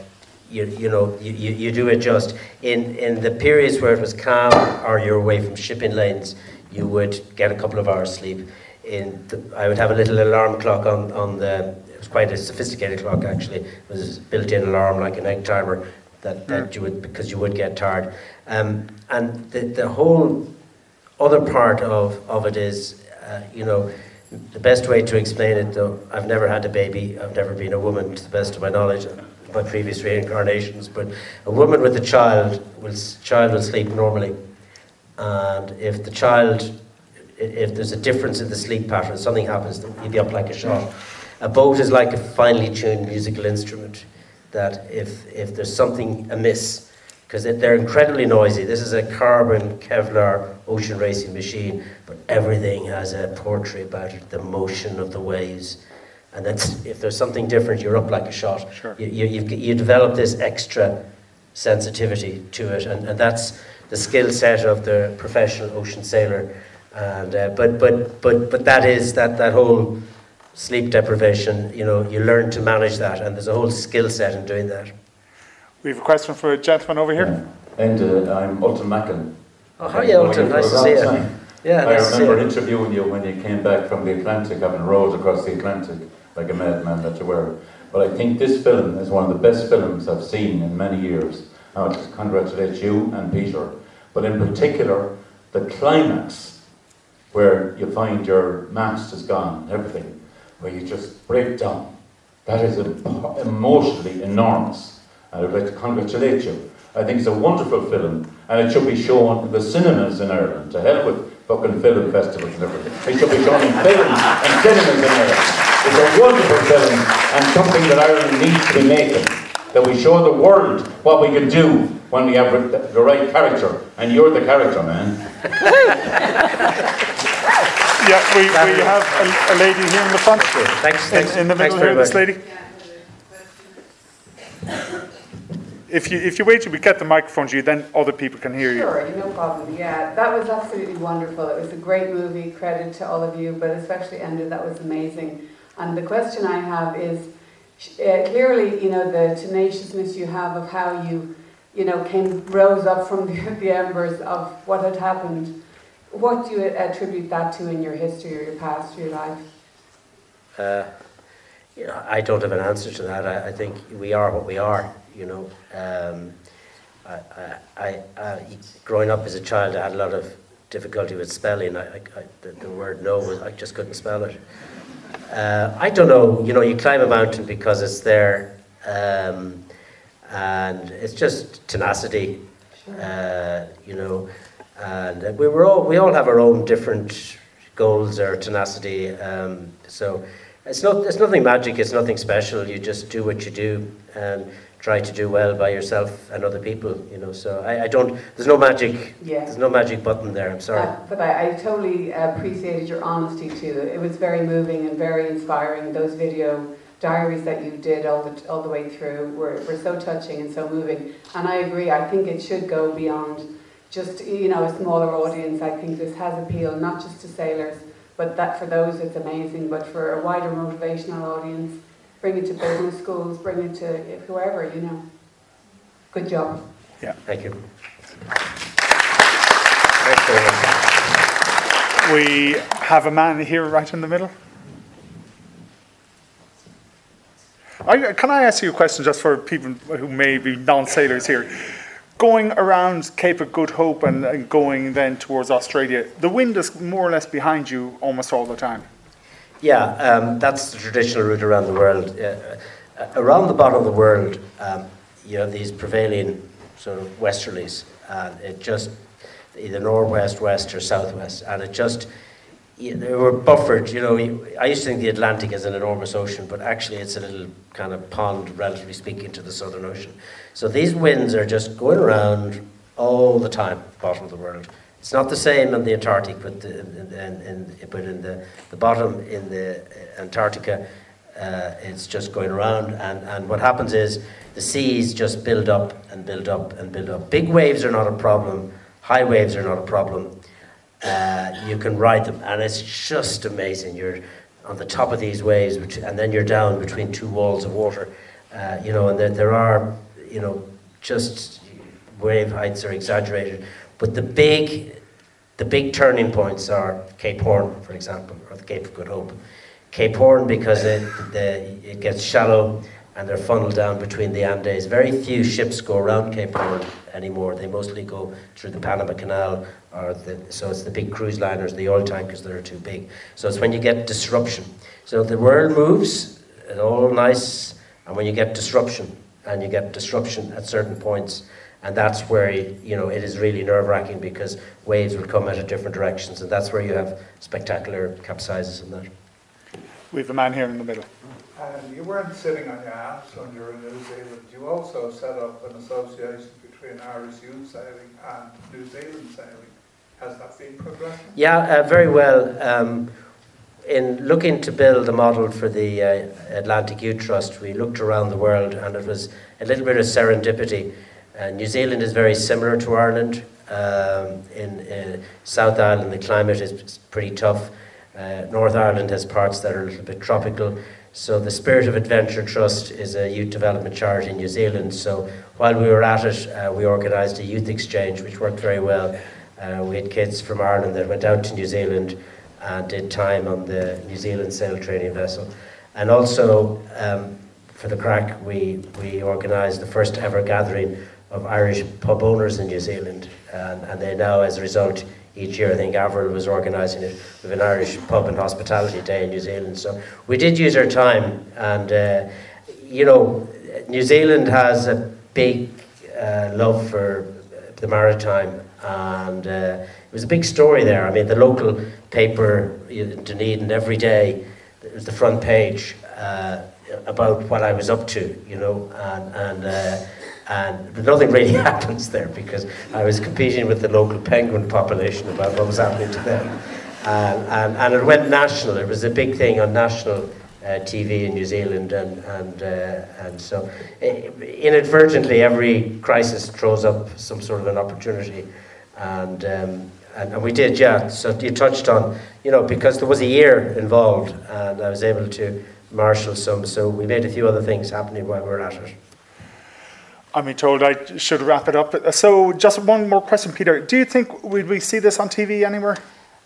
Speaker 32: you, you know, you, you, do adjust. In, in the periods where it was calm or you're away from shipping lanes, you would get a couple of hours sleep. In the, I would have a little alarm clock on, on the, it was quite a sophisticated clock actually, it was a built-in alarm like an egg timer that, that you would, because you would get tired. Um, and the, the whole other part of, of it is, uh, you know, the best way to explain it, though, I've never had a baby, I've never been a woman, to the best of my knowledge, my previous reincarnations, but a woman with a child will, child will sleep normally. And if the child, if there's a difference in the sleep pattern, something happens, you'll be up like a shot. A boat is like a finely tuned musical instrument that if, if there's something amiss, because they're incredibly noisy. This is a carbon Kevlar ocean racing machine, but everything has a poetry about it, the motion of the waves. And that's, if there's something different, you're up like a shot.
Speaker 30: Sure.
Speaker 32: You, you, you've, develop this extra sensitivity to it, and, and that's the skill set of the professional ocean sailor. And, uh, but, but, but, but that is that, that whole sleep deprivation, you know, you learn to manage that, and there's a whole skill set in doing that.
Speaker 30: We have a question for a gentleman over here.
Speaker 35: And uh, I'm Ulton Mackin.
Speaker 32: Oh, hi, Ulton. Nice to see you. Yeah,
Speaker 35: I
Speaker 32: nice to see
Speaker 35: remember
Speaker 32: you.
Speaker 35: interviewing you when you came back from the Atlantic, having rowed across the Atlantic like a madman that you were. But I think this film is one of the best films I've seen in many years. I want to congratulate you and Peter. But in particular, the climax, where you find your mast is gone, everything, where you just break down. That is emotionally enormous. I would like to congratulate you. I think it's a wonderful film, and it should be shown in the cinemas in Ireland. To hell with fucking film festivals and everything. It should be shown in films and cinemas in Ireland. It's a wonderful film, and something that Ireland needs to be making. That we show the world what we can do when we have the the right character, and you're the character, man.
Speaker 30: Yeah, we, we have a, a lady here in the front.
Speaker 32: Thanks,
Speaker 30: in,
Speaker 32: thanks,
Speaker 30: in the middle
Speaker 32: very
Speaker 30: here, this
Speaker 32: much.
Speaker 30: lady. If you if you wait till we get the microphone to you, then other people can hear you.
Speaker 36: Sure, no problem. Yeah, that was absolutely wonderful. It was a great movie. Credit to all of you, but especially Enda, that was amazing. And the question I have is, uh, clearly, you know, the tenaciousness you have of how you, you know, came rose up from the, the embers of what had happened. What do you attribute that to in your history or your past, or your life?
Speaker 32: Uh, you know, I don't have an answer to that. I, I think we are what we are. You know, um, I, I, I, growing up as a child, I had a lot of difficulty with spelling. I, the, the word "no" was, I just couldn't spell it. Uh, I don't know. You know, you climb a mountain because it's there, um, and it's just tenacity. Uh, you know, and we were all we all have our own different goals or tenacity. Um, so it's not it's nothing magic. It's nothing special. You just do what you do and try to do well by yourself and other people. You know, so I, I don't. There's no magic.
Speaker 36: Yeah.
Speaker 32: There's no magic button there. I'm sorry.
Speaker 36: Uh, but I, I totally appreciated your honesty too. It was very moving and very inspiring. Those video diaries that you did all the all the way through were, were so touching and so moving. And I agree. I think it should go beyond just you know a smaller audience. I think this has appeal not just to sailors, but that for those it's amazing. But for a wider motivational audience, bring it to business schools, bring it to whoever you know. Good job.
Speaker 30: Yeah.
Speaker 32: Thank you.
Speaker 30: We have a man here right in the middle. I, can I ask you a question just for people who may be non-sailors here? Going around Cape of Good Hope and, and going then towards Australia, the wind is more or less behind you almost all the time.
Speaker 32: Yeah, um, that's the traditional route around the world. Uh, uh, around the bottom of the world, um, you have these prevailing sort of westerlies, and it just either northwest, west, or southwest, and it just they were buffered. You know, I used to think the Atlantic is an enormous ocean, but actually it's a little kind of pond, relatively speaking, to the Southern Ocean. So these winds are just going around all the time, bottom of the world. It's not the same in the Antarctic, but in, in, in, but in the, the bottom in the Antarctica, uh, it's just going around. And, and what happens is the seas just build up and build up and build up. Big waves are not a problem. High waves are not a problem. Uh, you can ride them, and it's just amazing. You're on the top of these waves, and then you're down between two walls of water. Uh, you know, and there, there are, you know, just wave heights are exaggerated, but the big, the big turning points are Cape Horn, for example, or the Cape of Good Hope. Cape Horn because it, the, it gets shallow and they're funneled down between the Andes. Very few ships go around Cape Horn anymore. They mostly go through the Panama Canal, or the, so it's the big cruise liners, the oil tankers that are too big. So it's when you get disruption. So the world moves, it's all nice, and when you get disruption, and you get disruption at certain points, and that's where you know it is really nerve-wracking because waves will come out of different directions, and that's where you have spectacular capsizes and that.
Speaker 30: We have a man here in the middle.
Speaker 37: And you weren't sitting on your ass when you were in New Zealand. You also set up an association between Irish youth sailing and New Zealand sailing. Has that been progressing?
Speaker 32: Yeah, uh, very well. Um, in looking to build a model for the uh, Atlantic Youth Trust, we looked around the world and it was a little bit of serendipity. New Zealand is very similar to Ireland. Um, in uh, South Island, the climate is pretty tough. Uh, North Island has parts that are a little bit tropical. So the Spirit of Adventure Trust is a youth development charity in New Zealand. So while we were at it, uh, we organised a youth exchange, which worked very well. Uh, we had kids from Ireland that went out to New Zealand and did time on the New Zealand sail training vessel. And also, um, for the crack, we, we organised the first ever gathering of Irish pub owners in New Zealand. And, and they now, as a result, each year. I think Avril was organising it with an Irish pub and hospitality day in New Zealand. So we did use our time, and uh, you know, New Zealand has a big uh, love for the maritime, and uh, it was a big story there. I mean, the local paper in Dunedin every day, it was the front page uh, about what I was up to, you know, and and and nothing really happens there because I was competing with the local penguin population about what was happening to them. And, and, it went national, it was a big thing on national uh, TV in New Zealand, and, and, uh, and so inadvertently every crisis throws up some sort of an opportunity. And, um, and, and we did, yeah. So you touched on, you know, because there was a year involved, and I was able to marshal some, so we made a few other things happening while we were at it.
Speaker 30: I'm being told I should wrap it up. So, just one more question, Peter. Do you think would we see this on TV anywhere?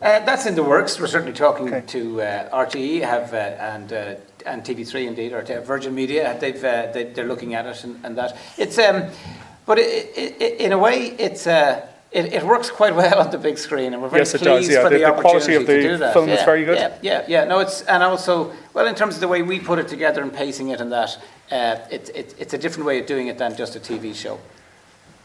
Speaker 31: Uh, that's in the works. We're certainly talking okay. to uh, RTE have uh, and uh, and TV3 indeed, or Virgin Media. They've uh, they, are looking at it and, and, that it's um, but it, it, in a way it's. Uh, it, it, works quite well on the big screen, and we're very
Speaker 30: yes,
Speaker 31: pleased
Speaker 30: does, yeah.
Speaker 31: for
Speaker 30: the,
Speaker 31: the,
Speaker 30: the quality of the film
Speaker 31: yeah,
Speaker 30: is very good.
Speaker 31: Yeah, yeah, yeah. No, it's and also well in terms of the way we put it together and pacing it and that, uh, it, it, it's a different way of doing it than just a TV show.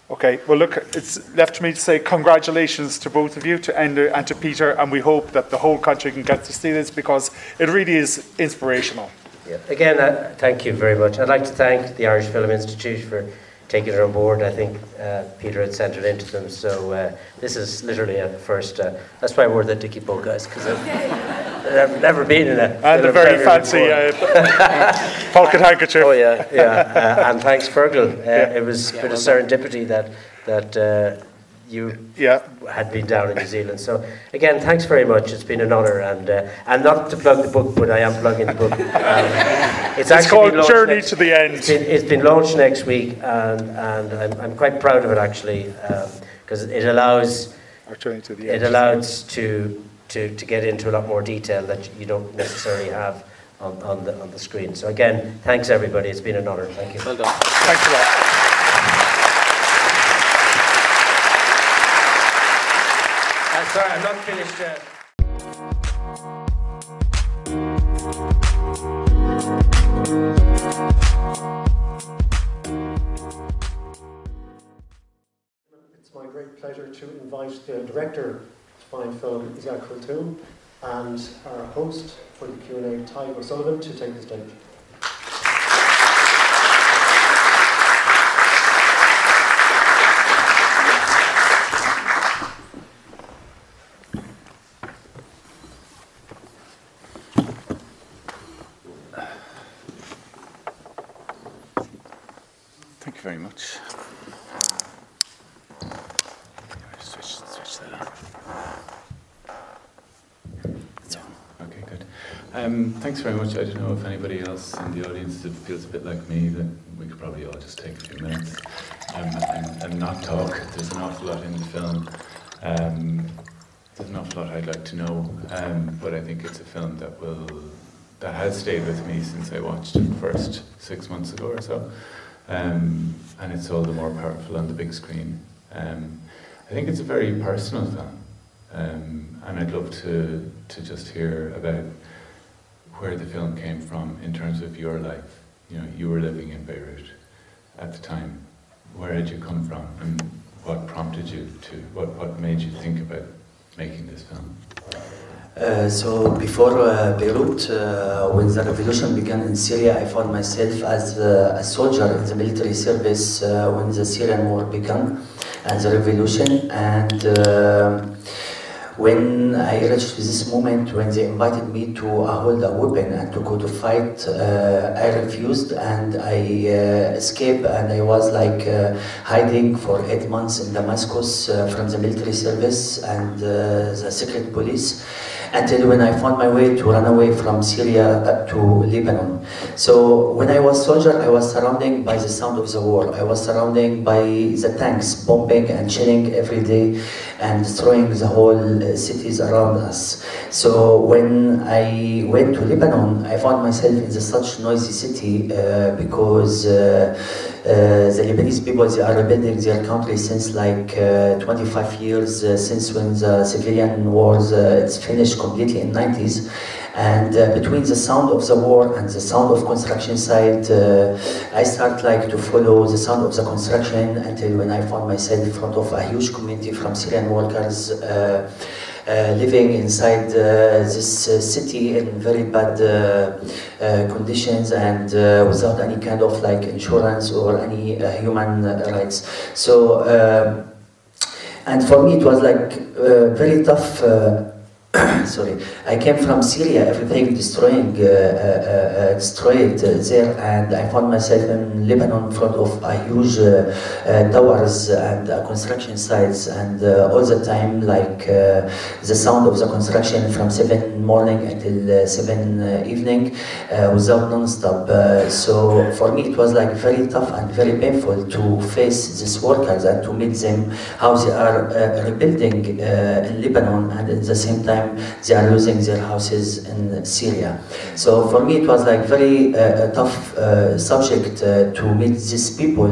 Speaker 30: Okay, well, look, it's left to me to say congratulations to both of you, to Enda and to Peter, and we hope that the whole country can get to see this because it really is inspirational.
Speaker 32: Yeah. Again, uh, thank you very much. I'd like to thank the Irish Film Institute for taking it on board. I think uh, Peter had sent it into them, so uh, this is literally a first. Uh, that's why we're the Dicky Bow guys because I've never, never been in a.
Speaker 30: And a very fancy uh, pocket handkerchief.
Speaker 32: Oh yeah, yeah. Uh, and thanks, Fergal. Uh,
Speaker 30: Yeah.
Speaker 32: It was a
Speaker 30: Yeah,
Speaker 32: bit of
Speaker 30: well done.
Speaker 32: serendipity that that uh, you
Speaker 30: yeah.
Speaker 32: had been down in New Zealand. So again, thanks very much. It's been an honour, and uh, and not to plug the book, but I am plugging the book. Um,
Speaker 30: It's
Speaker 32: actually
Speaker 30: called Journey
Speaker 32: next-
Speaker 30: to the End.
Speaker 32: It's been, it's been launched next week, and and I'm, I'm quite proud of it actually, because it allows
Speaker 30: Our Journey to the
Speaker 32: it allows to to to get into a lot more detail that you don't necessarily have. On, on the on the screen. So again, thanks everybody. It's been an honour. Thank you.
Speaker 31: Well done.
Speaker 30: Thanks a lot.
Speaker 32: Uh, finished.
Speaker 38: It's my great pleasure to invite the director of fine film, Ziad Kalthoum, and our host for the Q&A, Ty O'Sullivan, to take the stage.
Speaker 39: Thank you very much. Switch, switch that on. It's on. Okay, good. Um, thanks very much. I don't know if anybody else in the audience feels a bit like me, that we could probably all just take a few minutes um, and, and not talk. There's an awful lot in the film. Um, there's an awful lot I'd like to know, um, but I think it's a film that will that has stayed with me since I watched it first six months ago or so, um, and it's all the more powerful on the big screen. Um, I think it's a very personal film, um, and I'd love to to just hear about where the film came from in terms of your life. You know, you were living in Beirut at the time. Where did you come from, and what prompted you to? What what made you think about making this film?
Speaker 40: Uh, so before uh, Beirut, uh, when the revolution began in Syria, I found myself as uh, a soldier in the military service uh, when the Syrian war began and the revolution. And uh, when I reached this moment, when they invited me to uh, hold a weapon and to go to fight, uh, I refused and I uh, escaped and I was like uh, hiding for eight months in Damascus uh, from the military service and uh, the secret police until when I found my way to run away from Syria to Lebanon. So when I was soldier, I was surrounded by the sound of the war. I was surrounded by the tanks bombing and shelling every day and destroying the whole uh, cities around us. So when I went to Lebanon, I found myself in such noisy city uh, because uh, uh, the Lebanese people they are rebuilding their country since like uh, 25 years uh, since when the civilian wars it's finished completely in 90s and uh, between the sound of the war and the sound of construction site uh, I start like to follow the sound of the construction until when I found myself in front of a huge community from Syrian workers uh, uh, living inside uh, this uh, city in very bad conditions and without any kind of like insurance or any human rights. So, um and for me it was like very tough. Sorry, I came from Syria, everything destroying, uh, uh, uh, destroyed there, and I found myself in Lebanon in front of a huge uh, towers and construction sites, and all the time, like the sound of the construction from seven morning until uh, seven uh, evening, without non-stop. So for me, it was like very tough and very painful to face these workers and to meet them how they are rebuilding in Lebanon, and at the same time they are losing their houses in Syria. So for me, it was like very uh, tough uh, subject uh, to meet these people.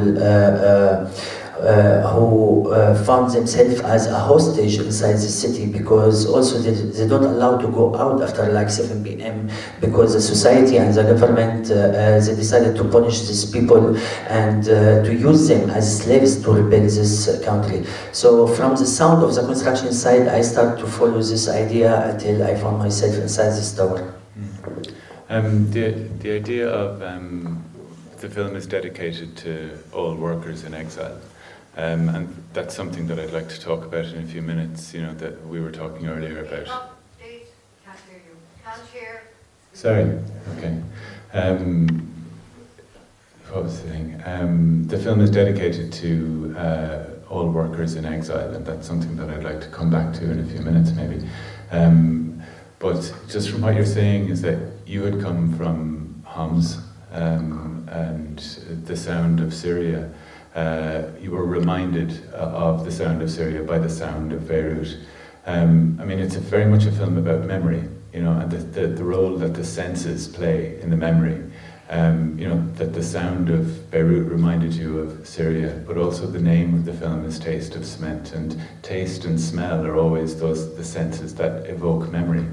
Speaker 40: Uh, who uh, found themselves as a hostage inside the city because also they, they don't allow to go out after like 7 p.m. because the society and the government uh, uh, they decided to punish these people and uh, to use them as slaves to rebuild this uh, country. So from the sound of the construction site, I start to follow this idea until I found myself inside this tower.
Speaker 39: Um, the, the idea of um, the film is dedicated to all workers in exile. Um, and that's something that I'd like to talk about in a few minutes, you know, that we were talking earlier about.
Speaker 41: Can't hear you. Can't hear.
Speaker 39: Sorry, okay. Um, what was the thing? Um, the film is dedicated to uh, all workers in exile, and that's something that I'd like to come back to in a few minutes, maybe. Um, but just from what you're saying, is that you had come from Homs um, and the sound of Syria. Uh, you were reminded of the sound of Syria by the sound of Beirut. Um, I mean, it's a very much a film about memory, you know, and the, the, the role that the senses play in the memory. Um, you know, that the sound of Beirut reminded you of Syria, but also the name of the film is Taste of Cement, and taste and smell are always those the senses that evoke memory.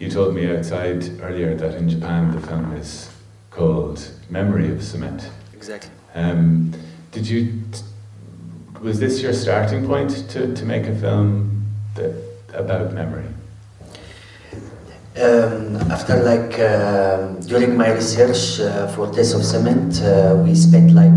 Speaker 39: You told me outside earlier that in Japan the film is called Memory of Cement.
Speaker 40: Exactly.
Speaker 39: Um, did you? Was this your starting point to, to make a film that, about memory?
Speaker 40: Um, after like uh, during my research uh, for Taste of Cement, uh, we spent like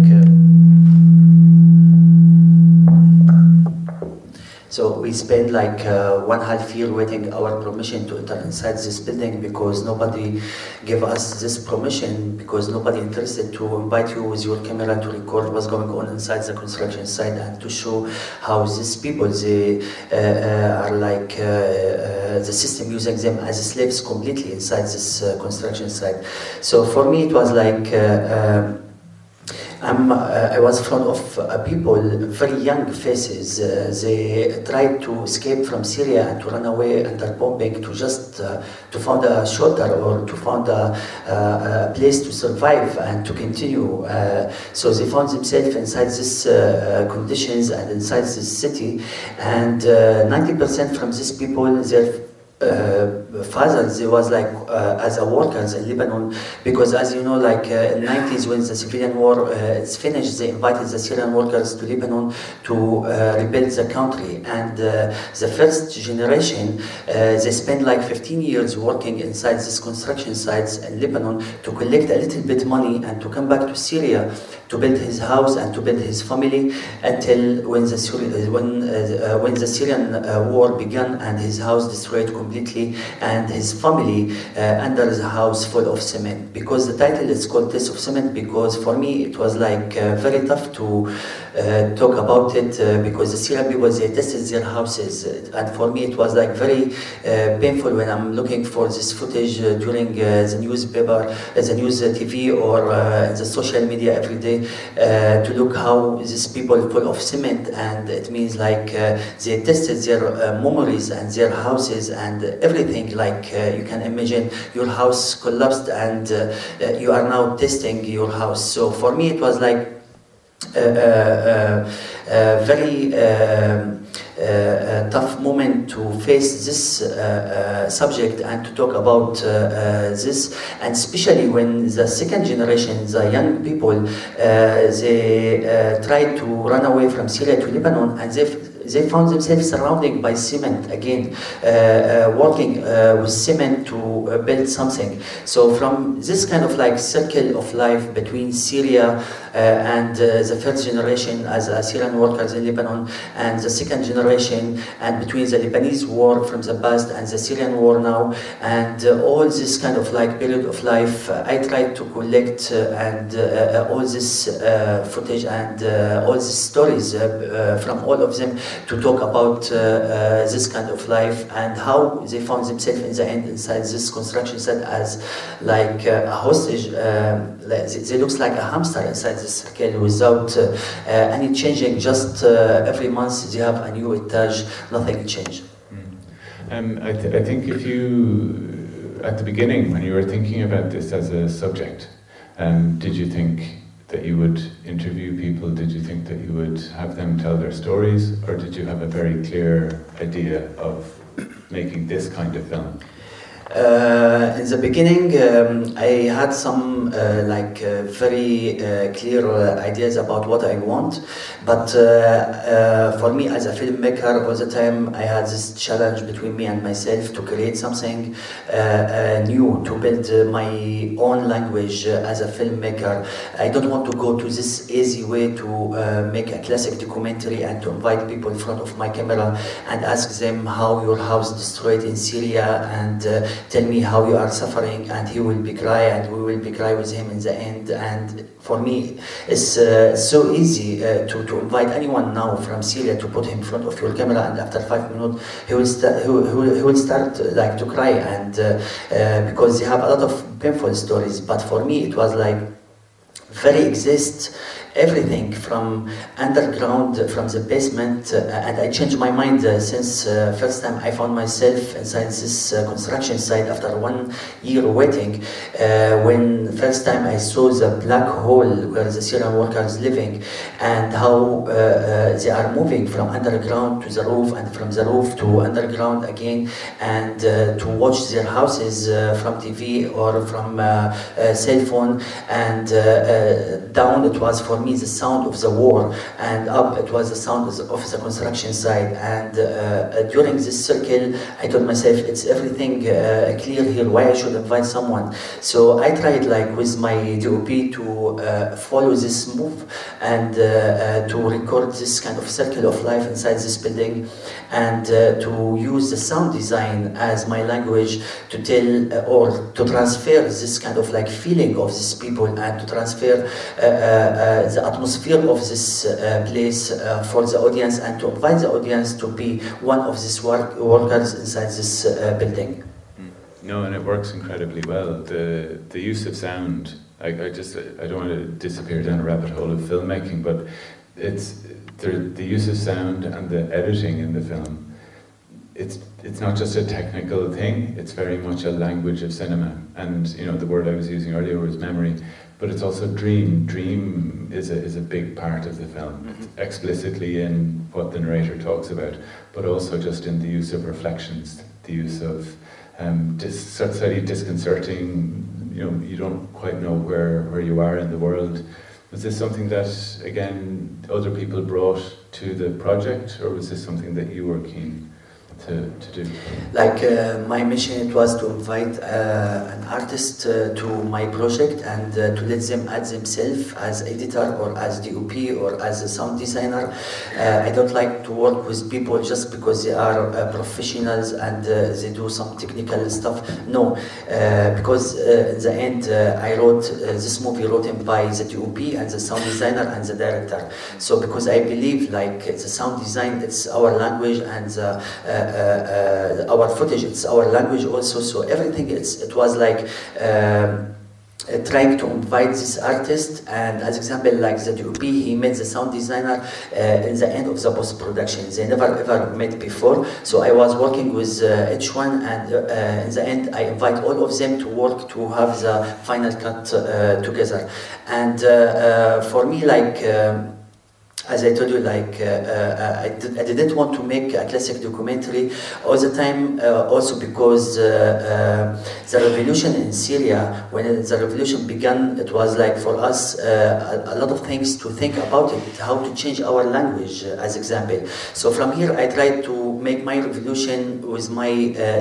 Speaker 40: so we spent like uh, one half year waiting our permission to enter inside this building because nobody gave us this permission because nobody interested to invite you with your camera to record what's going on inside the construction site and to show how these people they uh, uh, are like uh, uh, the system using them as slaves completely inside this uh, construction site. So for me it was like. um, I'm, uh, I was front of uh, people, very young faces. Uh, they tried to escape from Syria and to run away under bombing to just to find a shelter or to find a, a place to survive and to continue. So they found themselves inside these conditions and inside this city. And 90% from these people, they're uh, fathers they was like uh, as a workers in Lebanon because as you know like uh, in 90s when the civilian war uh, is finished they invited the Syrian workers to Lebanon to uh, rebuild the country. And uh, the first generation they spent like 15 years working inside these construction sites in Lebanon to collect a little bit money and to come back to Syria to build his house and to build his family until when the Syri- when when the Syrian war began and his house destroyed completely and his family uh, under the house full of cement. Because the title is called Taste of Cement because for me it was like uh, very tough to uh, talk about it uh, because the Syrian was they tested their houses and for me it was like very uh, painful when I'm looking for this footage uh, during the newspaper, the news TV or the social media every day to look how these people full of cement and it means like they tested their memories and their houses and everything like uh, you can imagine your house collapsed and uh, uh, you are now testing your house. So for me it was like very um, uh, tough moment to face this uh, uh, subject and to talk about this, and especially when the second generation, the young people, they tried to run away from Syria to Lebanon, and they they found themselves surrounded by cement again, uh, uh, working uh, with cement to build something. So from this kind of like circle of life between Syria Uh, and uh, the first generation as uh, Syrian workers in Lebanon and the second generation and between the Lebanese war from the past and the Syrian war now and all this kind of like period of life I tried to collect and all this footage and all these stories from all of them to talk about uh, uh, this kind of life and how they found themselves in the end inside this construction site as like uh, a hostage. Um, they, looks like a hamster inside this circle without any changing. Just every month they have a new etage, nothing changed.
Speaker 39: Um, I, th- I think if you, at the beginning, when you were thinking about this as a subject, um, did you think that you would interview people? Did you think that you would have them tell their stories, or did you have a very clear idea of making this kind of film?
Speaker 40: Uh, in the beginning, um, I had some uh, like uh, very uh, clear uh, ideas about what I want, but uh, for me as a filmmaker, all the time I had this challenge between me and myself to create something new, to build my own language as a filmmaker. I don't want to go to this easy way to make a classic documentary and to invite people in front of my camera and ask them how your house destroyed in Syria and tell me how you are suffering and he will be cry and we will be cry with him in the end. And for me it's uh, so easy uh, to, to invite anyone now from Syria to put him in front of your camera and after five minutes he will, sta- he will, he will, start uh, like to cry and uh, uh, because they have a lot of painful stories. But for me it was like very exist everything from underground from the basement uh, and I changed my mind uh, since uh, first time I found myself inside this uh, construction site after one year waiting uh, when first time I saw the black hole where the Syrian workers living and how uh, uh, they are moving from underground to the roof and from the roof to underground again and to watch their houses from TV or from cell phone and down it was for me the sound of the war and up it was the sound of the, construction site. And uh, uh, during this circle I told myself it's everything uh, clear here. Why I should invite someone? So I tried like with my DOP to uh, follow this move and uh, uh, to record this kind of circle of life inside this building and to use the sound design as my language to tell or to transfer this kind of like feeling of these people and to transfer uh, uh, the atmosphere of this uh, place uh, for the audience and to invite the audience to be one of these work workers inside this uh, building.
Speaker 39: No, and it works incredibly well. The the use of sound. I, I just I don't want to disappear down a rabbit hole of filmmaking, but it's the the use of sound and the editing in the film. It's it's not just a technical thing. It's very much a language of cinema. And you know the word I was using earlier was memory, but it's also dream. Dream is a is a big part of the film, It's explicitly in what the narrator talks about, but also just in the use of reflections, the use of um, dis- slightly disconcerting. You know, you don't quite know where, where you are in the world. Was this something that, again, other people brought to the project, or was this something that you were keen to, to do?
Speaker 40: Like uh, my mission, it was to invite uh, an artist uh, to my project and uh, to let them add themselves as editor or as DOP or as a sound designer. Uh, I don't like to work with people just because they are uh, professionals and they do some technical stuff. No, because in the end, I wrote this movie written by the DOP and the sound designer and the director. So because I believe like the sound design, it's our language and the, our footage, it's our language also. So everything, it's, it was like um, uh, trying to invite this artist and as example like the DOP, he met the sound designer uh, in the end of the post-production. They never ever met before. So I was working with uh, each one and uh, uh, in the end I invite all of them to work to have the final cut uh, together. And uh, uh, for me like um, as I told you, like uh, uh, I, did, I didn't want to make a classic documentary all the time. Uh, also because uh, uh, the revolution in Syria, when the revolution began, it was like for us uh, a, a lot of things to think about it, how to change our language, as example. So from here, I tried to make my revolution with my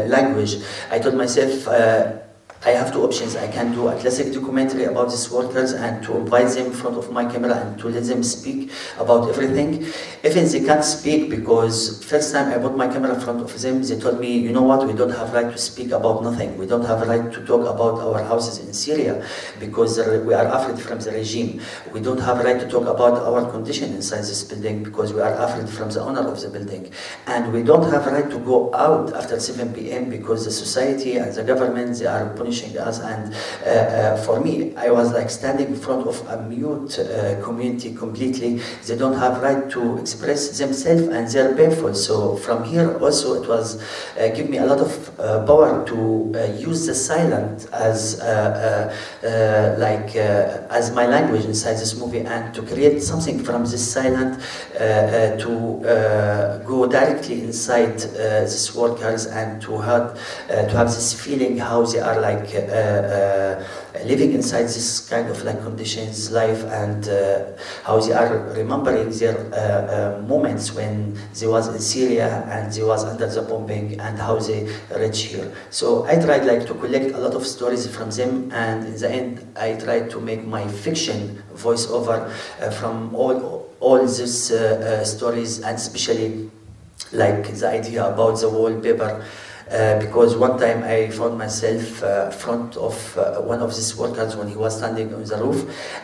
Speaker 40: language. I told myself. I have two options. I can do a classic documentary about these workers and to invite them in front of my camera and to let them speak about everything. Even they can't speak because first time I put my camera in front of them, they told me, you know what, we don't have right to speak about nothing. We don't have right to talk about our houses in Syria because we are afraid from the regime. We don't have right to talk about our condition inside this building because we are afraid from the owner of the building. And we don't have right to go out after 7 p.m. because the society and the government, they are punishing us. And uh, uh, for me, I was like standing in front of a mute uh, community completely. They don't have right to express themselves and they're painful. So from here also it was give me a lot of power to use the silent as like as my language inside this movie and to create something from this silent uh, uh, to uh, go directly inside these workers and to have to have this feeling how they are like uh, uh, living inside this kind of like conditions life and uh, how they are remembering their moments when they was in Syria and they was under the bombing and how they reach here. So I tried like to collect a lot of stories from them and in the end I tried to make my fiction voiceover from all all these stories and especially like the idea about the wallpaper uh, because one time I found myself uh, front of uh, one of these workers when he was standing on the roof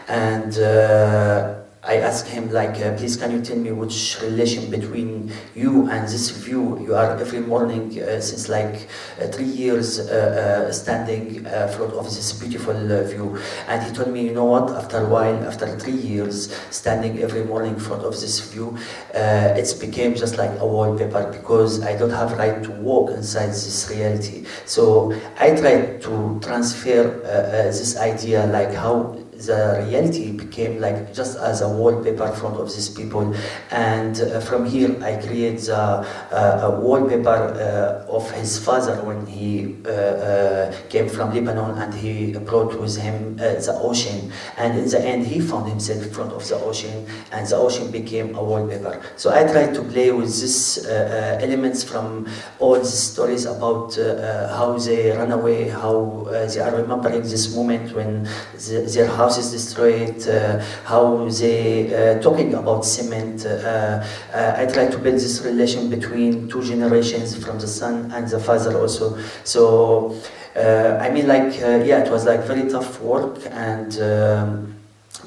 Speaker 40: and uh, I asked him like uh, please can you tell me which relation between you and this view you are every morning uh, since like uh, three years uh, uh, standing uh, front of this beautiful uh, view. And he told me you know what? After a while after three years standing every morning in front of this view it's became just like a wallpaper because I don't have right to walk inside this reality. So I tried to transfer this idea like how the reality became like just as a wallpaper in front of these people. And uh, from here I create the uh, wallpaper uh, of his father when he uh, uh, came from Lebanon and he brought with him the ocean. And in the end he found himself in front of the ocean and the ocean became a wallpaper. So I tried to play with these elements from all the stories about how they run away how they are remembering this moment when the, their house is destroyed, uh, how they uh, talking about cement. Uh, I try to build this relation between two generations from the son and the father also. So I mean, like yeah, it was like very tough work and. Um,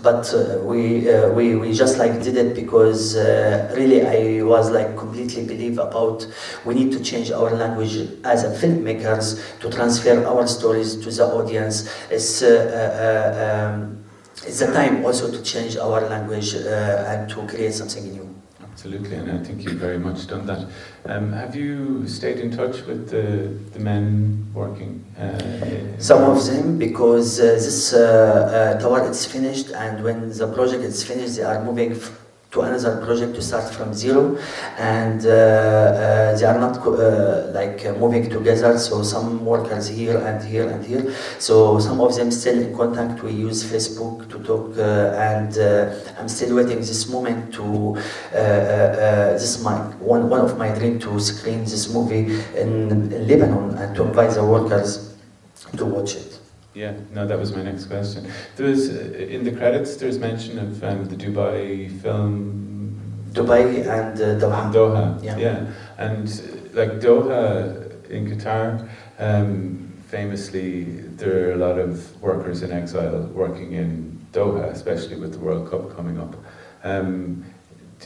Speaker 40: but uh, we, uh, we we just like did it because uh, really I was like completely believe about we need to change our language as a filmmakers to transfer our stories to the audience. It's uh, uh, um, it's the time also to change our language uh, and to create something new.
Speaker 39: Absolutely, and I think you've very much done that. Um, have you stayed in touch with the, the men working? Uh,
Speaker 40: Some of them, because uh, this uh, uh, tower is finished, and when the project is finished, they are moving to another project to start from zero, and uh, uh, they are not uh, like uh, moving together. So some workers here and here and here. So some of them still in contact. We use Facebook to talk, uh, and uh, I'm still waiting this moment to. This is my one one of my dream to screen this movie in Lebanon and to invite the workers to watch it.
Speaker 39: Yeah, no, that was my next question. There was uh, in the credits. There's mention of um, the Dubai film.
Speaker 40: Dubai and uh, Doha.
Speaker 39: Doha.
Speaker 40: Yeah.
Speaker 39: Yeah, and like Doha in Qatar, um, famously, there are a lot of workers in exile working in Doha, especially with the World Cup coming up. Um,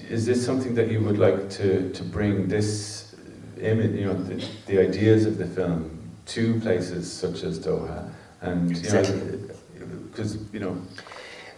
Speaker 39: is this something that you would like to, to bring this image, you know, the, the ideas of the film to places such as Doha? And, you
Speaker 40: Exactly.
Speaker 39: Uh, uh, know, because, you know,
Speaker 40: But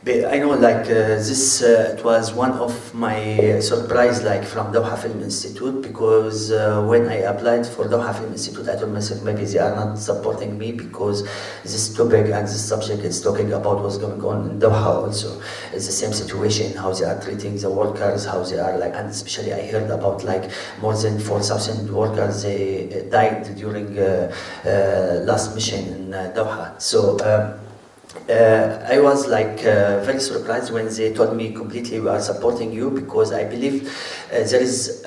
Speaker 40: I know like uh, this uh, it was one of my surprise like from Doha Film Institute because uh, when I applied for Doha Film Institute I told myself maybe they are not supporting me because this topic and this subject is talking about what's going on in Doha also. It's the same situation how they are treating the workers how they are like and especially I heard about like more than 4,000 workers they uh, died during uh, uh, last mission in Doha so um, uh, I was like uh, very surprised when they told me completely we are supporting you because I believe uh, there is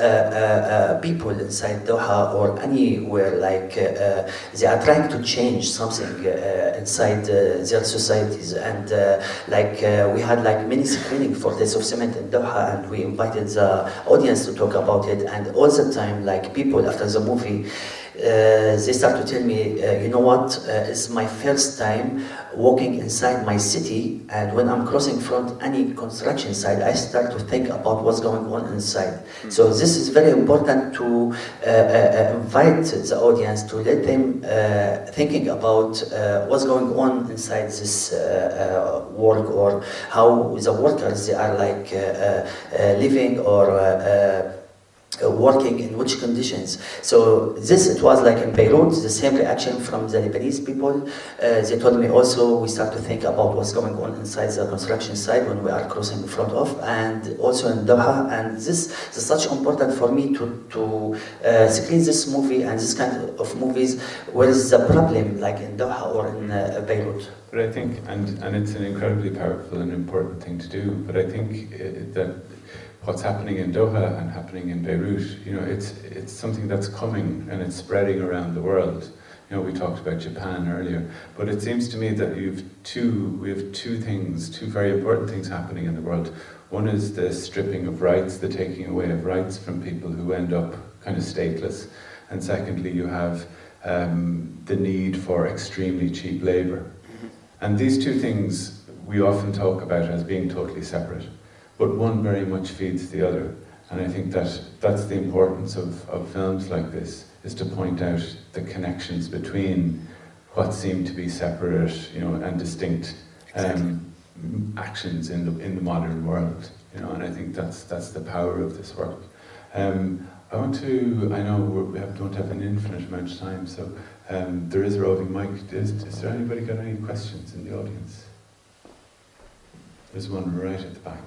Speaker 40: people inside Doha or anywhere like uh, uh, they are trying to change something uh, inside their societies. And like we had like many screening for Taste of Cement in Doha and we invited the audience to talk about it. And all the time like people after the movie they start to tell me, uh, you know what, uh, it's my first time walking inside my city, and when I'm crossing front any construction site, I start to think about what's going on inside. So this is very important to uh, uh, invite the audience to let them uh, thinking about uh, what's going on inside this uh, uh, work or how the workers they are like uh, uh, uh, living or uh, working in which conditions. So this it was like in Beirut, the same reaction from the Lebanese people. Uh, they told me also we start to think about what's going on inside the construction site when we are crossing in front of, and also in Doha. And this is such important for me to to uh, screen this movie and this kind of movies. Where is the problem, like in Doha or in uh, Beirut?
Speaker 39: But I think, and, and it's an incredibly powerful and important thing to do, but I think uh, that what's happening in Doha and happening in Beirut, you know, it's, it's something that's coming and it's spreading around the world. You know, we talked about Japan earlier, but it seems to me that you've two, we have two things, two very important things happening in the world. One is the stripping of rights, the taking away of rights from people who end up kind of stateless. And secondly, you have um, the need for extremely cheap labour. And these two things we often talk about as being totally separate, but one very much feeds the other. And I think that that's the importance of, of films like this, is to point out the connections between what seem to be separate you know, and distinct um, actions in the, in the modern world. You know, and I think that's, that's the power of this work. Um, I want to, I know we have, don't have an infinite amount of time, so um, there is a roving mic. Is, is there anybody got any questions in the audience? There's one right at the back.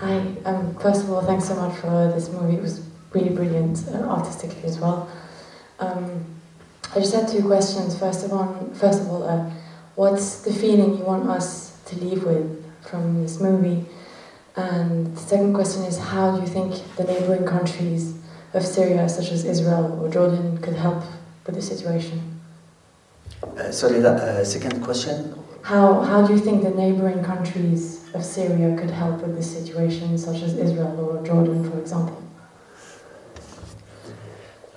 Speaker 33: Hi. Um, first of all, thanks so much for this movie. It was really brilliant, uh, artistically as well. Um, I just had two questions. First of all, first of all, uh, what's the feeling you want us to leave with from this movie? And the second question is, how do you think the neighboring countries of Syria, such as Israel or Jordan, could help with the situation?
Speaker 40: Uh, sorry, uh, second question.
Speaker 33: How, how do you think the neighboring countries of Syria could help with this situation, such as Israel or Jordan, for example?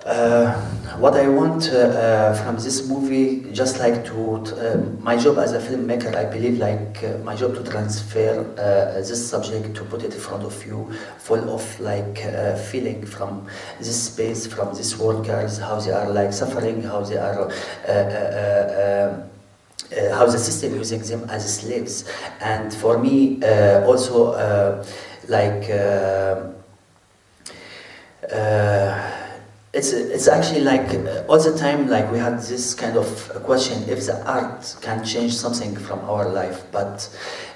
Speaker 40: Uh, what I want uh, uh, from this movie, just like to, my job as a filmmaker, I believe like my job to transfer this subject, to put it in front of you, full of like feeling from this space, from these workers, how they are like suffering, how they are. Uh, how the system using them as slaves, and for me uh, also uh, like. It's, it's actually like uh, all the time like we had this kind of question if the art can change something from our life but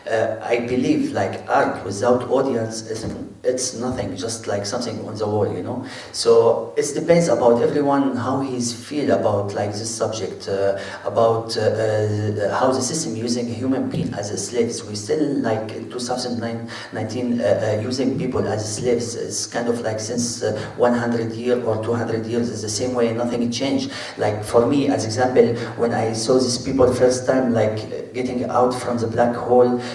Speaker 40: uh, I believe like art without audience is it's nothing just like something on the wall you know? So it depends about everyone how he's feel about like this subject uh, about uh, uh, how the system using human being as slaves. We still like in 2019 uh, uh, using people as slaves it's kind of like since uh, 100 years or 200 years is the same way nothing changed. Like for me as example when I saw these people first time like getting out from the black hole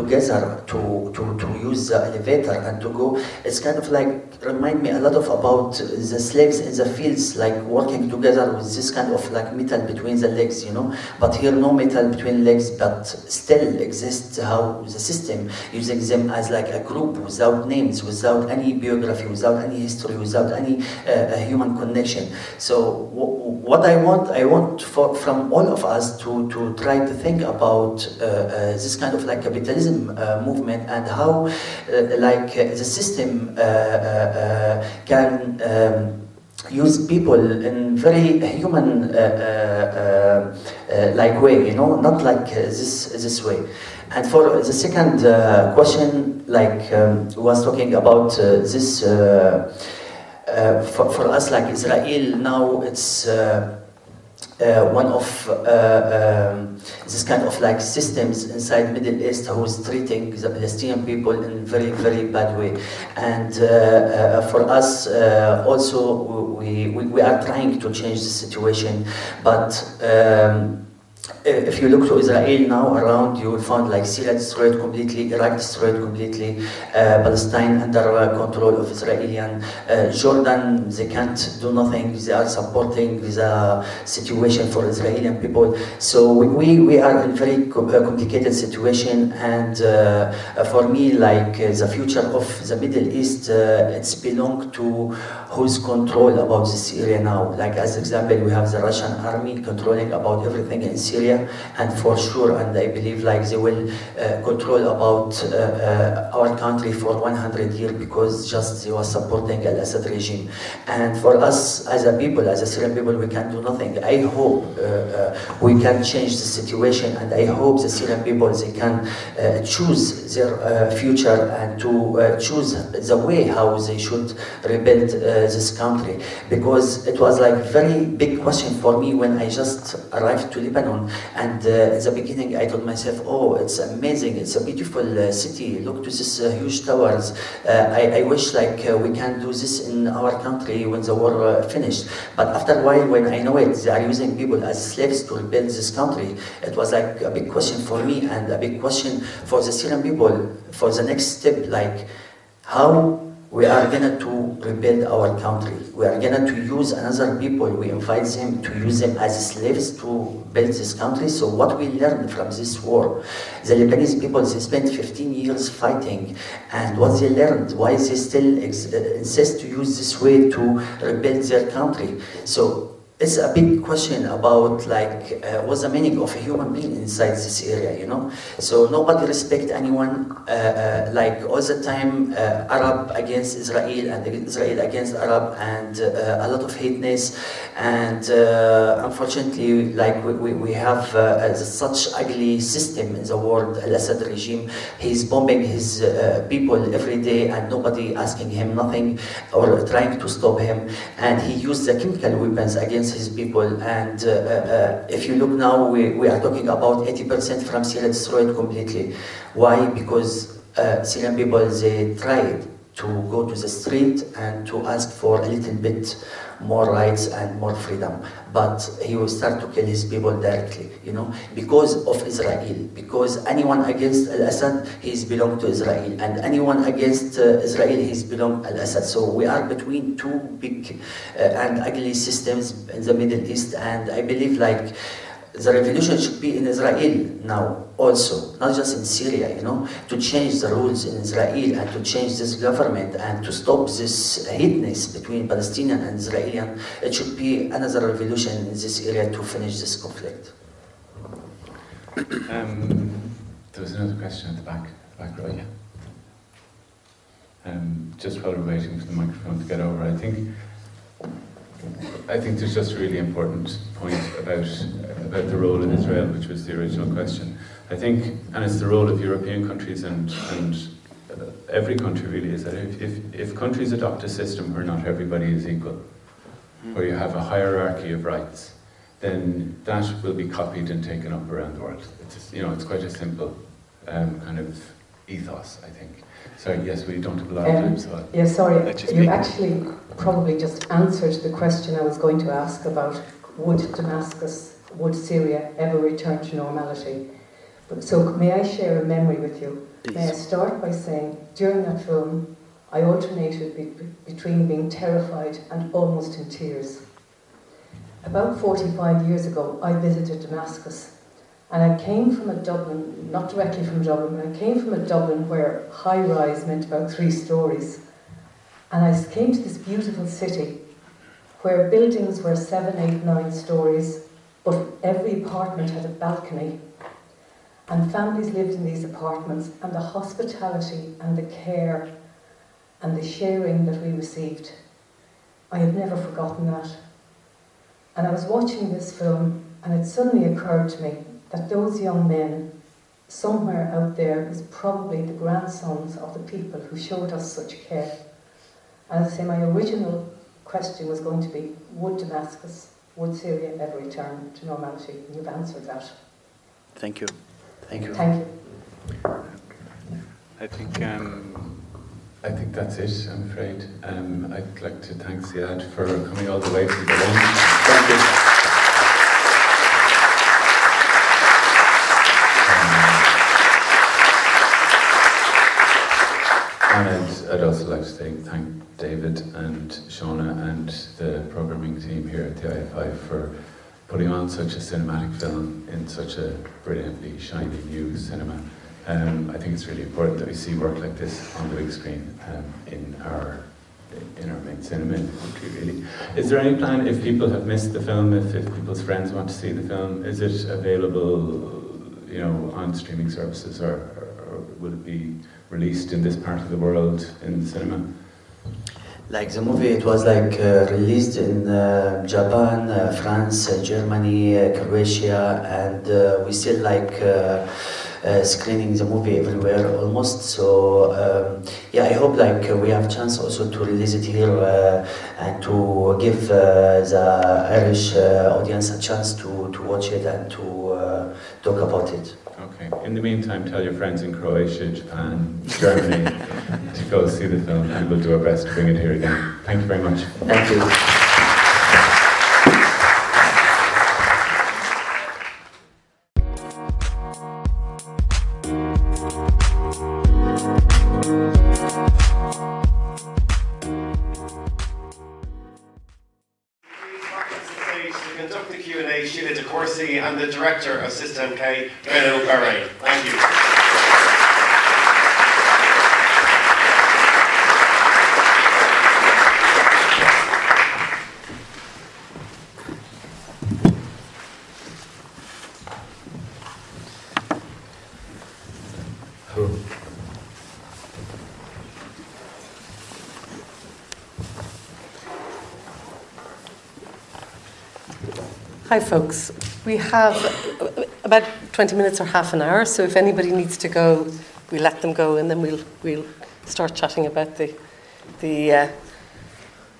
Speaker 40: together to, to, to use the elevator and to go. It's kind of like remind me a lot of about the slaves in the fields like working together with this kind of like metal between the legs you know? But here no metal between legs but still exists how the system using them as like a group without names without any biography without any history without any uh, human connection. So what I want I want for, from all of us to, to try to think about uh, uh, this kind of like capitalism uh, movement and how uh, like uh, the system can um, use people in very human uh, uh, uh, like way, you know, not like this this way. And for the second question, like um, was talking about this, for, for us like Israel now, it's. Uh, one of uh, um, this kind of like systems inside Middle East who's treating the Palestinian people in very very bad way, and uh, uh, for us uh, also we, we, we are trying to change the situation, but. Um, if you look to Israel now around, you will find like Syria destroyed completely, Iraq destroyed completely, uh, Palestine under uh, control of Israeli. Uh, Jordan, they can't do nothing. They are supporting the situation for Israeli people. So we, we, are in very uh, complicated situation. And uh, uh, for me, like uh, the future of the Middle East, uh, it's belong to who's control about this area now. Like as example, we have the Russian army controlling about everything in Syria, and for sure, and I believe like they will uh, control about uh, uh, our country for 100 years because just they were supporting Al-Assad regime. And for us as a people, as a Syrian people, we can do nothing. I hope uh, uh, we can change the situation, and I hope the Syrian people they can choose their future and to choose the way how they should rebuild this country. Because it was like very big question for me when I just arrived to Lebanon, and uh, at the beginning I told myself, oh, it's amazing, it's a beautiful uh, city. Look to these uh, huge towers. Uh, I, I wish like uh, we can do this in our country when the war finished. But after a while, when I know it, they are using people as slaves to rebuild this country. It was like a big question for me and a big question for the Syrian people for the next step, like how we are gonna to rebuild our country. We are gonna to use another people. We invite them to use them as slaves to build this country. So what we learned from this war, the Lebanese people they spent 15 years fighting, and what they learned, why they still uh, insist to use this way to rebuild their country. So it's a big question about like uh, what's the meaning of a human being inside this area you know? So nobody respect anyone uh, uh, like all the time uh, arab against israel and israel against arab and uh, a lot of hateness and uh, unfortunately like we, we, we have such ugly system in the world al-assad regime. He's bombing his people every day and nobody asking him nothing or trying to stop him. And he used the chemical weapons against his people. And uh, uh, if you look now, we, we are talking about 80% from Syria destroyed completely. Why? Because uh, Syrian people, they tried to go to the street and to ask for a little bit more rights and more freedom. But he will start to kill his people directly, you know, because of Israel. Because anyone against Al-Assad, he's belong to Israel. And anyone against uh, Israel, he's belong Al-Assad. So we are between two big uh, and ugly systems in the Middle East. And I believe like the revolution should be in Israel now also, not just in Syria, you know, to change the rules in Israel and to change this government and to stop this hateness between Palestinian and Israeli. It should be another revolution in this area to finish this conflict.
Speaker 39: Um, there was another question at the back, back row, yeah. Um, just while we're waiting for the microphone to get over, I think I think there's just a really important point about about the role of Israel, which was the original question. I think, and it's the role of European countries and and uh, every country really is that if, if if countries adopt a system where not everybody is equal, where you have a hierarchy of rights, then that will be copied and taken up around the world. It's you know it's quite a simple um, kind of ethos, I think. So yes, we don't have a lot of um, time, so
Speaker 42: Yeah, sorry,
Speaker 39: you
Speaker 42: you actually probably just answered the question I was going to ask about would Damascus, would Syria ever return to normality? But, so may I share a memory with you? May I start by saying during that film I alternated be- be- between being terrified and almost in tears. About 45 years ago, I visited Damascus and I came from a Dublin, not directly from Dublin, but I came from a Dublin where high rise meant about three stories. And I came to this beautiful city where buildings were seven, eight, nine stories, but every apartment had a balcony. And families lived in these apartments, and the hospitality and the care and the sharing that we received, I have never forgotten that. And I was watching this film, and it suddenly occurred to me that those young men, somewhere out there, is probably the grandsons of the people who showed us such care. And as I say, my original question was going to be, would Damascus, would Syria ever return to normality? And you've answered that.
Speaker 43: Thank you. Thank you.
Speaker 42: Thank you.
Speaker 39: I think um, I think that's it. I'm afraid. Um, I'd like to thank Ziad for coming all the way from Berlin. Thank you. And I'd, also like to thank David and Shauna and the programming team here at the IFI for putting on such a cinematic film in such a brilliantly shiny new cinema. Um, I think it's really important that we see work like this on the big screen um, in our in our main cinema in the country. Really, is there any plan if people have missed the film, if, if people's friends want to see the film, is it available, you know, on streaming services, or, or, or will it be released in this part of the world in the cinema?
Speaker 40: Like the movie, it was like uh, released in uh, Japan, uh, France, uh, Germany, uh, Croatia, and uh, we still like screening the movie everywhere almost. So um, yeah, I hope like we have chance also to release it here and to give the Irish audience a chance to, to watch it and to talk about it.
Speaker 39: Okay. In the meantime, tell your friends in Croatia, Japan, Germany to go see the film, and we'll do our best to bring it here again. Thank you very much.
Speaker 40: Thank you.
Speaker 38: stage to conduct the Q&A, Sheila De Courcy and the Director of System K, Renaud Barret. Thank you.
Speaker 44: Hi, folks. We have about 20 minutes or half an hour, so if anybody needs to go, we let them go and then we'll, we'll start chatting about the, the uh,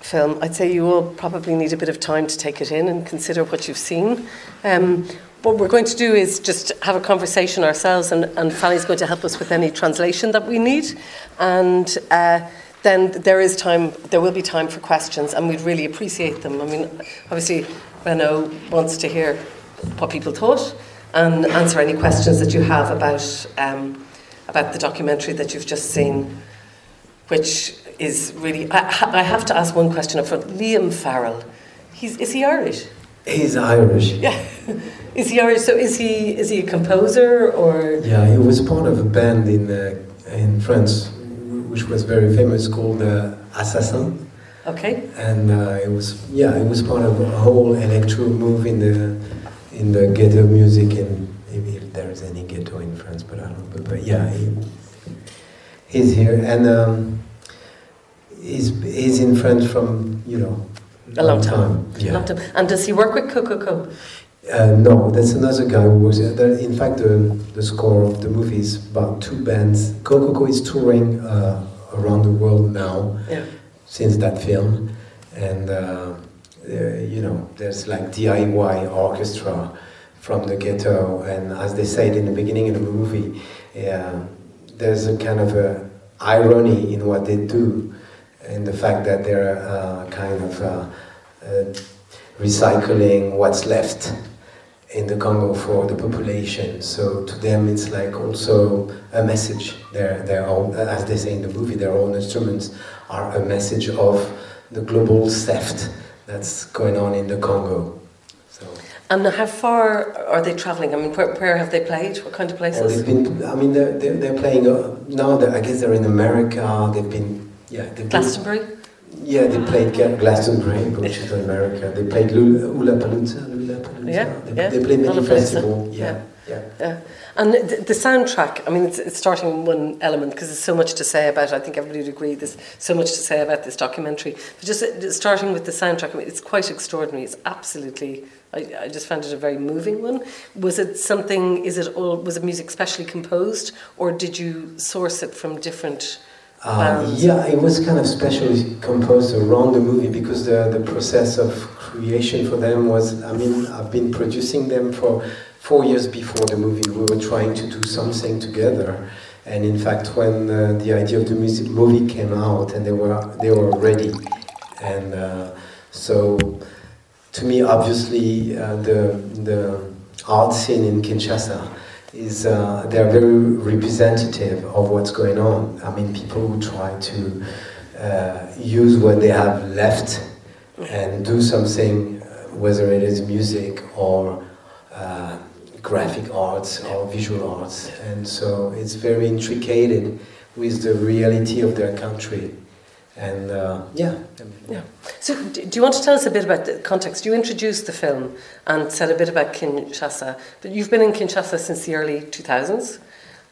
Speaker 44: film. I'd say you all probably need a bit of time to take it in and consider what you've seen. Um, what we're going to do is just have a conversation ourselves, and, and Fanny's going to help us with any translation that we need. And uh, then there is time, there will be time for questions, and we'd really appreciate them. I mean, obviously, Renaud wants to hear what people thought and answer any questions that you have about, um, about the documentary that you've just seen, which is really. I, I have to ask one question up front. Liam Farrell, he's, is he Irish?
Speaker 18: He's Irish.
Speaker 44: Yeah. Is he Irish? So is he is he a composer or?
Speaker 18: Yeah, he was part of a band in uh, in France, which was very famous, called uh, Assassin.
Speaker 44: Okay.
Speaker 18: And uh, it was yeah, it was part of a whole electro move in the in the ghetto music. In if there is any ghetto in France, but I don't. know. But, but yeah, he, he's here and um, he's he's in France from you know
Speaker 44: A long time.
Speaker 18: Yeah.
Speaker 44: Long time. And does he work with Coco?
Speaker 18: Uh, no, that's another guy who was. Uh, there- in fact, the, the score of the movie is about two bands. Coco is touring uh, around the world now
Speaker 44: Yeah.
Speaker 18: Since that film, and uh, there- you know, there's like DIY orchestra from the ghetto, and as they said in the beginning of the movie, yeah, there's a kind of a irony in what they do, and the fact that they're uh, kind of uh, uh, recycling what's left in the Congo for the population. So to them, it's like also a message. Their their own, as they say in the movie, their own instruments are a message of the global theft that's going on in the Congo. So.
Speaker 44: And how far are they travelling? I mean, where, where have they played? What kind of places?
Speaker 18: they've been. I mean, they're, they're, they're playing uh, now. They're, I guess they're in America. They've been. Yeah, they've been,
Speaker 44: Glastonbury?
Speaker 18: Yeah, they played Glastonbury, which is in America. They played Lula, Ula Palooza.
Speaker 44: Yeah,
Speaker 18: They,
Speaker 44: yeah.
Speaker 18: they played many festivals. Yeah, yeah.
Speaker 44: Yeah. And the, the soundtrack, I mean, it's, it's starting in one element because there's so much to say about it. I think everybody would agree there's so much to say about this documentary. But just uh, starting with the soundtrack, I mean, it's quite extraordinary. It's absolutely, I, I just found it a very moving one. Was it something, is it all, was it music specially composed or did you source it from different
Speaker 18: Uh,
Speaker 44: bands?
Speaker 18: yeah, it was kind of specially composed around the movie because the, the process of creation for them was, I mean, I've been producing them for four years before the movie. We were trying to do something together. And in fact, when uh, the idea of the music movie came out and they were, they were ready. And uh, so, to me, obviously, uh, the, the art scene in Kinshasa is uh, they're very representative of what's going on. I mean, people who try to uh, use what they have left and do something, whether it is music or uh, graphic arts or visual arts. And so it's very intricated with the reality of their country. And uh, yeah.
Speaker 44: Yeah. So, do you want to tell us a bit about the context? You introduced the film and said a bit about Kinshasa, but you've been in Kinshasa since the early 2000s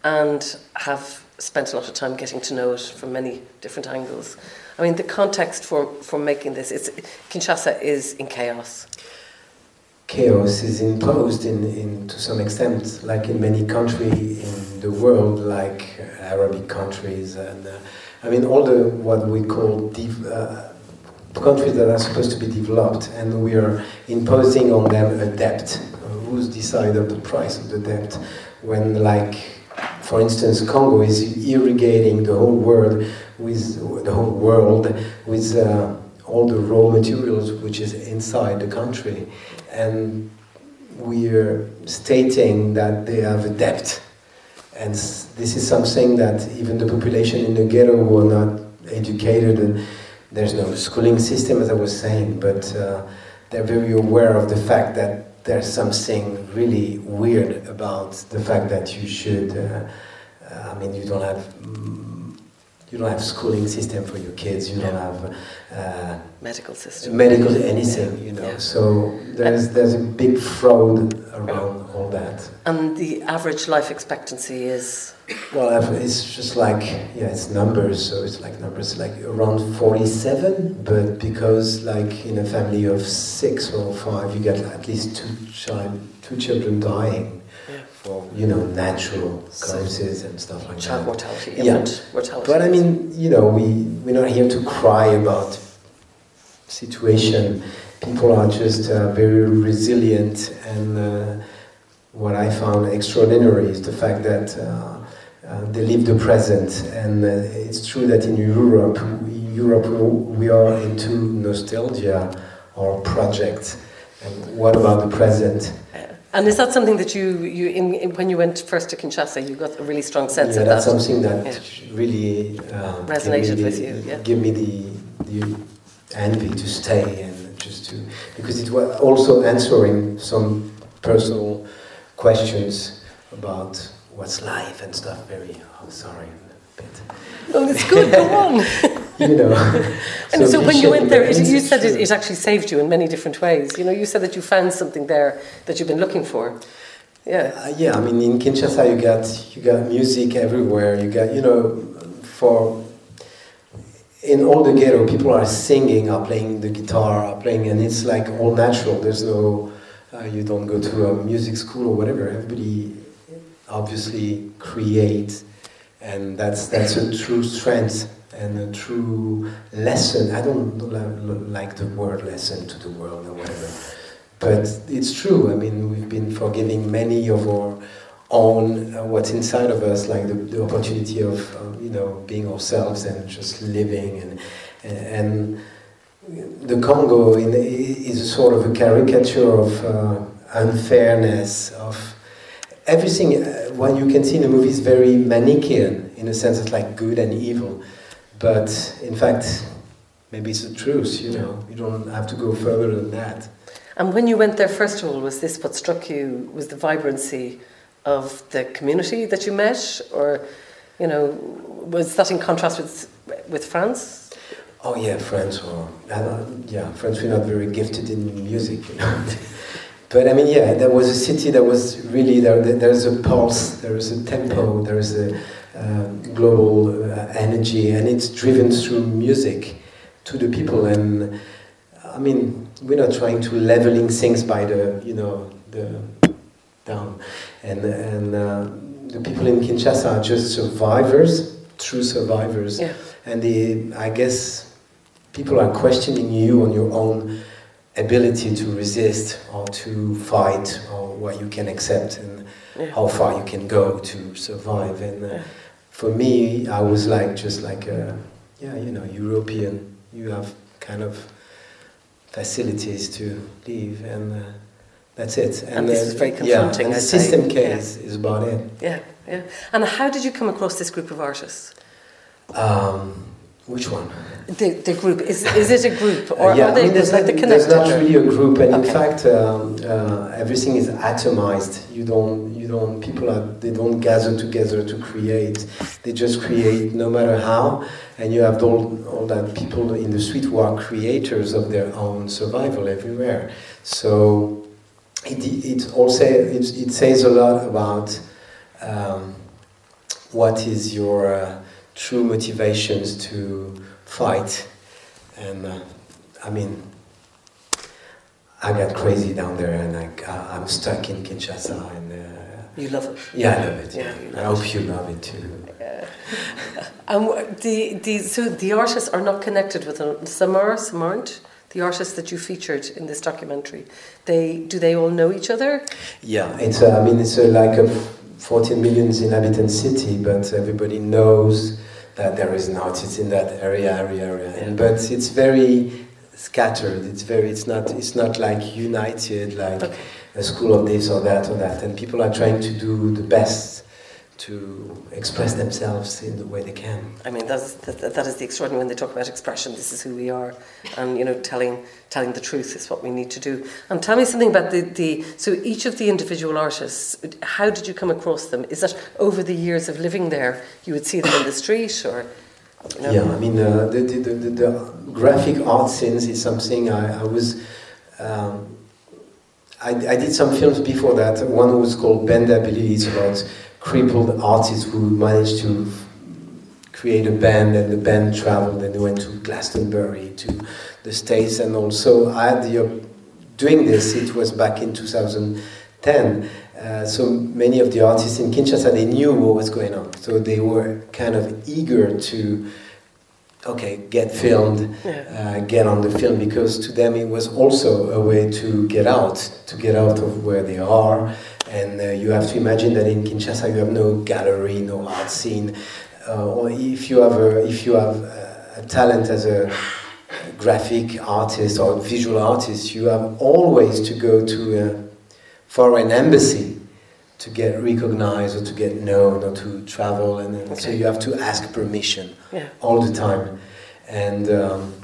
Speaker 44: and have spent a lot of time getting to know it from many different angles. I mean, the context for, for making this, it's, Kinshasa is in chaos.
Speaker 18: Chaos is imposed in, in to some extent, like in many countries in the world, like Arabic countries, and uh, I mean all the what we call uh, countries that are supposed to be developed, and we are imposing on them a debt. Uh, who's decided the price of the debt? When, like, for instance, Congo is irrigating the whole world with the whole world with uh, all the raw materials which is inside the country and we're stating that they have a debt. And this is something that even the population in the ghetto were not educated and there's no schooling system, as I was saying, but uh, they're very aware of the fact that there's something really weird about the fact that you should, uh, uh, I mean, you don't have. You don't have schooling system for your kids. You don't have uh,
Speaker 44: medical system,
Speaker 18: medical anything. You know,
Speaker 44: Yeah.
Speaker 18: so there's there's a big fraud around all that.
Speaker 44: And the average life expectancy is
Speaker 18: Well, it's just like yeah, it's numbers. So it's like numbers like around forty-seven. But because like in a family of six or five, you get at least two child, two children dying for you know natural causes and stuff like
Speaker 44: child
Speaker 18: that.
Speaker 44: mortality,
Speaker 18: Yeah.
Speaker 44: infant mortality.
Speaker 18: But I mean, you know, we, we're not here to cry about situation. People are just uh, very resilient and uh, what I found extraordinary is the fact that uh, uh, they live the present and uh, it's true that in Europe, in Europe we are into nostalgia or project and what about the present?
Speaker 44: And is that something that you, you in, in, when you went first to Kinshasa, you got a really strong sense
Speaker 18: yeah,
Speaker 44: of that?
Speaker 18: that's something that
Speaker 44: Yeah.
Speaker 18: really um,
Speaker 44: Resonated with you, yeah.
Speaker 18: Give me the, the envy to stay and just to because it was also answering some personal questions about what's life and stuff. Very oh, sorry.
Speaker 44: Oh, it's good, go on.
Speaker 18: you know.
Speaker 44: And so, when you went there, it, you said it, it actually saved you in many different ways. You know, you said that you found something there that you've been looking for. Yeah.
Speaker 18: Uh, yeah, I mean, in Kinshasa, you got you got music everywhere. You got you know, for in all the ghetto, people are singing, are playing the guitar, are playing, and it's like all natural. There's no, uh, you don't go to a music school or whatever. Everybody obviously create, and that's that's a true strength and a true lesson. I don't like the word lesson to the world or whatever, but it's true. I mean, we've been forgiving many of our own uh, what's inside of us, like the, the opportunity of uh, you know being ourselves and just living and and the Congo in, is sort of a caricature of uh, unfairness of everything. What you can see in the movie is very Manichaean in a sense, it's like good and evil, but in fact, maybe it's the truth. You know, you don't have to go further than that.
Speaker 44: And when you went there, first of all, was this what struck you? Was the vibrancy of the community that you met, or you know, was that in contrast with with France?
Speaker 18: Oh yeah, France. or uh, yeah, French were not very gifted in music, you know. but I mean, yeah, there was a city that was really there. there- There's a pulse, there is a tempo, there is a um, global uh, energy, and it's driven through music to the people. And I mean, we're not trying to leveling things by the you know the down, and and uh, the people in Kinshasa are just survivors, true survivors,
Speaker 44: Yeah.
Speaker 18: and the I guess people are questioning you on your own ability to resist or to fight or what you can accept and
Speaker 44: Yeah.
Speaker 18: how far you can go to survive. And uh, for me, I was like just like a, yeah, you know, European. You have kind of facilities to live, and uh,
Speaker 44: That's it.
Speaker 18: And,
Speaker 44: this is very
Speaker 18: yeah,
Speaker 44: confronting,
Speaker 18: and the system
Speaker 44: Yeah.
Speaker 18: case is about it.
Speaker 44: Yeah, yeah. And how did you come across this group of artists?
Speaker 18: Um, which one?
Speaker 44: The, the group is is it a group or
Speaker 18: yeah,
Speaker 44: are they
Speaker 18: I mean, there's,
Speaker 44: like
Speaker 18: not,
Speaker 44: the
Speaker 18: there's not really a group, and in fact, um, uh, everything is atomized. You don't, you don't. People are they don't gather together to create. They just create no matter how, and you have all, all that people in the street who are creators of their own survival everywhere. So it it also it, it says a lot about um, what is your uh, true motivations to fight and uh, I mean, I got crazy down there, and I, I- I'm stuck in Kinshasa, and uh,
Speaker 44: You love it.
Speaker 18: yeah, I love it.
Speaker 44: Yeah,
Speaker 18: I hope you love it too.
Speaker 44: Yeah. And the, the, so the artists are not connected with them. Some are, some aren't. The artists that you featured in this documentary, they do they all know each other?
Speaker 18: Yeah, it's uh, I mean it's uh, like a 14 million inhabitant city, but everybody knows that there is an It's in that area, area, area. And, but it's very scattered. It's very it's not it's not like united like a school of this or that or that. And people are trying to do the best to express themselves in the way they can.
Speaker 44: I mean, that's, that, that is the extraordinary when they talk about expression. This is who we are, and you know, telling telling the truth is what we need to do. And tell me something about the, the so each of the individual artists. How did you come across them? Is that over the years of living there, you would see them in the street, or you know?
Speaker 18: Yeah, I mean, uh, the, the, the, the, graphic art scenes is something I, I was. Um, I, I did some films before that. One was called Benda Bilili. It's about crippled artists who managed to create a band, and the band traveled and they went to Glastonbury, to the States, and also I had the doing this. It was back in 2010. Uh, so many of the artists in Kinshasa they knew what was going on, so they were kind of eager to okay, get filmed, uh, get on the film, because to them it was also a way to get out, to get out of where they are. And uh, you have to imagine that in Kinshasa you have no gallery, no art scene, uh, or if you have a, if you have a, a talent as a graphic artist or visual artist, you have always to go to a foreign embassy to get recognized or to get known or to travel, and then, so you have to ask permission
Speaker 44: Yeah.
Speaker 18: all the time, and um,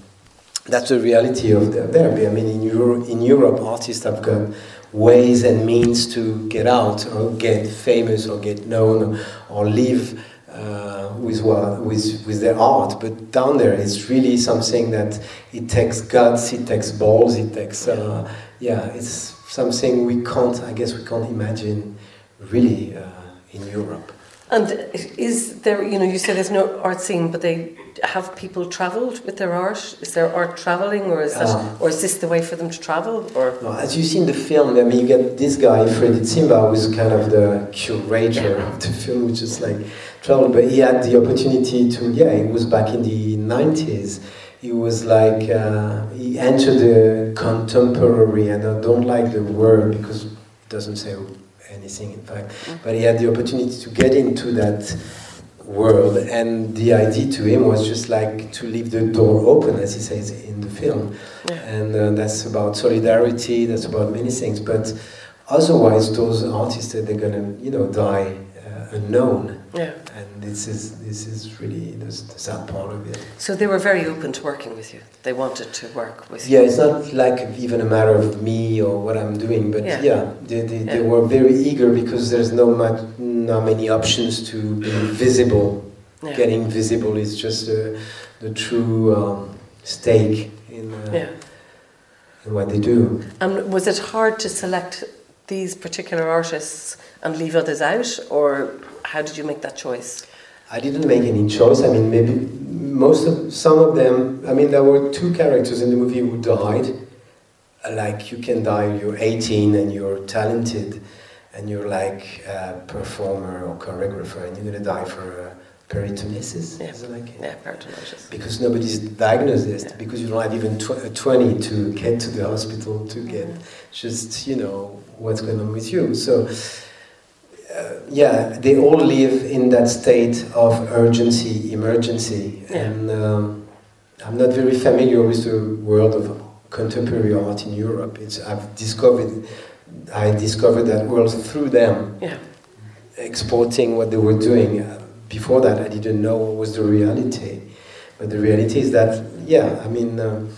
Speaker 18: that's the reality of the, there. I mean, in, Euro, in Europe, artists have got ways and means to get out or get famous or get known or, live uh, with, what, with, with their art. But down there, it's really something that it takes guts, it takes balls, it takes, uh, yeah, it's something we can't, I guess we can't imagine really uh, in Europe.
Speaker 44: And is there, you know, you say there's no art scene, but they have people travelled with their art? Is there art travelling, or is that,
Speaker 18: Um,
Speaker 44: or is this the way for them to travel? Or
Speaker 18: No, as you see in the film, I mean, you get this guy, Freddy Tsimba, who's kind of the curator of the film, which is like travel, but he had the opportunity to, yeah, it was back in the 90s. He was like, uh, he entered the contemporary, and I don't like the word because it doesn't say anything, in fact, but he had the opportunity to get into that world, and the idea to him was just like to leave the door open, as he says in the film. And uh, that's about solidarity, that's about many things, but otherwise, those artists, that they're gonna, you know, die uh, unknown.
Speaker 44: Yeah.
Speaker 18: And this is, this is really the, the sad part of it.
Speaker 44: so they were very open to working with you. They wanted to work with you.
Speaker 18: Yeah, it's not like even a matter of me or what I'm doing, but
Speaker 44: Yeah.
Speaker 18: yeah, they, they, they were very eager because there's no much, not many options to be visible.
Speaker 44: Yeah.
Speaker 18: Getting visible is just uh, the true um, stake in, uh,
Speaker 44: Yeah.
Speaker 18: in what they do.
Speaker 44: And was it hard to select these particular artists and leave others out, or how did you make that choice?
Speaker 18: I didn't make any choice. I mean, maybe most of some of them. I mean, there were two characters in the movie who died. Like you can die, you're 18 and you're talented, and you're like a performer or choreographer, and you're gonna die for uh, peritonitis.
Speaker 44: Yeah.
Speaker 18: Is it like
Speaker 44: Yeah, peritonitis.
Speaker 18: because nobody's diagnosed it because you don't have even tw- uh, 20 to get to the hospital to get just you know what's going on with you so uh, yeah they all live in that state of urgency emergency and um, i'm not very familiar with the world of contemporary art in europe it's i've discovered I discovered that world through them,
Speaker 44: Yeah.
Speaker 18: exporting what they were doing. Uh, Before that, I didn't know what was the reality. But the reality is that, yeah, I mean, um,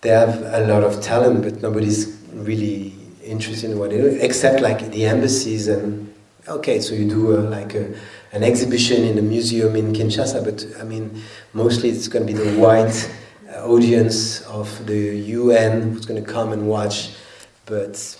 Speaker 18: they have a lot of talent, but nobody's really interested in what they do, except like the embassies and, okay, so you do uh, like a, an exhibition in a museum in Kinshasa, but I mean, mostly it's going to be the white uh, audience of the UN who's going to come and watch, but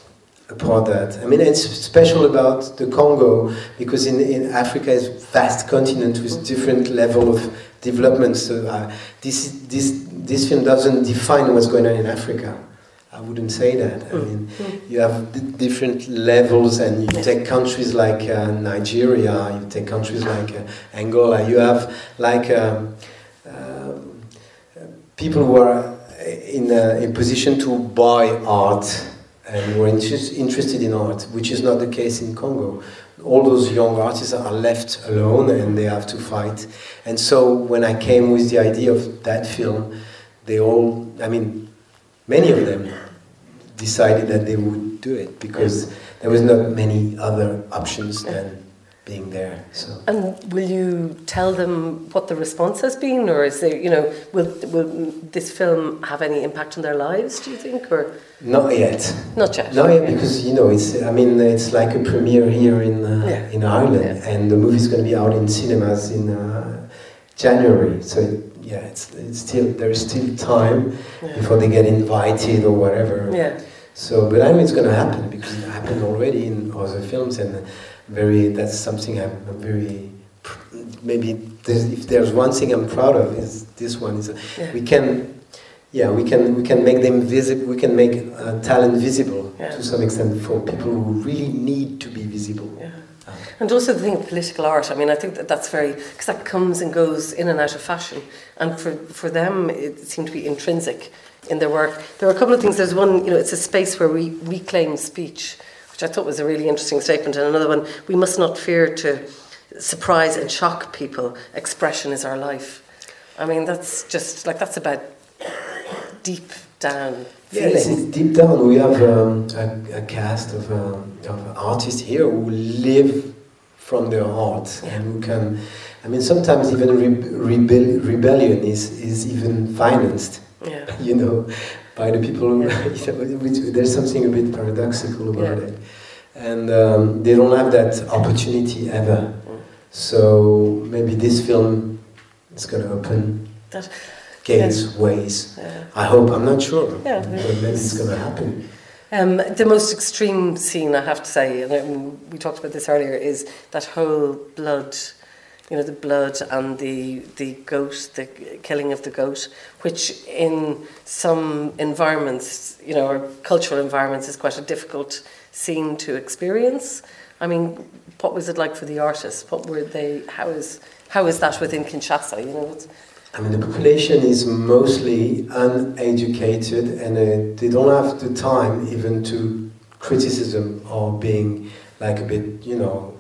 Speaker 18: apart that, I mean, it's special about the Congo because in, in Africa is vast continent with different level of development. So uh, this this this film doesn't define what's going on in Africa. I wouldn't say that. I mean, you have different levels, and you take countries like uh, Nigeria, you take countries like uh, Angola. You have like. Um, um, people who are in a, in position to buy art and were interest, interested in art, which is not the case in Congo. All those young artists are left alone and they have to fight. And so when I came with the idea of that film, they all, I mean, many of them decided that they would do it because there was not many other options than being there. So.
Speaker 44: And will you tell them what the response has been, or is there, you know, will will this film have any impact on their lives? Do you think, or
Speaker 18: Not yet.
Speaker 44: Not yet.
Speaker 18: Not yet, because you know it's. I mean, it's like a premiere here in uh,
Speaker 44: Yeah.
Speaker 18: in Ireland, and the movie's going to be out in cinemas in uh, January. So yeah, it's it's still there's still time before they get invited or whatever.
Speaker 44: Yeah.
Speaker 18: So, but I know it's going to happen because it happened already in other films, and very. That's something I'm, I'm very. Maybe there's, if there's one thing I'm proud of is this one is uh,
Speaker 44: Yeah.
Speaker 18: we can yeah, we can we can make them visible. We can make uh, talent visible
Speaker 44: Yeah.
Speaker 18: to some extent for people who really need to be visible. Yeah.
Speaker 44: And also the thing of political art, I mean, I think that that's very, because that comes and goes in and out of fashion. And for, for them, it seemed to be intrinsic in their work. There are a couple of things. There's one, you know, it's a space where we reclaim speech, which I thought was a really interesting statement. And another one, we must not fear to surprise and shock people. Expression is our life. I mean, that's just, like, that's about deep down
Speaker 18: Yes,
Speaker 44: feeling.
Speaker 18: it's deep down. We have um, a, a cast of, um, of artists here who live from their art and who can. I mean, sometimes even re- rebel- rebellion is, is even financed.
Speaker 44: Yeah.
Speaker 18: You know, by the people. Who, you know, which, there's something a bit paradoxical about
Speaker 44: Yeah.
Speaker 18: it, and um, they don't have that opportunity ever. So maybe this film is going to open
Speaker 44: That-
Speaker 18: gates, ways.
Speaker 44: Yeah.
Speaker 18: I hope. I'm not sure.
Speaker 44: Yeah,
Speaker 18: but maybe it's going to happen.
Speaker 44: Um, the most extreme scene, I have to say, and um, we talked about this earlier, is that whole blood, you know, the blood and the the goat, the killing of the goat, which in some environments, you know, or cultural environments, is quite a difficult scene to experience. I mean, what was it like for the artists? What were they? How is how is that within Kinshasa? You know,
Speaker 18: I mean, the population is mostly uneducated and uh, they don't have the time even to criticism or being like a bit, you know,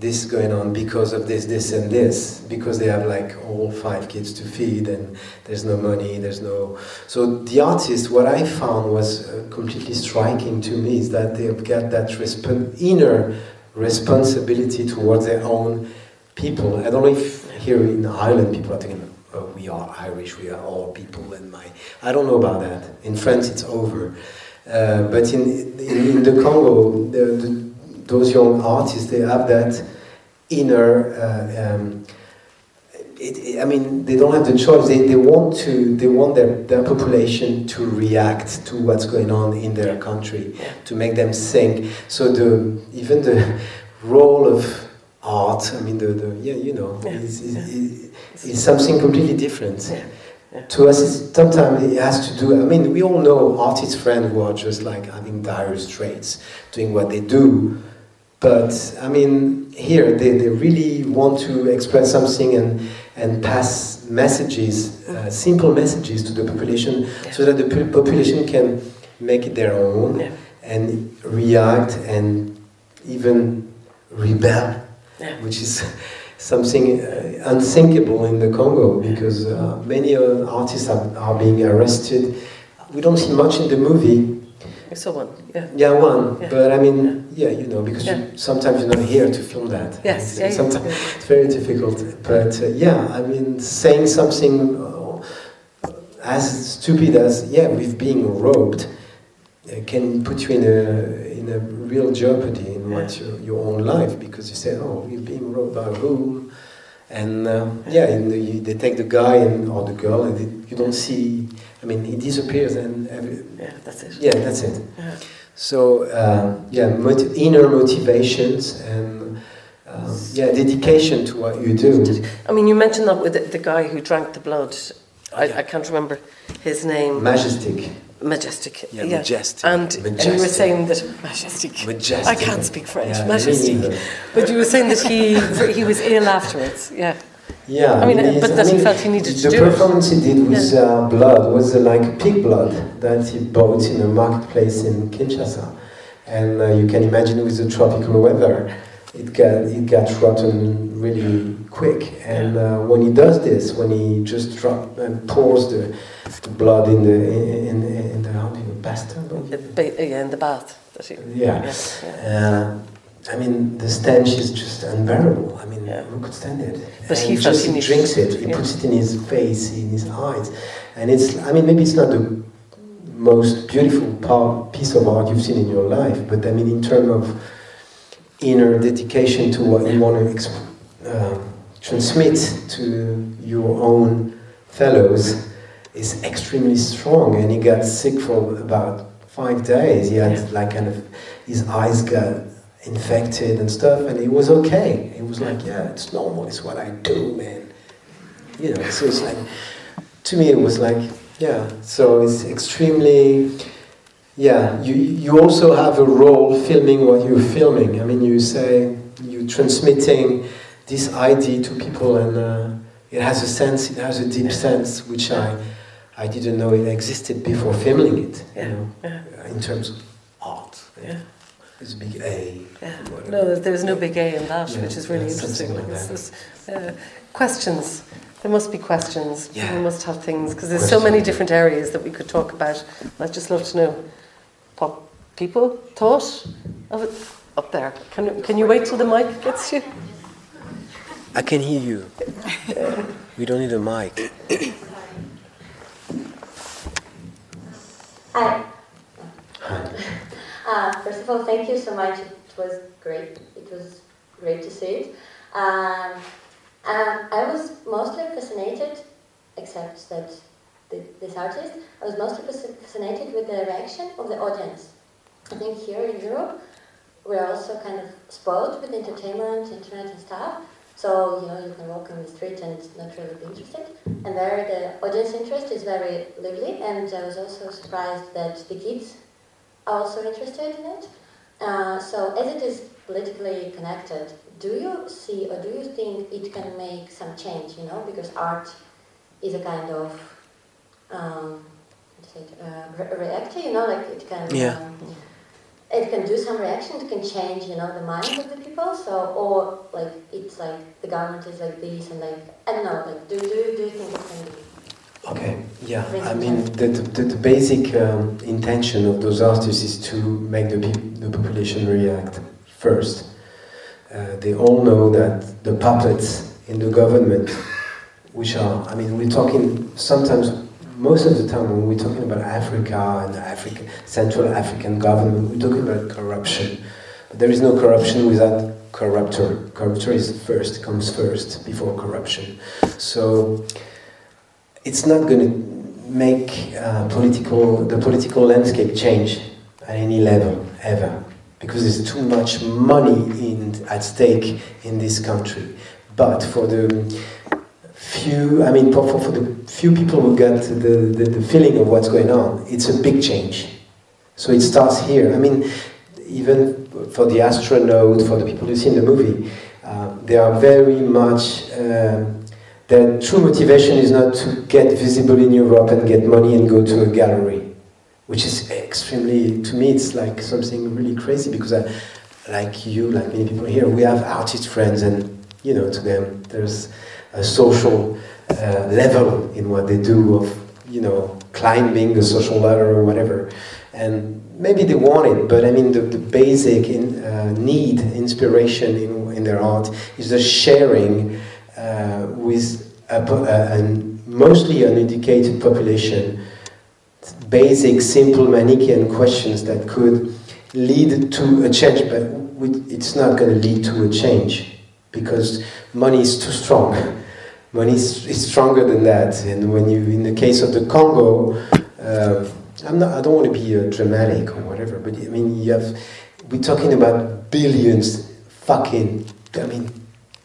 Speaker 18: this going on because of this, this, and this, because they have like all five kids to feed and there's no money, there's no. So the artists, what I found was uh, completely striking to me is that they've got that resp- inner responsibility towards their own people. I don't know if here in Ireland people are thinking, oh, we are Irish, we are all people, and my. I don't know about that. In France, it's over. Uh, but in, in, in the Congo, the, the, those young artists, they have that inner. Uh, um, it, it- I mean, they don't have the choice. They, they want to. They want their, their population to react to what's going on in their country, to make them think. So the even the role of art. I mean, the, the yeah, you know, is, is, is, is something completely different. To us, sometimes it has to do. I mean, we all know artist friends who are just like having dire straits, doing what they do. But I mean, here they, they really want to express something and and pass messages, uh, simple messages to the population, so that the population can make it their own and react and even rebel, which is something uh, unthinkable in the Congo because uh, many uh, artists are, are being arrested. We don't see much in the movie,
Speaker 44: we saw one. Yeah.
Speaker 18: Yeah, one.
Speaker 44: Yeah.
Speaker 18: But I mean, yeah, you know, because
Speaker 44: Yeah.
Speaker 18: you, sometimes you're not here to film that.
Speaker 44: Yes, yeah,
Speaker 18: sometimes
Speaker 44: yeah.
Speaker 18: it's very difficult. But uh, yeah, I mean, saying something uh, as stupid as yeah, we've been robbed, uh, can put you in a in a real jeopardy in what your, your own life because you say, oh, we're being robbed by whom? And uh, yeah, and you, they take the guy and or the girl, and it, you don't see. I mean, he disappears, and every,
Speaker 44: Yeah, that's it.
Speaker 18: yeah, that's it.
Speaker 44: Yeah.
Speaker 18: So uh, yeah, moti- inner motivations and um, yeah, dedication to what you do.
Speaker 44: I mean, you mentioned that with the, the guy who drank the blood. I, I can't remember his name.
Speaker 18: Majestic.
Speaker 44: Majestic.
Speaker 18: Yeah, Majestic.
Speaker 44: And, and you were saying that majestic.
Speaker 18: Majestic.
Speaker 44: I can't speak French.
Speaker 18: Yeah,
Speaker 44: majestic. But you were saying that he he was ill afterwards. Yeah.
Speaker 18: Yeah,
Speaker 44: I mean,
Speaker 18: he's-
Speaker 44: but that
Speaker 18: I
Speaker 44: he
Speaker 18: mean,
Speaker 44: felt he needed to do it.
Speaker 18: The performance he did with uh, blood was uh, like pig blood that he bought in a marketplace in Kinshasa, and uh, you can imagine with the tropical weather, it got it got rotten really quick. And uh, when he does this, when he just drop and pours the, the blood in the in, in, in the do you?
Speaker 44: The ba- yeah, in the bath.
Speaker 18: Yeah.
Speaker 44: Yeah.
Speaker 18: I mean, the stench is just unbearable. I mean, who could stand it?
Speaker 44: But
Speaker 18: and
Speaker 44: he
Speaker 18: just
Speaker 44: he
Speaker 18: drinks it. He
Speaker 44: yeah.
Speaker 18: puts it in his face, in his eyes, and it's. I mean, maybe it's not the most beautiful part, piece of art you've seen in your life, but I mean, in terms of inner dedication to what you want to exp- uh, transmit to your own fellows, is extremely strong. And he got sick for about five days. He had like kind of his eyes got infected and stuff, and he was okay. He was like, yeah, it's normal. It's what I do, man. You know. So it's like, to me, it was like, yeah. So it's extremely. Yeah, you, you also have a role filming what you're filming. I mean, you say you're transmitting this idea to people, and uh, it has a sense, it has a deep sense, which I, I didn't know it existed before filming it. You know, in terms of art.
Speaker 44: Yeah.
Speaker 18: It's a big A.
Speaker 44: Yeah. No, there's no big A in that,
Speaker 18: Yeah,
Speaker 44: which is really
Speaker 18: yeah,
Speaker 44: interesting.
Speaker 18: like
Speaker 44: It's this, uh, questions. There must be questions.
Speaker 18: Yeah.
Speaker 44: We must have things because there's so many different areas that we could talk about. I'd just love to know what people thought of it up there. Can can you wait till the mic gets you?
Speaker 45: I can hear you. We don't need a mic.
Speaker 46: Hi. Hi. Uh, first of all, thank you so much. It was great. It was great to see it. Um, um, I was mostly fascinated, except that the, this artist, I was mostly fascinated with the reaction of the audience. I think here in Europe, we're also kind of spoiled with entertainment, internet and stuff. So, you know, you can walk on the street and not really be interested. And there the audience interest is very lively and I was also surprised that the kids also interested in it. Uh, so as it is politically connected, do you see or do you think it can make some change, you know, because art is a kind of um, how to say it, uh, re- reactor, you know, like it can
Speaker 45: Yeah.
Speaker 46: um, it can do some reaction, it can change, you know, the minds of the people. So, or like it's like the government is like this, and like I don't know, like do do do you think it can be?
Speaker 18: Okay, yeah. I mean, the, the, the basic um, intention of those artists is to make the, the population react first. Uh, they all know that the puppets in the government, which are, I mean, we're talking sometimes, most of the time when we're talking about Africa and the African, Central African government, we're talking about corruption. But there is no corruption without corruptor. Corruptor is first, comes first before corruption. So it's not going to make uh, political the political landscape change at any level ever because there's too much money in at stake in this country. But for the few, I mean, for, for, the few people who get the, the, the feeling of what's going on, it's a big change. So it starts here. I mean, even for the astronaut, for the people who see in the movie, uh, they are very much. um their true motivation is not to get visible in Europe and get money and go to a gallery, which is extremely, to me, it's like something really crazy because I, like you, like many people here, we have artist friends and, you know, to them, there's a social uh, level in what they do of, you know, climbing the social ladder or whatever. And maybe they want it, but I mean, the, the basic in, uh, need, inspiration in, in their art is the sharing uh, with a, a, mostly uneducated population basic, simple Manichaean questions that could lead to a change, but it's not going to lead to a change because money is too strong. Money is, is stronger than that, and when you, in the case of the Congo, uh, I'm not, I don't want to be uh, dramatic or whatever, but I mean, you have, we're talking about billions, fucking, I mean,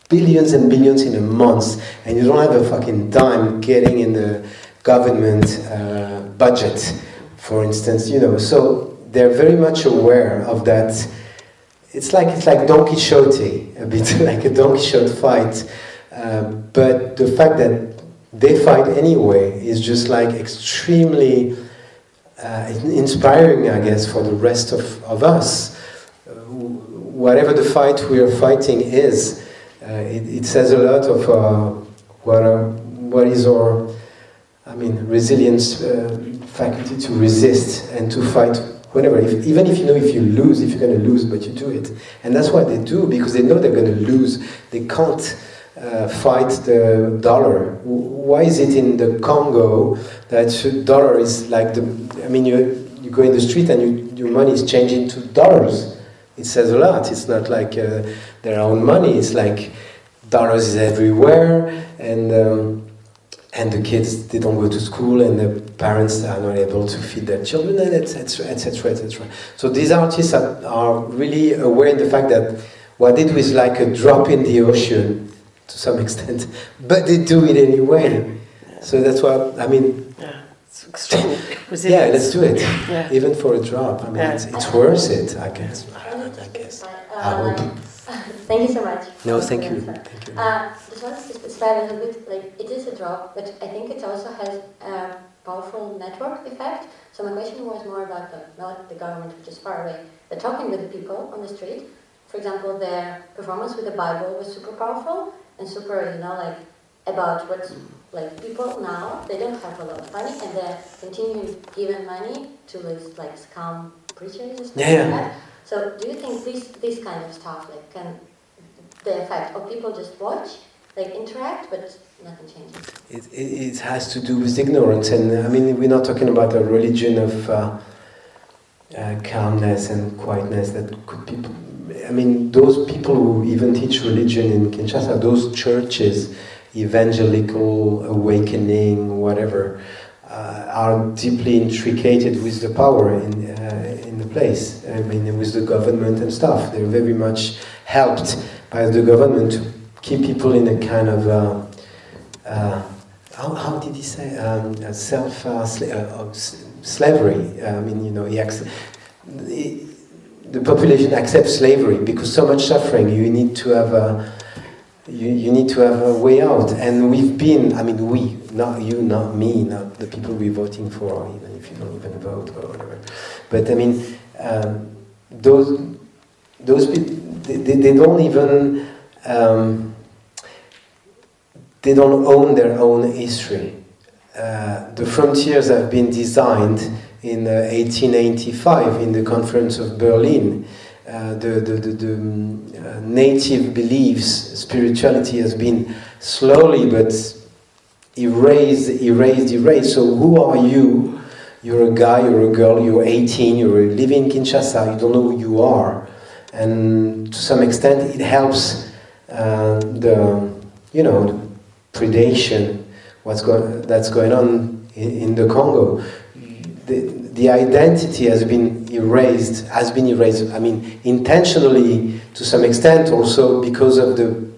Speaker 18: billions and billions in a month, and you don't have a fucking dime getting in the government uh, budget, for instance, you know. So they're very much aware of that. It's like it's like Don Quixote, a bit like a Don Quixote fight. Uh, but the fact that they fight anyway is just like extremely uh, inspiring, I guess, for the rest of, of us. Uh, whatever the fight we are fighting is, it, it, says a lot of uh, what, what is our, I mean, resilience uh, faculty to resist and to fight whatever. If, even if you know if you lose, if you're going to lose, but you do it. And that's what they do because they know they're going to lose. They can't uh, fight the dollar. Why is it in the Congo that dollar is like the? I mean, you you go in the street and you, your money is changing to dollars. It says a lot. It's not like uh, their own money. It's like dollars is everywhere, and um, and the kids they don't go to school, and the parents are not able to feed their children, and etc. etc. etc. So these artists are, are really aware of the fact that what they do is like a drop in the ocean to some extent, but they do it anyway. So that's why I mean.
Speaker 44: Yeah, it's extremely
Speaker 18: Yeah, let's do it. Yeah. Even for a drop. I mean, yeah. it's, it's worth it. I guess.
Speaker 46: I guess. Uh, thank you so much.
Speaker 18: No, thank you. Thank you.
Speaker 46: Uh, this one is a little bit like it is a drop, but I think it also has a powerful network effect. So my question was more about the not the government, which is far away, the talking with the people on the street. For example, their performance with the Bible was super powerful, and super, you know, like about what like people now they don't have a lot of money and they're continuing giving money to this like scam preachers and stuff
Speaker 18: yeah, yeah.
Speaker 46: like that. So do you think this this kind of stuff like can the effect of people just watch, like interact, but nothing changes?
Speaker 18: It, it, it has to do with ignorance, and I mean we're not talking about a religion of. Uh, uh, calmness and quietness that could people I mean, those people who even teach religion in Kinshasa, those churches, evangelical, awakening, whatever, uh, are deeply intricated with the power place. I mean, with the government and stuff. They're very much helped by the government to keep people in a kind of, uh, uh how, how, did he say, um, self uh, sla uh, slavery. I mean, you know, he, he the population accepts slavery because so much suffering. You need to have a you, you need to have a way out. And we've been, I mean, we, not you, not me, not the people we're voting for, even if you don't even vote or whatever. But I mean, um, those those people, they, they, don't even um, they don't own their own history. Uh, the frontiers have been designed in 1885 uh, in the Conference of Berlin. Uh, the, the, the, the um, uh, native beliefs, spirituality has been slowly but erased, erased, erased. So who are you? You're a guy, you're a girl, you're 18, you're living in Kinshasa, you don't know who you are. And to some extent it helps uh, the, you know, the predation what's go that's going on in, in the Congo the, the identity has been erased, has been erased, I mean, intentionally to some extent, also because of the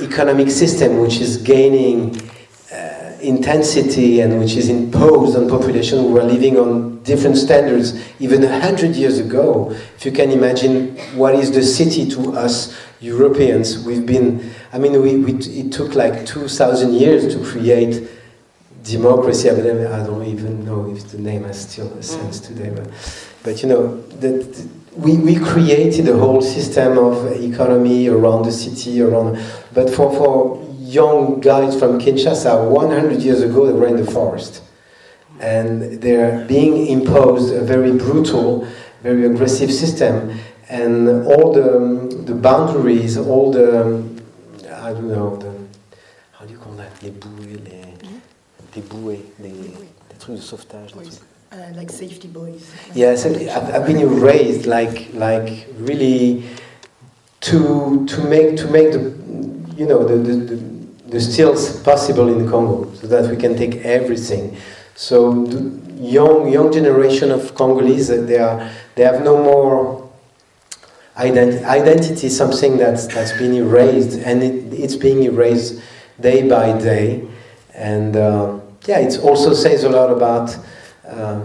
Speaker 18: economic system which is gaining intensity and which is imposed on population who are living on different standards even a hundred years ago. If you can imagine what is the city to us Europeans, we've been, I mean, we, we, it took like 2,000 years to create democracy. I don't even know if the name has still a sense mm. today, but, but you know, that we, we created a whole system of economy around the city, around. But for, for young guys from Kinshasa, 100 years ago, they were in the forest. and they're being imposed a very brutal, very aggressive system, and all the um, the boundaries, all the um, I don't know the how do you call that les bouées, les hmm? des bouées, les, les trucs de sauvetage, les trucs.
Speaker 47: Uh, like safety boys.
Speaker 18: Yes, I've, I've been raised like like really to to make to make the you know the, the, the, the stills possible in Congo so that we can take everything. So young young generation of Congolese uh, they are they have no more identity. Identity is something that's that's been erased and it, it's being erased day by day, and uh, yeah, it also says a lot about. Uh,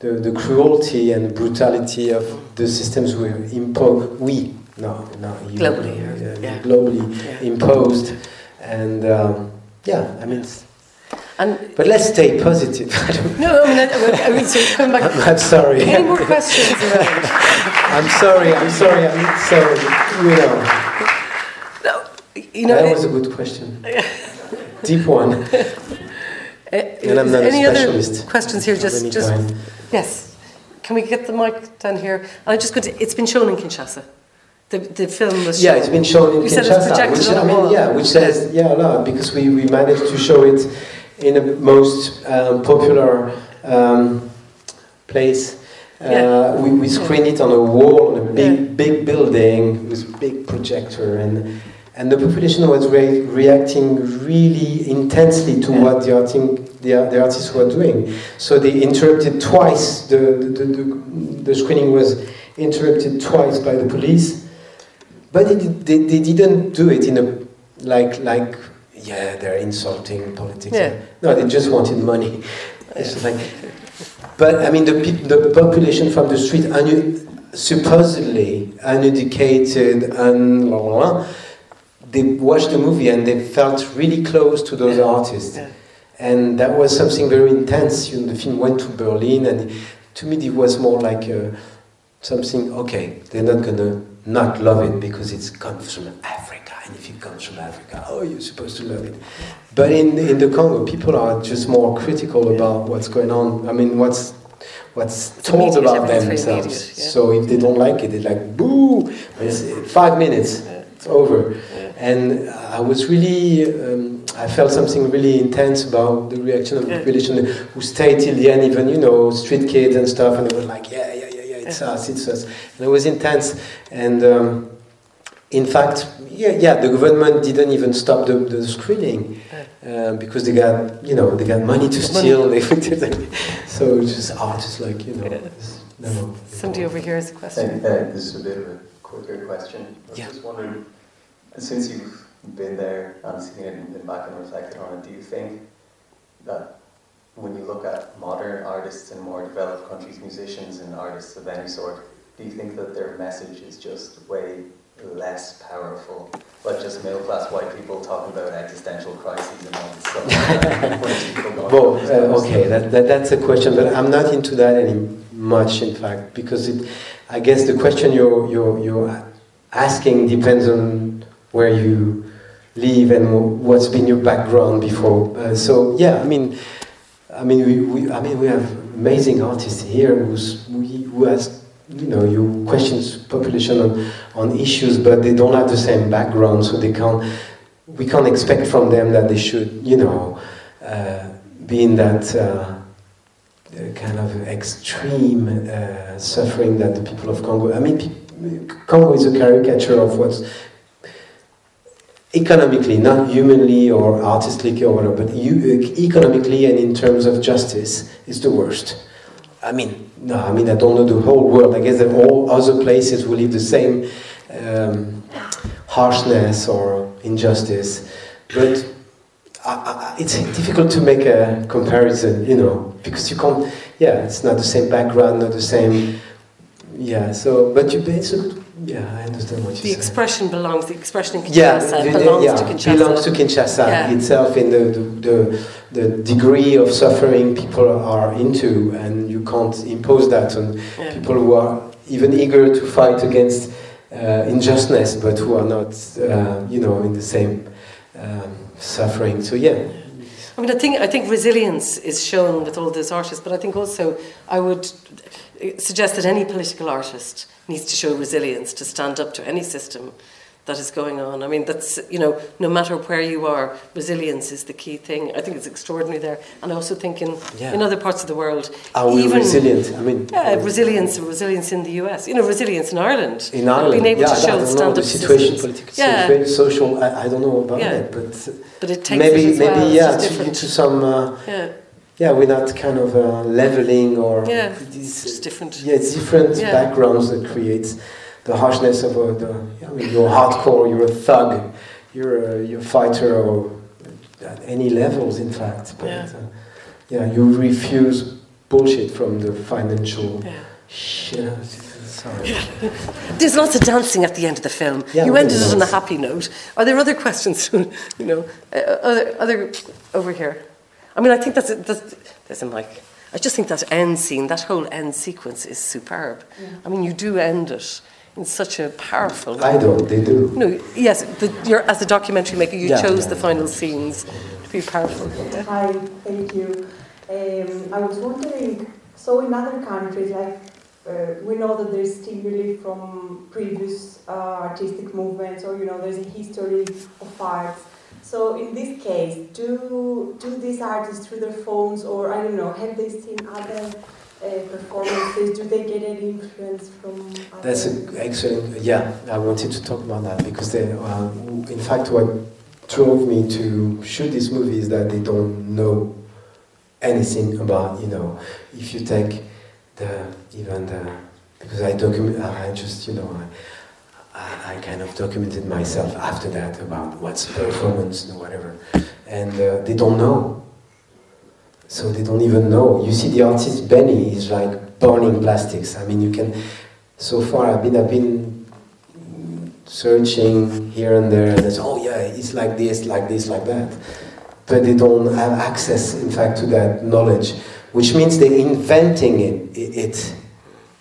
Speaker 18: the, the cruelty and brutality of the systems we impose, we, no, no, you,
Speaker 44: Globally,
Speaker 18: uh,
Speaker 44: yeah.
Speaker 18: globally
Speaker 44: Yeah.
Speaker 18: imposed, and um, yeah, I mean,
Speaker 44: And
Speaker 18: but let's stay positive.
Speaker 44: No, I mean, I, I mean, so coming back.
Speaker 18: I'm, I'm sorry.
Speaker 44: Any more questions?
Speaker 18: I'm sorry. I'm sorry. I'm sorry. You know, No,
Speaker 44: You know,
Speaker 18: that was a good question. Deep one.
Speaker 44: Uh,
Speaker 18: And I'm not a
Speaker 44: any other
Speaker 18: specialist.
Speaker 44: questions here? Just, just yes. Can we get the mic down here? I'm just going to. It's been shown in Kinshasa. The the film was.
Speaker 18: Yeah,
Speaker 44: shown.
Speaker 18: it's been shown in
Speaker 44: You said it's
Speaker 18: Kinshasa, which
Speaker 44: on
Speaker 18: I mean, yeah, which says yeah a lot because we, we managed to show it in the most um, popular um, place. Uh,
Speaker 44: Yeah.
Speaker 18: we, we screened it on a wall in a big big building with a big projector and and the population was re- reacting really intensely to what the, arting, the, the artists were doing. So they interrupted twice. The, the, the, the screening was interrupted twice by the police. But it, they, they didn't do it in a like like yeah they're insulting politics.
Speaker 44: Yeah.
Speaker 18: No, they just wanted money. It's like, but I mean the the population from the street, unu- supposedly uneducated and blah, blah, blah, they watched the movie and they felt really close to those artists. And that was something very intense. You know, the film went to Berlin, and to me, it was more like uh, something. Okay, they're not gonna not love it because it comes from Africa, and if it comes from Africa, oh, you're supposed to love it. But in in the Congo, people are just more critical about what's going on. I mean, what's what's
Speaker 44: It's
Speaker 18: told about themselves.
Speaker 44: yeah.
Speaker 18: So if they don't like it, they're like, boo! It's five minutes, it's over. And I was really, um, I felt something really intense about the reaction of the population who stayed till the end, even, you know, street kids and stuff, and they were like, yeah, yeah, yeah, yeah, it's us, it's us. And it was intense. And um, in fact, yeah, yeah, the government didn't even stop the, the screening uh, because they got, you know, they got money to steal. They so it's just artists like, you know, it's- no.
Speaker 44: Somebody over here has a question.
Speaker 48: Uh, uh, this is a bit of a quicker question. I was just wondering, since you've been there and seen it and been back and reflected on it, do you think that when you look at modern artists in more developed countries, musicians and artists of any sort, do you think that their message is just way less powerful? Like just middle class white people talking about existential crises and all this stuff. like that, when people going
Speaker 18: Well,
Speaker 48: through this kind
Speaker 18: uh, okay, that, that, that's a question, but I'm not into that any much, in fact, because it, I guess the question you're, you're, you're asking depends on where you live and what's been your background before. Uh, so yeah, I mean, I mean, we, we, I mean, we have amazing artists here who's, who who has, you know, you questions population on, on issues, but they don't have the same background, so they can't. We can't expect from them that they should, you know, uh, be in that uh, kind of extreme uh, suffering that the people of Congo. I mean, Congo is a caricature of what's economically, not humanly or artistically or whatever, but you, economically and in terms of justice, is the worst. I mean, no, I mean, I don't know the whole world. I guess that all other places will live the same um, harshness or injustice, but I, I, it's difficult to make a comparison, you know, because you can't. Yeah, it's not the same background, not the same. Yeah, so but you, it's a. Yeah, I understand what you
Speaker 44: The expression belongs. The expression in Kinshasa
Speaker 18: the-
Speaker 44: belongs
Speaker 18: yeah,
Speaker 44: to Kinshasa.
Speaker 18: belongs to Kinshasa
Speaker 44: Yeah.
Speaker 18: itself in the, the, the, degree of suffering people are into, and you can't impose that on
Speaker 44: Yeah.
Speaker 18: people who are even eager to fight against uh, injustice, but who are not, uh, you know, in the same um, suffering. So yeah,
Speaker 44: I mean, I think I think resilience is shown with all those artists, but I think also I would suggest that any political artist needs to show resilience to stand up to any system that is going on. I mean, that's, you know, no matter where you are, resilience is the key thing. I think it's extraordinary there. And I also think in,
Speaker 18: Yeah.
Speaker 44: in other parts of the world,
Speaker 18: Are we resilient? I mean,
Speaker 44: yeah, resilience, resilience in the US, you know, resilience in Ireland.
Speaker 18: In Ireland,
Speaker 44: being able
Speaker 18: yeah,
Speaker 44: to show
Speaker 18: know
Speaker 44: stand
Speaker 18: the
Speaker 44: up
Speaker 18: situation,
Speaker 44: systems.
Speaker 18: political
Speaker 44: yeah.
Speaker 18: situation, social. I, I don't know about it, but
Speaker 44: But it takes
Speaker 18: maybe maybe
Speaker 44: well,
Speaker 18: yeah to, to some uh,
Speaker 44: Yeah.
Speaker 18: we're not kind of uh, leveling or
Speaker 44: Yeah,
Speaker 18: it's
Speaker 44: different.
Speaker 18: Yeah, it's different
Speaker 44: Yeah.
Speaker 18: backgrounds that creates the harshness of uh, the. I mean, you're hardcore, you're a thug, you're a, you're a fighter, or at any levels, in fact. But
Speaker 44: Yeah.
Speaker 18: uh, yeah, you refuse bullshit from the financial
Speaker 44: Yeah.
Speaker 18: shit. Sorry.
Speaker 44: There's lots of dancing at the end of the film.
Speaker 18: Yeah,
Speaker 44: you ended it on a happy note. Are there other questions? you know, uh, other, other over here. I mean, I think that's, a, that's there's a mic. I just think that end scene, that whole end sequence, is superb.
Speaker 18: Yeah.
Speaker 44: I mean, you do end it in such a powerful way.
Speaker 18: I don't, they do.
Speaker 44: No, yes, the, you're, as a documentary maker, you
Speaker 18: Yeah,
Speaker 44: chose
Speaker 18: yeah,
Speaker 44: the final scenes to be powerful. Yeah.
Speaker 49: Hi, thank you. Um, I was wondering, so in other countries, like uh, we know that there's stimuli from previous uh, artistic movements, or you know, there's a history of arts. So in this case, do do these artists through their phones, or I don't know, have they seen other uh, performances? Do they get any influence from?
Speaker 18: That's an excellent. Yeah, I wanted to talk about that because they, uh, in fact, what drove me to shoot this movie is that they don't know anything about. You know, if you take the even the because I document, I just you know. I, I, kind of documented myself after that about what's performance and whatever, and uh, they don't know. So they don't even know. You see, the artist Benny is like burning plastics. I mean, you can. So far, I've been I've been searching here and there, and it's oh yeah, it's like this, like this, like that. But they don't have access, in fact, to that knowledge, which means they're inventing it, it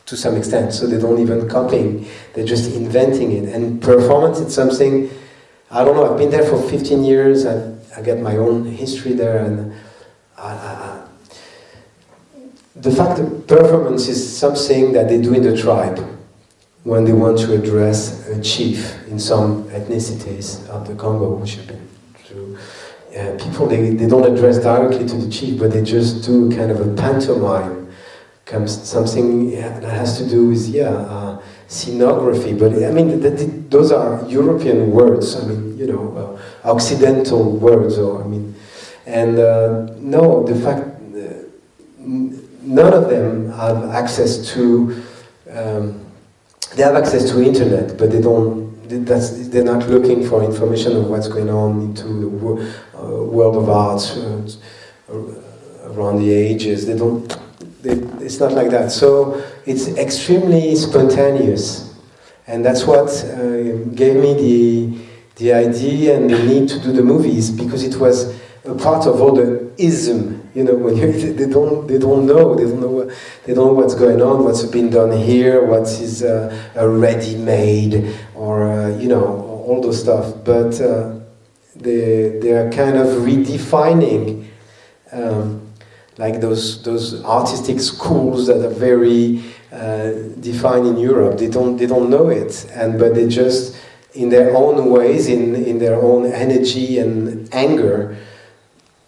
Speaker 18: to some extent. So they don't even copying; they're just inventing it. And performance, it's something. I don't know. I've been there for 15 years. I, I get my own history there, and I, I, the fact that performance is something that they do in the tribe when they want to address a chief in some ethnicities of the Congo, which have been through. Uh, people they, they don't address directly to the chief, but they just do kind of a pantomime, comes something that has to do with yeah uh, scenography. But I mean th- th- those are European words. I mean you know uh, Occidental words, or I mean, and uh, no, the fact none of them have access to. Um, they have access to internet, but they don't. That's, they're not looking for information of what's going on into the uh, world of arts uh, around the ages. They don't. It's not like that. So it's extremely spontaneous, and that's what uh, gave me the the idea and the need to do the movies because it was a part of all the ism. You know, when you, they don't they don't know they don't know what, they don't know what's going on, what's been done here, what is uh, a ready-made, or uh, you know all those stuff. But uh, they they are kind of redefining. Um, like those those artistic schools that are very uh, defined in Europe, they don't they don't know it, and but they just in their own ways, in in their own energy and anger,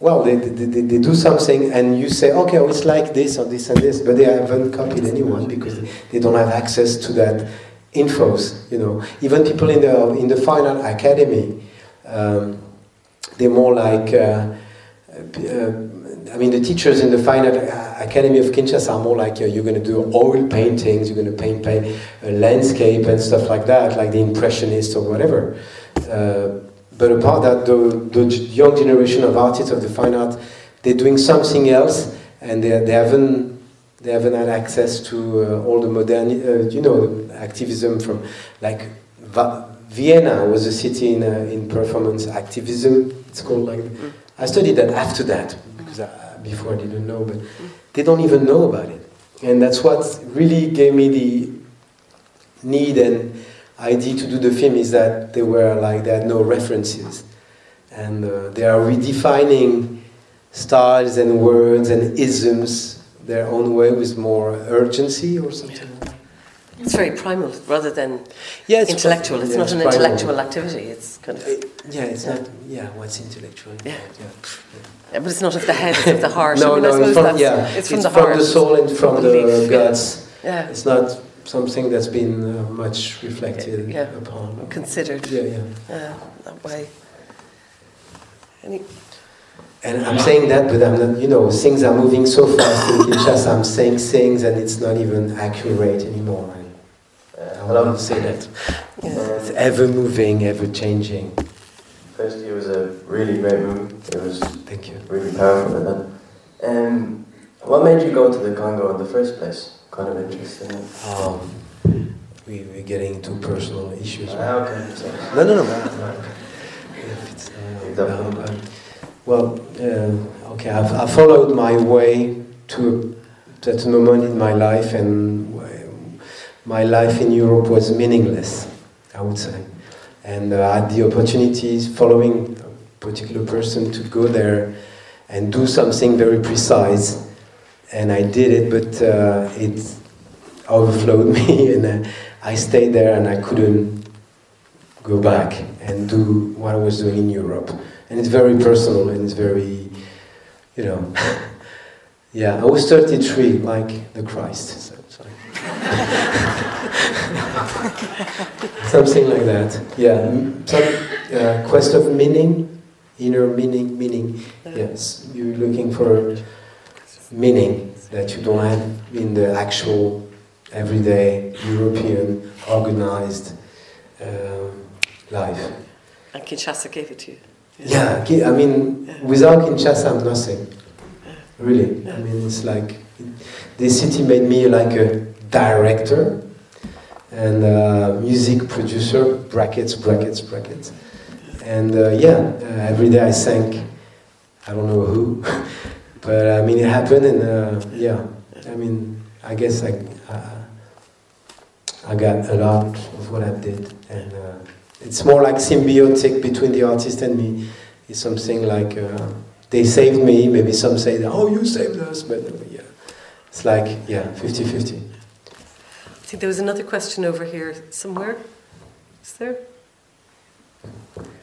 Speaker 18: well, they, they, they, do something and you say, okay, oh, it's like this or this and this, but they haven't copied anyone because they don't have access to that infos, you know. Even people in the, in the fine art academy, um, they're more like, uh, uh, I mean, the teachers in the fine art academy of Kinshasa are more like uh, you're going to do oil paintings, you're going to paint, paint a landscape and stuff like that, like the impressionists or whatever. Uh, but apart that, the, the young generation of artists of the fine art, they're doing something else, and they, they haven't they haven't had access to uh, all the modern, uh, you know, activism from like Va- Vienna was a city in uh, in performance activism. It's called like. I studied that after that because I, before I didn't know, but they don't even know about it, and that's what really gave me the need and idea to do the film is that they were like they had no references, and uh, they are redefining styles and words and isms their own way with more urgency or something.
Speaker 44: It's very primal rather than
Speaker 18: Yeah, it's
Speaker 44: intellectual.
Speaker 18: pri-
Speaker 44: It's
Speaker 18: yeah,
Speaker 44: not
Speaker 18: it's
Speaker 44: an
Speaker 18: primal.
Speaker 44: intellectual activity. It's kind of
Speaker 18: Yeah, it's not. Yeah, what's intellectual?
Speaker 44: Yeah. Yeah, but it's not of the head, it's of the heart.
Speaker 18: no,
Speaker 44: I mean,
Speaker 18: no, it's from, yeah,
Speaker 44: it's from the heart.
Speaker 18: the soul and from the
Speaker 44: belief, yeah.
Speaker 18: guts.
Speaker 44: Yeah.
Speaker 18: It's not something that's been uh, much reflected
Speaker 44: Yeah.
Speaker 18: upon.
Speaker 44: Considered.
Speaker 18: Yeah, yeah.
Speaker 44: Yeah, that way. Any,
Speaker 18: And I'm saying that, but I'm not, you know, things are moving so fast in Kinshasa. I'm saying things and it's not even accurate anymore. And, uh, I want to say that. It's ever moving, ever changing.
Speaker 50: First year was a really great movie. It was
Speaker 18: Thank you.
Speaker 50: really powerful. And then, um, what made you go to the Congo in the first place? Kind of interesting.
Speaker 18: Um, we, we're getting into personal issues.
Speaker 50: Ah, okay.
Speaker 18: No, no, no. no, no. If it's, uh, um, um, well, uh, okay, I've, I followed my way to certain moment in my life, and my life in Europe was meaningless, I would say. And uh, I had the opportunities following a particular person to go there and do something very precise. And I did it, but uh, it overflowed me, and uh, I stayed there and I couldn't go back and do what I was doing in Europe. And it's very personal and it's very, you know, yeah, I was 33, like the Christ. So. Something like that. Yeah, some uh, quest of meaning, inner meaning, meaning. Yes, you're looking for meaning that you don't have in the actual everyday European organized um, life.
Speaker 44: and Kinshasa gave it to you.
Speaker 18: Yeah, I mean, without Kinshasa, I'm nothing. Really. I mean, it's like this city made me like a director and uh, music producer, brackets, brackets, brackets. And uh, yeah, uh, every day I sang, I don't know who, but I mean, it happened and uh, yeah, I mean, I guess I, uh, I got a lot of what I did. And uh, it's more like symbiotic between the artist and me. It's something like they saved me, maybe some say, oh, you saved us, but yeah. It's like, yeah, 50
Speaker 44: 50. See, there was another question over here somewhere. Is there?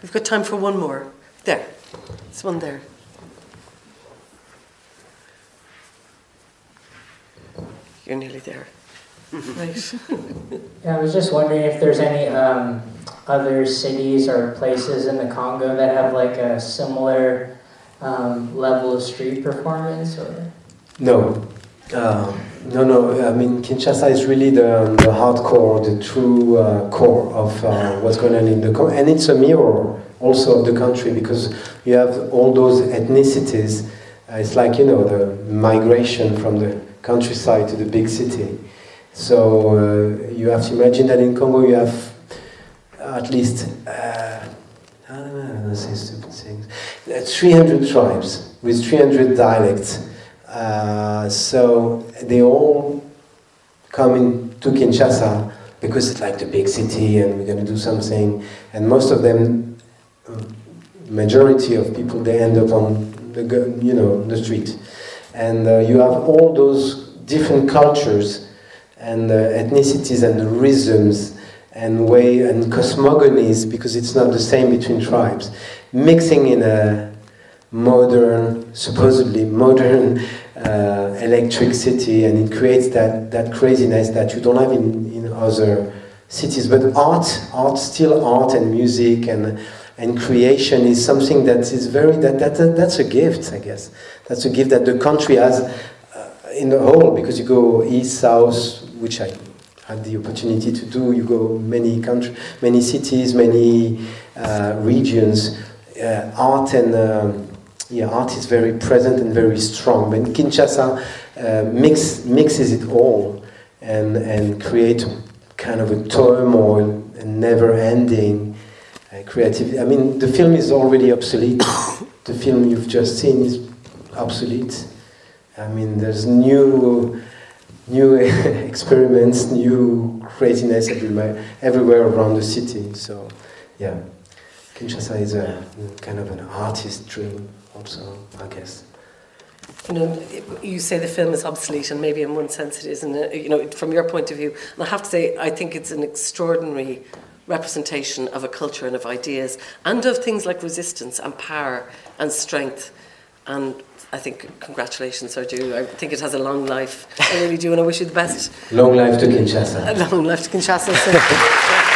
Speaker 44: We've got time for one more. There. it's one there. You're nearly there. right.
Speaker 51: yeah, I was just wondering if there's any um, other cities or places in the Congo that have like a similar um, level of street performance or.
Speaker 18: No, uh, no, no. I mean, Kinshasa is really the, the hardcore, the true uh, core of uh, what's going on in the country, and it's a mirror also of the country because you have all those ethnicities. Uh, it's like you know the migration from the countryside to the big city. So uh, you have to imagine that in Congo you have at least uh, I don't know, I don't say stupid things. Uh, 300 tribes with 300 dialects. Uh, so they all come into Kinshasa because it's like the big city and we're going to do something. And most of them, uh, majority of people, they end up on the you know the street. And uh, you have all those different cultures and uh, ethnicities and rhythms and way and cosmogonies because it's not the same between tribes mixing in a modern supposedly modern uh, electric city and it creates that, that craziness that you don't have in, in other cities. But art art still art and music and and creation is something that is very that, that, that that's a gift i guess. That's a gift that the country has uh, in the whole because you go east south which i had the opportunity to do. You go many country many cities many uh, regions. Uh, art and um, yeah, art is very present and very strong. But Kinshasa uh, mix, mixes it all and, and create kind of a turmoil and never-ending uh, creativity. I mean, the film is already obsolete. the film you've just seen is obsolete. I mean, there's new, new experiments, new craziness everywhere, everywhere around the city. So, yeah, Kinshasa is a kind of an artist dream also, I guess.
Speaker 44: you know, you say the film is obsolete, and maybe in one sense it is, and uh, you know, from your point of view. And I have to say, I think it's an extraordinary representation of a culture and of ideas, and of things like resistance and power and strength. And I think congratulations are due. I think it has a long life. I really do, and I wish you the best.
Speaker 18: Long life to Kinshasa.
Speaker 44: Long life to Kinshasa. So.